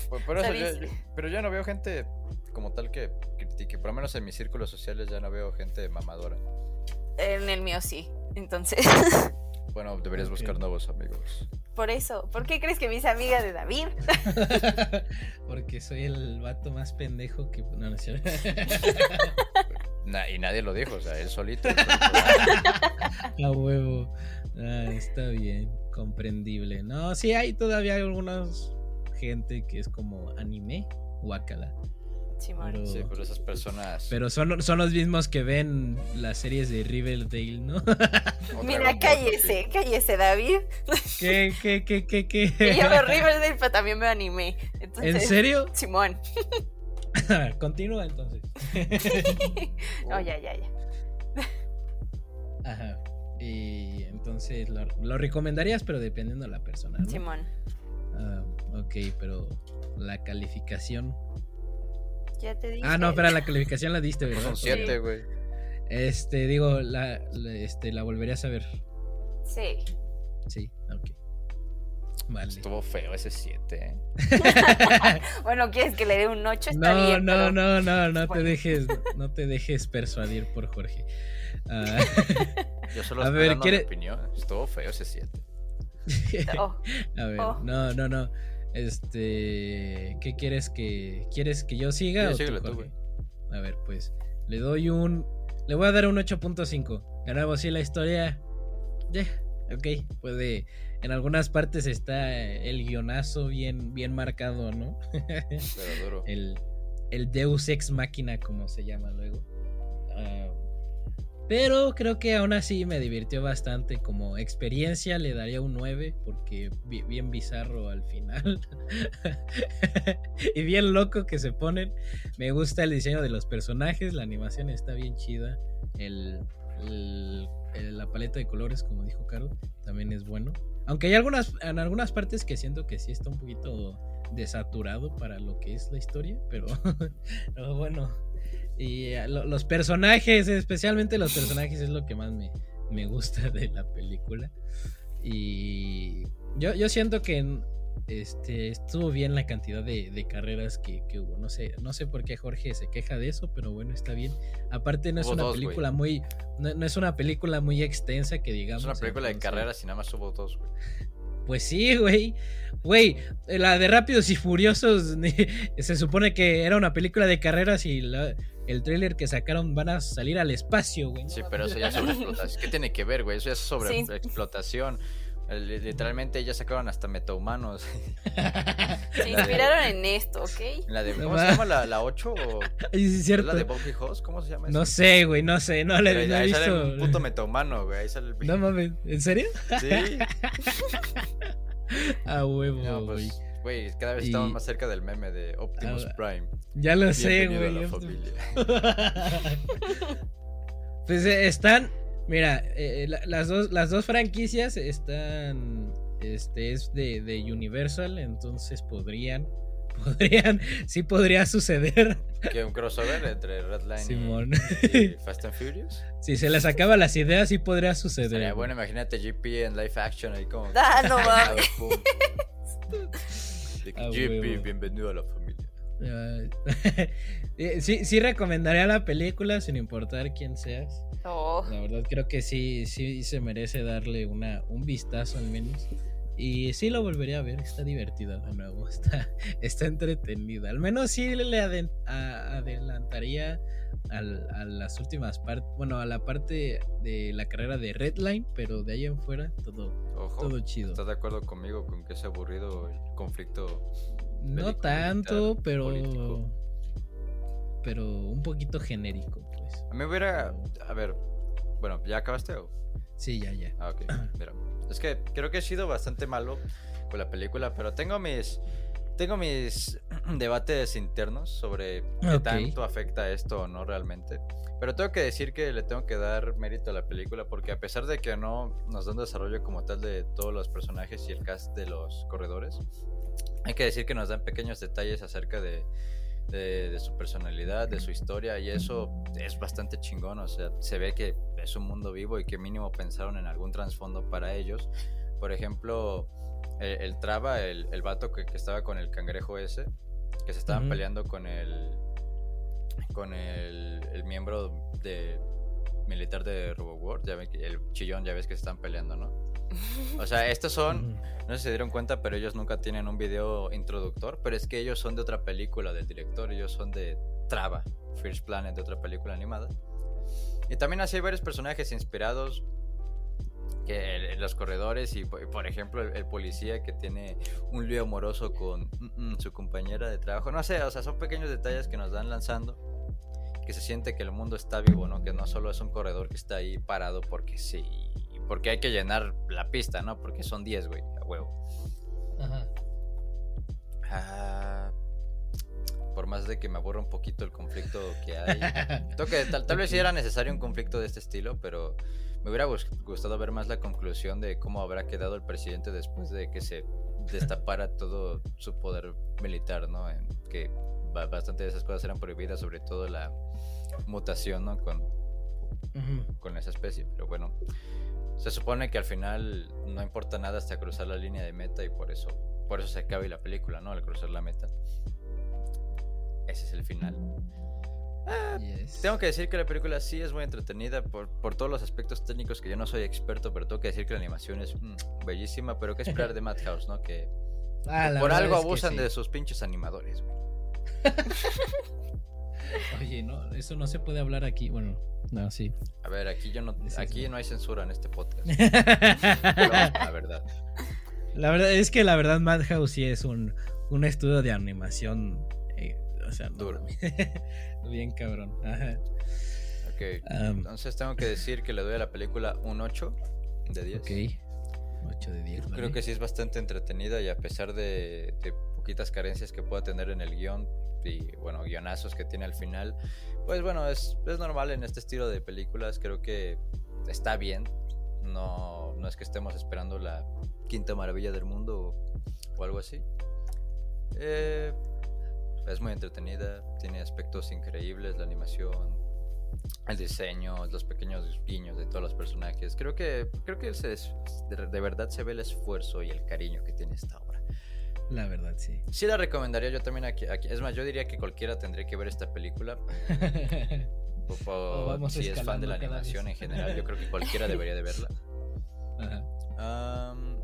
[SPEAKER 1] Por, por eso
[SPEAKER 3] Se
[SPEAKER 1] yo-
[SPEAKER 3] dice.
[SPEAKER 1] yo- pero ya no veo gente como tal que critique, por lo menos en mis círculos sociales ya no veo gente mamadora.
[SPEAKER 3] En el mío sí. Entonces,
[SPEAKER 1] Bueno, deberías buscar nuevos amigos.
[SPEAKER 3] Por eso, ¿por qué crees que me hice amiga de David?
[SPEAKER 2] Porque soy el vato más pendejo que. No, no.
[SPEAKER 1] Na- y nadie lo dijo, o sea, él solito.
[SPEAKER 2] A huevo. Ah, está bien, comprendible. No, sí hay todavía algunas gente que es como anime, guacala.
[SPEAKER 3] Simón.
[SPEAKER 2] Pero,
[SPEAKER 1] sí, pero esas personas.
[SPEAKER 2] pero son, son los mismos que ven las series de Riverdale, ¿no?
[SPEAKER 3] Mira, cállese, cállese, David.
[SPEAKER 2] ¿Qué, qué, qué, qué, qué?
[SPEAKER 3] Que yo veo Riverdale, pero también veo anime. Entonces,
[SPEAKER 2] ¿En serio?
[SPEAKER 3] Simón.
[SPEAKER 2] Continúa entonces.
[SPEAKER 3] Oh, ya, ya, ya.
[SPEAKER 2] Ajá. Y entonces lo, lo recomendarías, pero dependiendo de la persona, ¿no?
[SPEAKER 3] Simón.
[SPEAKER 2] Ah, ok, pero la calificación.
[SPEAKER 3] Ya te dije.
[SPEAKER 2] Ah, no, espera, la calificación la diste, ¿verdad?
[SPEAKER 1] son siete, güey.
[SPEAKER 2] Este, digo, la, la- este, la volverías a ver.
[SPEAKER 3] Sí.
[SPEAKER 2] Sí, ok. Vale.
[SPEAKER 1] Estuvo feo ese 7, ¿eh?
[SPEAKER 3] Bueno, ¿quieres que le dé un 8? Está
[SPEAKER 2] No,
[SPEAKER 3] bien.
[SPEAKER 2] no,
[SPEAKER 3] pero-
[SPEAKER 2] no, no, no te
[SPEAKER 3] Bueno.
[SPEAKER 2] dejes, no te dejes persuadir por Jorge. Ah,
[SPEAKER 1] Yo solo
[SPEAKER 2] A
[SPEAKER 1] estoy
[SPEAKER 2] ver,
[SPEAKER 1] dando
[SPEAKER 2] ¿quiere-
[SPEAKER 1] mi opinión. Estuvo feo ese 7.
[SPEAKER 3] Oh,
[SPEAKER 2] a ver,
[SPEAKER 3] Oh.
[SPEAKER 2] no, no, no. Este, ¿qué quieres que quieres que yo siga? O tú? A ver, pues le doy un, le voy a dar un 8.5. De nuevo, sí, la historia, ya, ok, puede. En algunas partes está el guionazo bien, bien marcado, ¿no?
[SPEAKER 1] Pero duro.
[SPEAKER 2] el, el Deus Ex Máquina, como se llama luego. Ah, pero creo que aún así me divirtió bastante. Como experiencia le daría un 9, porque bi- bien bizarro al final. y bien loco que se ponen. Me gusta el diseño de los personajes, la animación está bien chida. El, la paleta de colores, como dijo Caro, también es bueno. Aunque hay algunas, en algunas partes que siento que sí está un poquito desaturado para lo que es la historia, pero bueno. Y eh, lo- los personajes, especialmente los personajes, es lo que más me, me gusta de la película. Y yo, yo siento que este, estuvo bien la cantidad de, de carreras que, que hubo. No sé, no sé por qué Jorge se queja de eso, pero bueno, está bien. Aparte, no es
[SPEAKER 1] Hubo
[SPEAKER 2] una
[SPEAKER 1] dos,
[SPEAKER 2] película muy. No, no es una película muy extensa que digamos.
[SPEAKER 1] Es una película de
[SPEAKER 2] entonces-
[SPEAKER 1] carreras y nada más hubo dos, güey.
[SPEAKER 2] pues sí, güey. Güey, la de Rápidos y Furiosos se supone que era una película de carreras y la- el tráiler que sacaron van a salir al espacio, güey.
[SPEAKER 1] Sí, pero eso ya es sobre explotación. ¿Qué tiene que ver, güey? Eso ya es sobre
[SPEAKER 3] Sí.
[SPEAKER 1] explotación. Eh, Literalmente ya sacaron hasta metahumanos.
[SPEAKER 3] Se inspiraron en esto, ¿ok?
[SPEAKER 1] La de, ¿Cómo se llama la, la 8? ¿O
[SPEAKER 2] sí, es
[SPEAKER 1] ¿Es
[SPEAKER 2] cierto.
[SPEAKER 1] la de Bobby Hoss? ¿Cómo se llama eso?
[SPEAKER 2] No sé, güey, no sé, no no he
[SPEAKER 1] ahí sale
[SPEAKER 2] visto.
[SPEAKER 1] un puto metahumano, güey. Ahí sale el
[SPEAKER 2] No mames, ¿en serio?
[SPEAKER 1] Sí.
[SPEAKER 2] A huevo,
[SPEAKER 1] No,
[SPEAKER 2] güey.
[SPEAKER 1] pues, güey, cada vez
[SPEAKER 2] Y-
[SPEAKER 1] estamos más cerca del meme de Optimus
[SPEAKER 2] Ah,
[SPEAKER 1] Prime.
[SPEAKER 2] Ya lo sé, güey.
[SPEAKER 1] a la
[SPEAKER 2] ya-
[SPEAKER 1] familia.
[SPEAKER 2] pues eh, están, mira, eh, la- las, dos, las dos franquicias están, este es de, de Universal, entonces podrían, podrían, sí podría suceder.
[SPEAKER 1] ¿Qué, un crossover entre Redline y-
[SPEAKER 2] Simón.
[SPEAKER 1] y, Fast and Furious?
[SPEAKER 2] Si se les acaba las ideas, sí podría suceder. Güey.
[SPEAKER 1] bueno, imagínate GP en live action ahí como...
[SPEAKER 3] Ah, no mames.
[SPEAKER 1] Pum. De que,
[SPEAKER 2] A
[SPEAKER 1] GP,
[SPEAKER 2] huevo.
[SPEAKER 1] bienvenido a la familia.
[SPEAKER 2] Ah, eh, sí, sí recomendaría la película sin importar quién seas.
[SPEAKER 3] Oh,
[SPEAKER 2] La verdad creo que sí, sí se merece darle una, un vistazo al menos. Y sí lo volvería a ver, está divertida de nuevo, está, está entretenida. Al menos sí le a- adelantaría al- a las últimas partes, bueno, a la parte de la carrera de Redline, pero de ahí en fuera todo,
[SPEAKER 1] Ojo,
[SPEAKER 2] todo chido.
[SPEAKER 1] ¿estás de acuerdo conmigo con que es aburrido el conflicto?
[SPEAKER 2] No tanto, pero...
[SPEAKER 1] político.
[SPEAKER 2] pero un poquito genérico, pues.
[SPEAKER 1] A mí hubiera. A ver. Bueno, ¿ya acabaste o.?
[SPEAKER 2] Sí, ya, ya.
[SPEAKER 1] Ah, ok. Mira. Es que creo que he sido bastante malo con la película, pero tengo mis. Tengo mis debates internos sobre qué tanto afecta esto o no realmente. Pero tengo que decir que le tengo que dar mérito a la película porque a pesar de que no nos dan desarrollo como tal de todos los personajes y el cast de los corredores, hay que decir que nos dan pequeños detalles acerca de, de, de su personalidad, de su historia y eso es bastante chingón. O sea, se ve que es un mundo vivo y que mínimo pensaron en algún trasfondo para ellos. Por ejemplo, el, el Traba, el, el vato que, que estaba con el cangrejo ese, que se estaban peleando con el con el, el miembro de militar de RoboWar, ya ven que- el chillón, ya ves que se están peleando, ¿no? O sea, estos son, no sé si se dieron cuenta, pero ellos nunca tienen un video introductor, pero es que ellos son de otra película del director, ellos son de Trava, First Planet, de otra película animada. Y también así hay varios personajes inspirados que los corredores y por por ejemplo el, el policía que tiene un lío amoroso con mm, mm, su compañera de trabajo. No sé, o sea, son pequeños detalles que nos dan lanzando que se siente que el mundo está vivo, ¿no? Que no solo es un corredor que está ahí parado porque sí, porque hay que llenar la pista, ¿no? Porque son 10, güey, a huevo.
[SPEAKER 2] Ajá.
[SPEAKER 1] Ah, por más de que me aburra un poquito el conflicto que hay. Que tal, tal vez sí era necesario un conflicto de este estilo, pero me hubiera gus- gustado ver más la conclusión de cómo habrá quedado el presidente después de que se destapara todo su poder militar, ¿no? En que bastante de esas cosas eran prohibidas, sobre todo la mutación, ¿no? Con,
[SPEAKER 2] Ujú.
[SPEAKER 1] con esa especie, pero bueno. Se supone que al final no importa nada hasta cruzar la línea de meta y por eso, por eso se acaba la película, ¿no? Al cruzar la meta. Ese es el final.
[SPEAKER 2] Yes.
[SPEAKER 1] Tengo que decir que la película sí es muy entretenida por, por todos los aspectos técnicos que yo no soy experto, pero tengo que decir que la animación es mm, bellísima, pero qué esperar de Madhouse, ¿no? Que
[SPEAKER 2] Ah,
[SPEAKER 1] por algo abusan
[SPEAKER 2] sí.
[SPEAKER 1] de sus pinches animadores, güey.
[SPEAKER 2] Oye, no, eso no se puede hablar aquí. Bueno, no, sí.
[SPEAKER 1] A ver, aquí yo no, aquí no hay censura en este podcast. Pero, la verdad.
[SPEAKER 2] La verdad es que la verdad Madhouse sí es un, un estudio de animación. eh, o sea, no
[SPEAKER 1] Duro.
[SPEAKER 2] Bien cabrón. Ajá.
[SPEAKER 1] Ok. Entonces tengo que decir que le doy a la película un 8 de 10.
[SPEAKER 2] ok. 8 de 10.
[SPEAKER 1] Creo que sí es bastante entretenida y a pesar de, de poquitas carencias que pueda tener en el guion y bueno, guionazos que tiene al final, pues bueno, es, es normal en este estilo de películas, creo que está bien, no, no es que estemos esperando la quinta maravilla del mundo o, o algo así. Eh, es muy entretenida, tiene aspectos increíbles, la animación, el diseño, los pequeños guiños de todos los personajes. Creo que creo que se de, de verdad se ve el esfuerzo y el cariño que tiene esta obra.
[SPEAKER 2] La verdad, sí.
[SPEAKER 1] Sí la recomendaría yo también aquí, aquí- Es más, yo diría que cualquiera tendría que ver esta película. O- o si es fan de la animación
[SPEAKER 2] vez.
[SPEAKER 1] en general, yo creo que cualquiera debería de verla.
[SPEAKER 2] Ajá.
[SPEAKER 1] Am,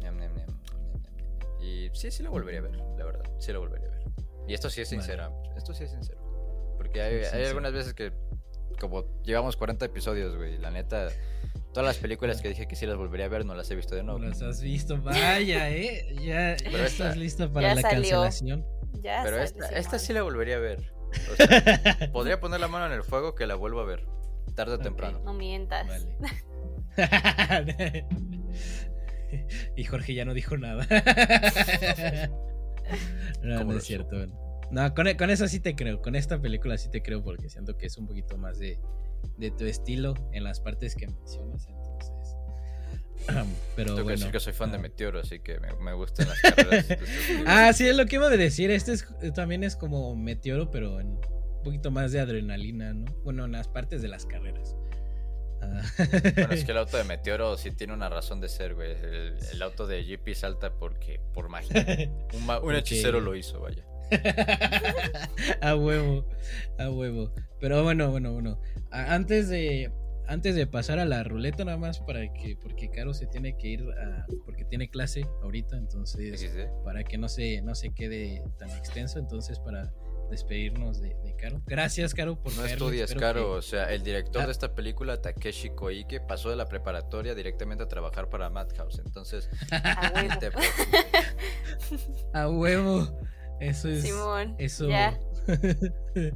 [SPEAKER 1] ñam, ñam, ñam, ñam, ñam, ñam. Y sí, sí la volvería a ver, la verdad. Sí la volvería a ver. Y esto sí es
[SPEAKER 2] Vale.
[SPEAKER 1] sincera. Esto sí es sincero. Porque hay, algunas veces que, como llevamos 40 episodios, güey, la neta, todas las películas que dije que sí las volvería a ver, no las he visto de nuevo.
[SPEAKER 2] Las has visto. Vaya, eh. Ya,
[SPEAKER 1] Pero
[SPEAKER 2] ya
[SPEAKER 1] esta-
[SPEAKER 2] estás listo para
[SPEAKER 3] Ya
[SPEAKER 2] la
[SPEAKER 3] salió.
[SPEAKER 2] cancelación.
[SPEAKER 3] Ya
[SPEAKER 1] Pero esta, esta sí la volvería a ver. O sea, podría poner la mano en el fuego que la vuelva a ver. Tarde o temprano.
[SPEAKER 3] No mientas.
[SPEAKER 2] Vale. y Jorge ya no dijo nada. no,
[SPEAKER 1] ¿Cómo
[SPEAKER 2] no es cierto. No, con, con eso sí te creo. Con esta película sí te creo porque siento que es un poquito más de, de tu estilo en las partes que mencionas. Entonces. Pero
[SPEAKER 1] Tengo que
[SPEAKER 2] bueno.
[SPEAKER 1] decir que soy fan de. Meteoro, así que me, me gustan las carreras.
[SPEAKER 2] Ah, sí, es lo que iba a decir. Este es, también es como Meteoro, pero en un poquito más de adrenalina, ¿no? Bueno, en las partes de las carreras. Ah.
[SPEAKER 1] Bueno, es que el auto de Meteoro sí tiene una razón de ser, güey. El, el auto de GP salta porque por magia. Un, ma- un
[SPEAKER 2] Porque-
[SPEAKER 1] hechicero lo hizo, vaya.
[SPEAKER 2] a huevo, a huevo. Pero bueno, bueno, bueno. Antes de antes de pasar a la ruleta nada más para que porque Caro se tiene que ir a, porque tiene clase ahorita, entonces
[SPEAKER 1] XD.
[SPEAKER 2] para que no se no se quede tan extenso, entonces para despedirnos de, de Caro. Gracias, Caro, por
[SPEAKER 1] No estudias,
[SPEAKER 2] espero
[SPEAKER 1] Caro.
[SPEAKER 2] que-
[SPEAKER 1] O sea, el director
[SPEAKER 2] Ah.
[SPEAKER 1] de esta película, Takeshi Koike, pasó de la preparatoria directamente a trabajar para Madhouse. Entonces,
[SPEAKER 3] A huevo.
[SPEAKER 2] A huevo. Eso es.
[SPEAKER 3] Simón,
[SPEAKER 2] Eso.
[SPEAKER 3] ya.
[SPEAKER 2] ya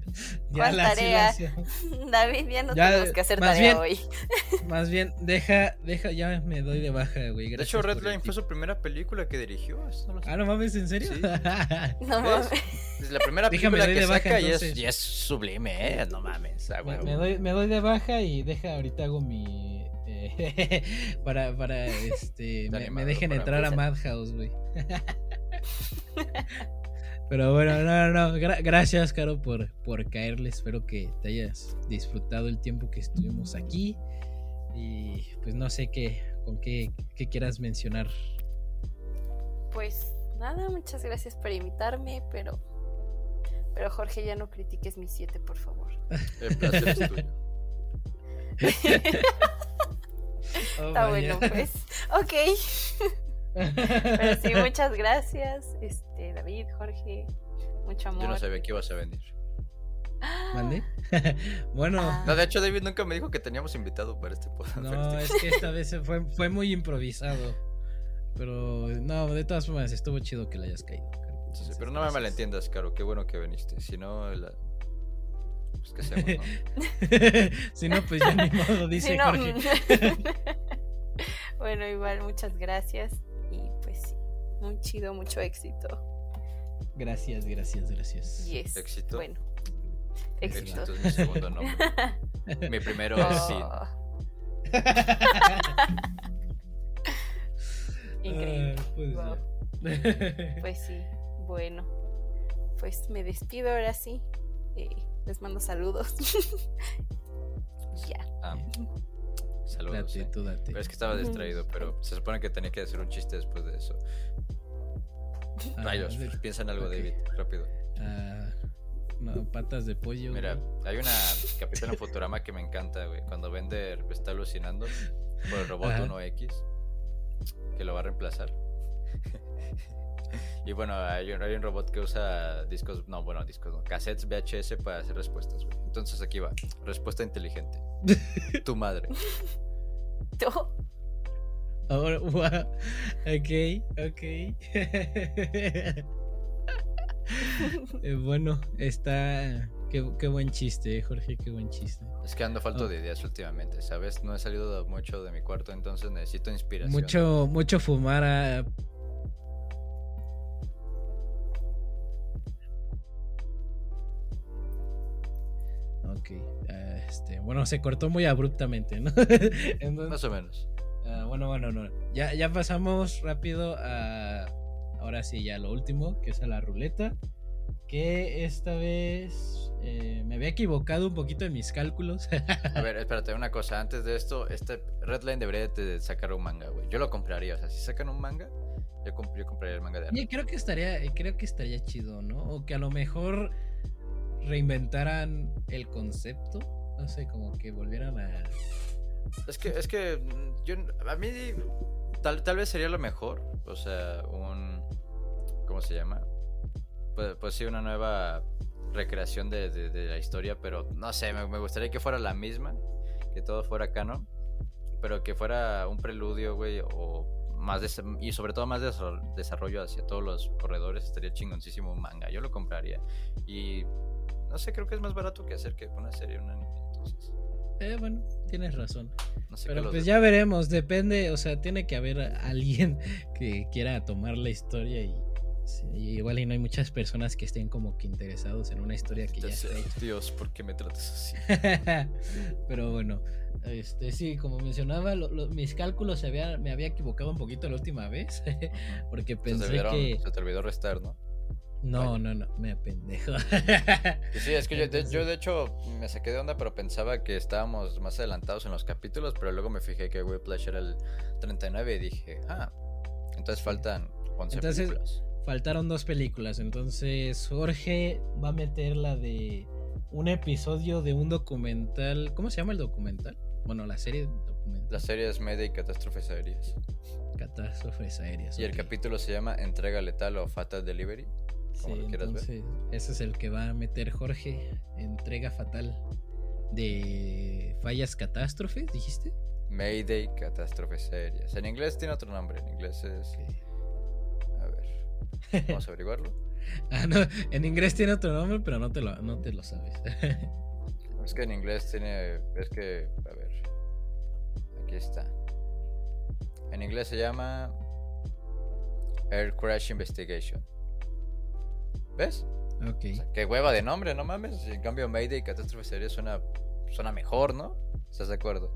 [SPEAKER 3] ¿Cuál tarea? David, ya no
[SPEAKER 2] Ya,
[SPEAKER 3] tenemos que hacer
[SPEAKER 2] más
[SPEAKER 3] tarea
[SPEAKER 2] bien,
[SPEAKER 3] hoy.
[SPEAKER 2] Más bien, deja, deja, ya me doy de baja, güey.
[SPEAKER 1] De hecho, Redline fue su primera película que dirigió. no lo.
[SPEAKER 2] Ah, no mames, ¿en serio?
[SPEAKER 1] Sí.
[SPEAKER 3] No mames.
[SPEAKER 1] Es la primera
[SPEAKER 2] Déjame,
[SPEAKER 1] película
[SPEAKER 2] doy
[SPEAKER 1] que
[SPEAKER 2] de baja,
[SPEAKER 1] saca y es, y es sublime, ¿eh? No mames. ah,
[SPEAKER 2] me, doy, me doy de baja y deja, ahorita hago mi. eh, para, para, este. Me, me dejen entrar a. Madhouse, güey. Pero bueno, no, no, no. gra- gracias, Caro, por, por caerle. Espero que te hayas disfrutado el tiempo que estuvimos aquí. Y pues no sé qué, con qué, qué quieras mencionar.
[SPEAKER 3] Pues nada, muchas gracias por invitarme, pero. Pero Jorge, ya no critiques mi 7, por favor.
[SPEAKER 1] El placer es tuyo.
[SPEAKER 2] Oh,
[SPEAKER 3] Está bueno, pues. Ok. Pero sí, muchas gracias. Este, David, Jorge. Mucho amor.
[SPEAKER 1] Yo no sabía que ibas a venir.
[SPEAKER 2] ¿Mande? bueno,
[SPEAKER 3] Ah.
[SPEAKER 1] No, de hecho, David nunca me dijo que teníamos invitado para este podcast.
[SPEAKER 2] no, es que esta vez fue, fue muy improvisado. Pero no, de todas formas, estuvo chido que le hayas caído.
[SPEAKER 1] Sí, sí, pero no me malentiendas, Caro. Qué bueno que viniste. Si no, la... pues qué hacemos, ¿no?
[SPEAKER 2] si no, pues ya ni modo, dice
[SPEAKER 3] no,
[SPEAKER 2] Jorge.
[SPEAKER 3] bueno, igual, muchas gracias. Muy chido, mucho éxito.
[SPEAKER 2] Gracias, gracias, gracias.
[SPEAKER 3] Yes.
[SPEAKER 1] Éxito.
[SPEAKER 3] Bueno, éxito.
[SPEAKER 1] Éxito es mi segundo nombre. Mi primero es.
[SPEAKER 3] Oh, increíble.
[SPEAKER 2] Ah, pues,
[SPEAKER 3] Wow. Pues sí, bueno. Pues me despido ahora sí. Eh, les mando saludos. ya.
[SPEAKER 1] Ah, saludos.
[SPEAKER 2] date,
[SPEAKER 1] eh.
[SPEAKER 2] tú date.
[SPEAKER 1] Pero es que estaba distraído, pero se supone que tenía que hacer un chiste después de eso.
[SPEAKER 2] Ah,
[SPEAKER 1] Rayos,
[SPEAKER 2] de-
[SPEAKER 1] piensa en algo. David, rápido.
[SPEAKER 2] ah, no, patas de pollo.
[SPEAKER 1] Mira,
[SPEAKER 2] güey.
[SPEAKER 1] hay una capítulo en Futurama que me encanta, güey. Cuando Bender está alucinando por el robot
[SPEAKER 2] Ajá.
[SPEAKER 1] 1X que lo va a reemplazar. y bueno, hay un, hay un robot que usa discos, no, bueno, discos, no, cassettes VHS para hacer respuestas, güey. Entonces aquí va, respuesta inteligente. tu madre.
[SPEAKER 2] Ahora, guau, ok, ok. Eh, bueno, está. Qué, qué buen chiste, eh, Jorge, qué buen chiste.
[SPEAKER 1] Es que ando falto
[SPEAKER 2] Oh.
[SPEAKER 1] de ideas últimamente, ¿sabes? No he salido mucho de mi cuarto, entonces necesito inspiración.
[SPEAKER 2] Mucho, mucho fumar a. Ok, ah, este, bueno, se cortó muy abruptamente, ¿no? Entonces,
[SPEAKER 1] Más o menos.
[SPEAKER 2] Ah, bueno, bueno, no. Ya, ya pasamos rápido a. Ahora sí, ya lo último, que es a la ruleta. Que esta vez eh, me había equivocado un poquito en mis cálculos.
[SPEAKER 1] A ver, espérate, una cosa. Antes de esto, este Redline debería de sacar un manga, güey. Yo lo compraría. O sea, si sacan un manga, yo, comp- yo compraría el manga de Arnold.
[SPEAKER 2] creo que estaría, creo que estaría chido, ¿no? O que a lo mejor reinventaran el concepto. No sé, como que volvieran a.
[SPEAKER 1] Es que, es que mm, yo, a mí tal, tal vez sería lo mejor. O sea, un... ¿Cómo se llama? Pues, pues sí, una nueva recreación de, de- de la historia, pero no sé, me, gustaría que fuera la misma, que todo fuera canon, pero que fuera un preludio, güey, o más des- y sobre todo más desarro- desarrollo hacia todos los corredores, estaría chingoncísimo un manga, yo lo compraría. Y no sé, creo que es más barato que hacer que una serie, un anime, entonces,
[SPEAKER 2] Eh, bueno, tienes razón.
[SPEAKER 1] no sé qué
[SPEAKER 2] Pero pues
[SPEAKER 1] de-
[SPEAKER 2] ya veremos, depende, o sea, tiene que haber alguien que quiera tomar la historia y, sí, igual y no hay muchas personas que estén como que interesados en una historia que ya está hecha.
[SPEAKER 1] Dios, ¿por qué me tratas así?
[SPEAKER 2] Pero bueno, este sí, como mencionaba, lo- lo- mis cálculos se había, me había equivocado un poquito la última vez, porque
[SPEAKER 1] Se te,
[SPEAKER 2] pensé
[SPEAKER 1] olvidaron-
[SPEAKER 2] que...
[SPEAKER 1] se te olvidó restar, ¿no?
[SPEAKER 2] No, no, no, me pendejo.
[SPEAKER 1] Y sí, es que yo, de, yo de hecho me saqué de onda, pero pensaba que estábamos más adelantados en los capítulos, pero luego me fijé que Whiplash era el 39 y dije, ah, entonces faltan 11
[SPEAKER 2] Entonces-
[SPEAKER 1] películas.
[SPEAKER 2] Faltaron dos películas, entonces Jorge va a meter la de un episodio de un documental. ¿Cómo se llama el documental? Bueno, la serie documental.
[SPEAKER 1] La serie es Mayday Catástrofes Aéreas.
[SPEAKER 2] Catástrofes aéreas.
[SPEAKER 1] Y el capítulo se llama Entrega Letal o Fatal Delivery.
[SPEAKER 2] Sí, entonces, ese es el que va a meter Jorge. Entrega fatal de fallas catástrofes, dijiste.
[SPEAKER 1] Mayday Catástrofes Aéreas. En inglés tiene otro nombre, en inglés es... A ver. Vamos a averiguarlo.
[SPEAKER 2] Ah, no, en inglés tiene otro nombre, pero no te lo, no te lo sabes.
[SPEAKER 1] Es que en inglés tiene. Es que. A ver. Aquí está. En inglés se llama. Air Crash Investigation. ¿Ves?
[SPEAKER 2] ok.
[SPEAKER 1] O sea, qué hueva de nombre, no mames. En cambio, Mayday y Catástrofe Sería suena, suena mejor, ¿no? ¿Estás de acuerdo?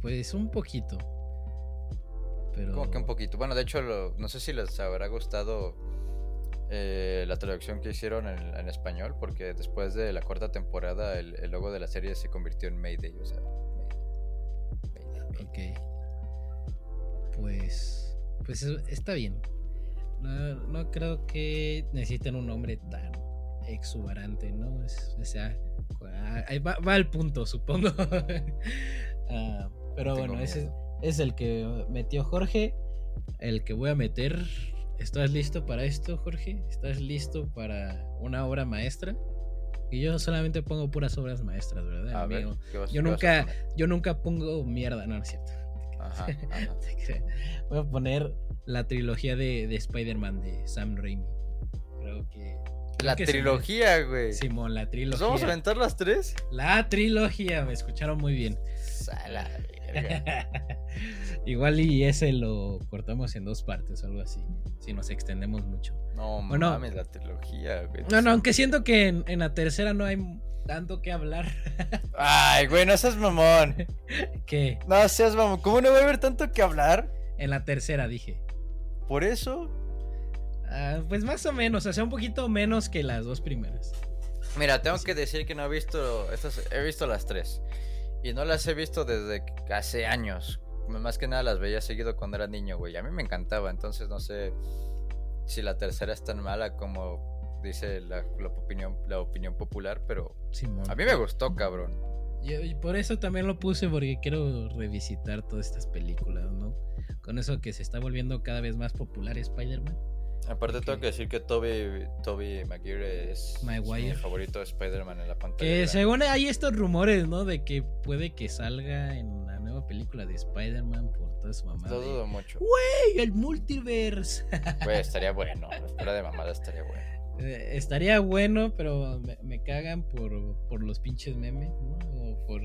[SPEAKER 2] Pues un poquito. Pero.
[SPEAKER 1] Como que un poquito. Bueno, de hecho, lo- no sé si les habrá gustado eh, la traducción que hicieron en, en español, porque después de la cuarta temporada, el, el logo de la serie se convirtió en Mayday. O sea, Mayday. Mayday, Mayday.
[SPEAKER 2] Ok. Pues. Pues está bien. No, no creo que necesiten un nombre tan exuberante, ¿no? Es- o sea, ahí va, va al punto, supongo. Ah, pero
[SPEAKER 1] Tengo
[SPEAKER 2] bueno, ese es el que metió Jorge. El que voy a meter. ¿Estás listo para esto, Jorge? ¿Estás listo para una obra maestra? Y yo solamente pongo puras obras maestras, ¿verdad?
[SPEAKER 1] A
[SPEAKER 2] El
[SPEAKER 1] ver,
[SPEAKER 2] mío-
[SPEAKER 1] ¿qué vas-
[SPEAKER 2] yo nunca, yo nunca pongo mierda, no, no es cierto.
[SPEAKER 1] Ajá, ajá.
[SPEAKER 2] Voy a poner la trilogía de, de Spider-Man de Sam Raimi. Creo que. creo
[SPEAKER 1] La
[SPEAKER 2] que
[SPEAKER 1] trilogía, güey.
[SPEAKER 2] Simón, la
[SPEAKER 1] ¿Nos
[SPEAKER 2] trilogía.
[SPEAKER 1] vamos a aventar las tres?
[SPEAKER 2] La trilogía, me escucharon muy bien.
[SPEAKER 1] Sala, verga.
[SPEAKER 2] Igual y ese lo cortamos en dos partes o algo así. Si nos extendemos mucho.
[SPEAKER 1] No
[SPEAKER 2] Bueno.
[SPEAKER 1] mames, la trilogía, güey.
[SPEAKER 2] No, no, aunque siento que en, en la tercera no hay tanto que hablar.
[SPEAKER 1] Ay, güey, no seas mamón.
[SPEAKER 2] que
[SPEAKER 1] No seas mamón. ¿Cómo no va a haber tanto que hablar?
[SPEAKER 2] en la tercera dije.
[SPEAKER 1] Por eso.
[SPEAKER 2] Ah, pues más o menos, o sea, un poquito menos que las dos primeras.
[SPEAKER 1] Mira, tengo que decir que no he visto estas, he visto las tres y no las he visto desde hace años. Más que nada las veía seguido cuando era niño, güey. A mí me encantaba, entonces no sé si la tercera es tan mala como dice la, la opinión, la opinión popular, pero
[SPEAKER 2] Simón.
[SPEAKER 1] a mí me gustó, cabrón.
[SPEAKER 2] Yo- y por eso también lo puse porque quiero revisitar todas estas películas, ¿no? Con eso que se está volviendo cada vez más popular Spider-Man.
[SPEAKER 1] Aparte
[SPEAKER 2] Ok.
[SPEAKER 1] tengo que decir que Toby, Toby Maguire es, es mi favorito de Spider-Man en la pantalla.
[SPEAKER 2] Que según hay estos rumores, ¿no? De que puede que salga en la nueva película de Spider-Man por toda su mamá.
[SPEAKER 1] Lo dudo mucho.
[SPEAKER 2] ¡Ey, el multiverse!
[SPEAKER 1] Güey, estaría bueno. Fuera de mamada estaría bueno.
[SPEAKER 2] Eh, Estaría bueno, pero me, me cagan por, por los pinches memes, ¿no? O por...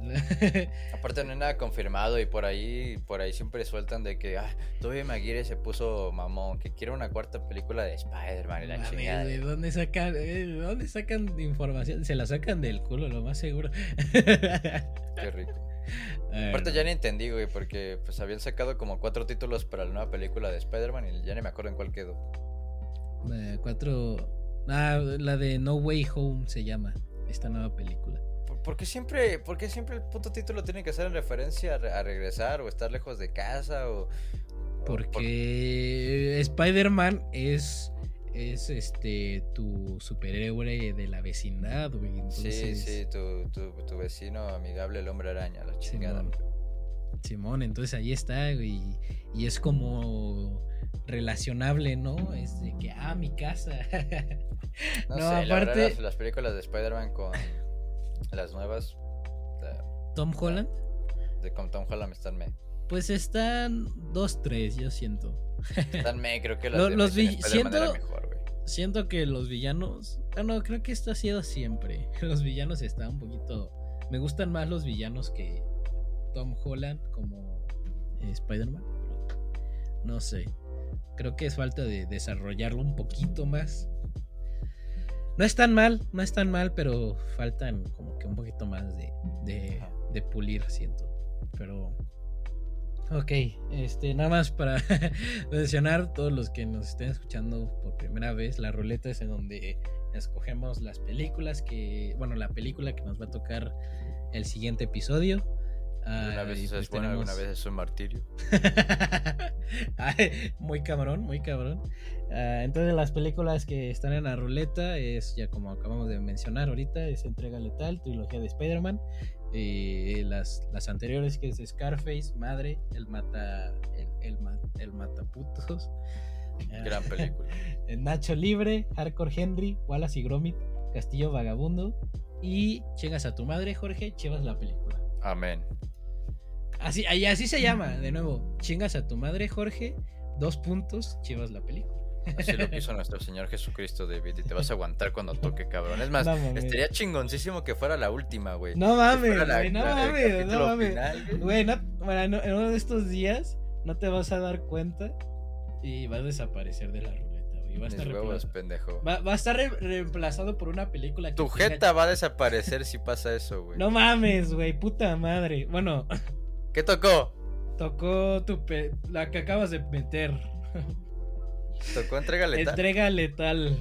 [SPEAKER 1] Aparte no hay nada confirmado y por ahí por ahí siempre sueltan de que ah, Tobey Maguire se puso mamón, que quiere una cuarta película de Spider-Man y la chingada.
[SPEAKER 2] ¿De dónde sacan, eh, ¿de dónde sacan información? Se la sacan del culo, lo más seguro.
[SPEAKER 1] Qué rico. Aparte ya ni entendí, güey, porque pues habían sacado como cuatro títulos para la nueva película de Spider-Man y ya ni me acuerdo en cuál quedó.
[SPEAKER 2] Eh, cuatro. Ah, la de No Way Home se llama. Esta nueva película.
[SPEAKER 1] ¿Por, por qué siempre, por qué siempre el puto título tiene que ser en referencia a, re- a regresar o estar lejos de casa o... o por-
[SPEAKER 2] Porque Spider-Man es. Es este. Tu superhéroe de la vecindad, güey. Entonces,
[SPEAKER 1] Sí, sí, tu, tu, tu vecino amigable, el hombre araña, la chingada.
[SPEAKER 2] Simón. Simón, entonces ahí está, güey. Y es como relacionable, ¿no? Es de que, ah, mi casa.
[SPEAKER 1] No,
[SPEAKER 2] No,
[SPEAKER 1] sé, la verdad,
[SPEAKER 2] aparte-
[SPEAKER 1] las, las películas de Spider-Man con las nuevas la-
[SPEAKER 2] Tom Holland.
[SPEAKER 1] de con Tom Holland están me.
[SPEAKER 2] Pues están dos, tres, yo siento.
[SPEAKER 1] Están me, creo que las
[SPEAKER 2] Lo-
[SPEAKER 1] de
[SPEAKER 2] los vi- siento-
[SPEAKER 1] mejor, güey.
[SPEAKER 2] Siento que los villanos. Ah, no, creo que esto ha sido siempre. Los villanos están un poquito. Me gustan más los villanos que Tom Holland como eh, Spider-Man. No sé. Creo que es falta de desarrollarlo un poquito más. No es tan mal, no es tan mal, pero faltan como que un poquito más de, de, de pulir, siento. Pero. Ok, este, nada más para mencionar todos los que nos estén escuchando por primera vez, la ruleta es en donde escogemos las películas que, bueno, la película que nos va a tocar el siguiente episodio.
[SPEAKER 1] Una
[SPEAKER 2] Ah,
[SPEAKER 1] vez
[SPEAKER 2] y
[SPEAKER 1] eso
[SPEAKER 2] pues
[SPEAKER 1] es bueno, alguna
[SPEAKER 2] tenemos-
[SPEAKER 1] vez es un martirio.
[SPEAKER 2] Ay, muy cabrón, muy cabrón. Ah, entonces las películas que están en la ruleta es ya como acabamos de mencionar ahorita, es Entrega Letal, trilogía de Spider-Man. Eh, las, las anteriores que es Scarface, Madre, El Mata, el, el, el Mataputos. Ah,
[SPEAKER 1] Gran película.
[SPEAKER 2] el Nacho Libre, Hardcore Henry, Wallace y Gromit, Castillo Vagabundo y Chingas a tu madre, Jorge, chivas la película.
[SPEAKER 1] Amén.
[SPEAKER 2] Así, así se llama, de nuevo. Chingas a tu madre, Jorge. dos puntos, Chivas la película.
[SPEAKER 1] Así lo quiso nuestro Señor Jesucristo, David, y te vas a aguantar cuando toque, cabrón. Es más,
[SPEAKER 2] No
[SPEAKER 1] estaría chingoncísimo que fuera la última, güey.
[SPEAKER 2] No mames,
[SPEAKER 1] la-
[SPEAKER 2] güey, no
[SPEAKER 1] la-
[SPEAKER 2] mames, no mames.
[SPEAKER 1] final, güey.
[SPEAKER 2] Güey, no, bueno, no- en uno de estos días no te vas a dar cuenta y va a desaparecer de la ruleta, güey. Va a
[SPEAKER 1] Mis
[SPEAKER 2] estar,
[SPEAKER 1] huevos,
[SPEAKER 2] reempla-
[SPEAKER 1] pendejo.
[SPEAKER 2] va, va a estar re- reemplazado por una película que
[SPEAKER 1] Tu
[SPEAKER 2] tenga-
[SPEAKER 1] jeta va a desaparecer si pasa eso, güey.
[SPEAKER 2] No mames, güey, puta madre. Bueno,
[SPEAKER 1] ¿Qué tocó?
[SPEAKER 2] tocó tu pe- la que acabas de meter.
[SPEAKER 1] Tocó entrega letal.
[SPEAKER 2] Entrega letal.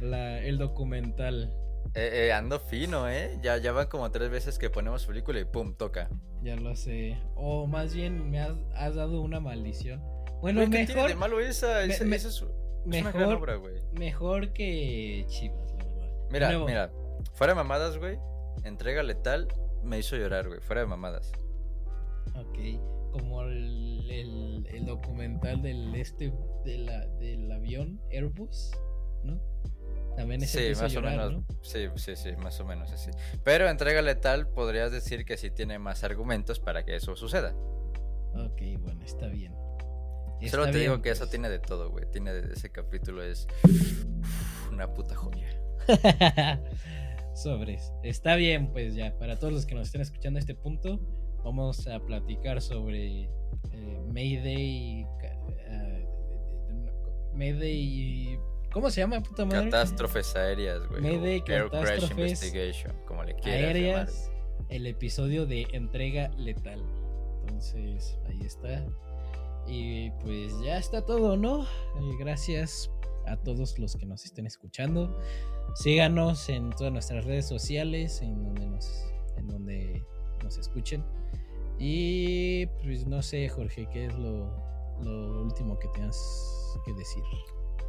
[SPEAKER 2] La, el documental.
[SPEAKER 1] Eh, eh, ando fino, ¿eh? Ya, ya van como tres veces que ponemos película y pum, toca.
[SPEAKER 2] Ya lo sé. O más bien me has, has dado una maldición. Bueno,
[SPEAKER 1] Güey, ¿qué tiene
[SPEAKER 2] mejor,
[SPEAKER 1] de malo esa?
[SPEAKER 2] me-
[SPEAKER 1] Esa-
[SPEAKER 2] me-
[SPEAKER 1] esa es, es una gran
[SPEAKER 2] mejor,
[SPEAKER 1] obra, güey.
[SPEAKER 2] mejor que Chivas, la verdad.
[SPEAKER 1] Mira,
[SPEAKER 2] Nuevo.
[SPEAKER 1] mira. Fuera de mamadas, güey. Entrega letal me hizo llorar, güey. Fuera de mamadas.
[SPEAKER 2] Ok, como el, el, el documental del este de la, del avión Airbus, ¿no? También ese
[SPEAKER 1] Sí,
[SPEAKER 2] hizo
[SPEAKER 1] más
[SPEAKER 2] llorar,
[SPEAKER 1] o menos.
[SPEAKER 2] ¿no?
[SPEAKER 1] Sí, sí, sí, más o menos así. Pero entrega letal podrías decir que sí tiene más argumentos para que eso suceda.
[SPEAKER 2] Ok, bueno, está bien.
[SPEAKER 1] Solo te digo que eso tiene de todo, güey. Tiene de ese capítulo es una puta joya.
[SPEAKER 2] Sobres. Está bien, pues ya, para todos los que nos estén escuchando a este punto, vamos a platicar sobre eh, Mayday. eh, Mayday. ¿Cómo se llama, puta madre?
[SPEAKER 1] Catástrofes aéreas, güey.
[SPEAKER 2] Mayday,
[SPEAKER 1] Air Crash Investigation, como le quieras llamar.
[SPEAKER 2] Aéreas. El episodio de entrega letal. Entonces, ahí está. Y pues ya está todo, ¿no? Eh, gracias a todos los que nos estén escuchando. Síganos en todas nuestras redes sociales, en donde nos, en donde nos escuchen. Y pues no sé, Jorge, ¿qué es lo, lo último que tengas que decir?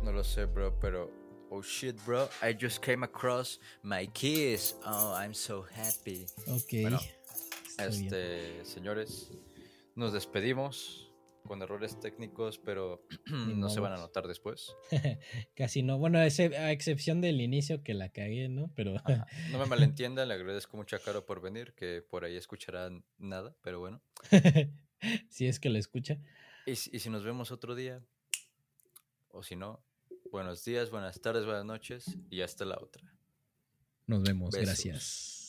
[SPEAKER 1] No lo sé, bro, pero. Oh shit, bro. I just came across my keys. Oh, I'm so happy.
[SPEAKER 2] Ok.
[SPEAKER 1] Bueno,
[SPEAKER 2] bien.
[SPEAKER 1] Este, señores, nos despedimos con errores técnicos, pero no se van a notar después.
[SPEAKER 2] Casi no. Bueno, ese- a excepción del inicio que la cagué, ¿no? Pero
[SPEAKER 1] Ajá. No me malentiendan, le agradezco mucho a Caro por venir, que por ahí escucharán nada, pero bueno.
[SPEAKER 2] si es que lo escucha.
[SPEAKER 1] Y, si- y si nos vemos otro día, o si no, buenos días, buenas tardes, buenas noches y hasta la otra.
[SPEAKER 2] Nos vemos.
[SPEAKER 1] Besos.
[SPEAKER 2] Gracias.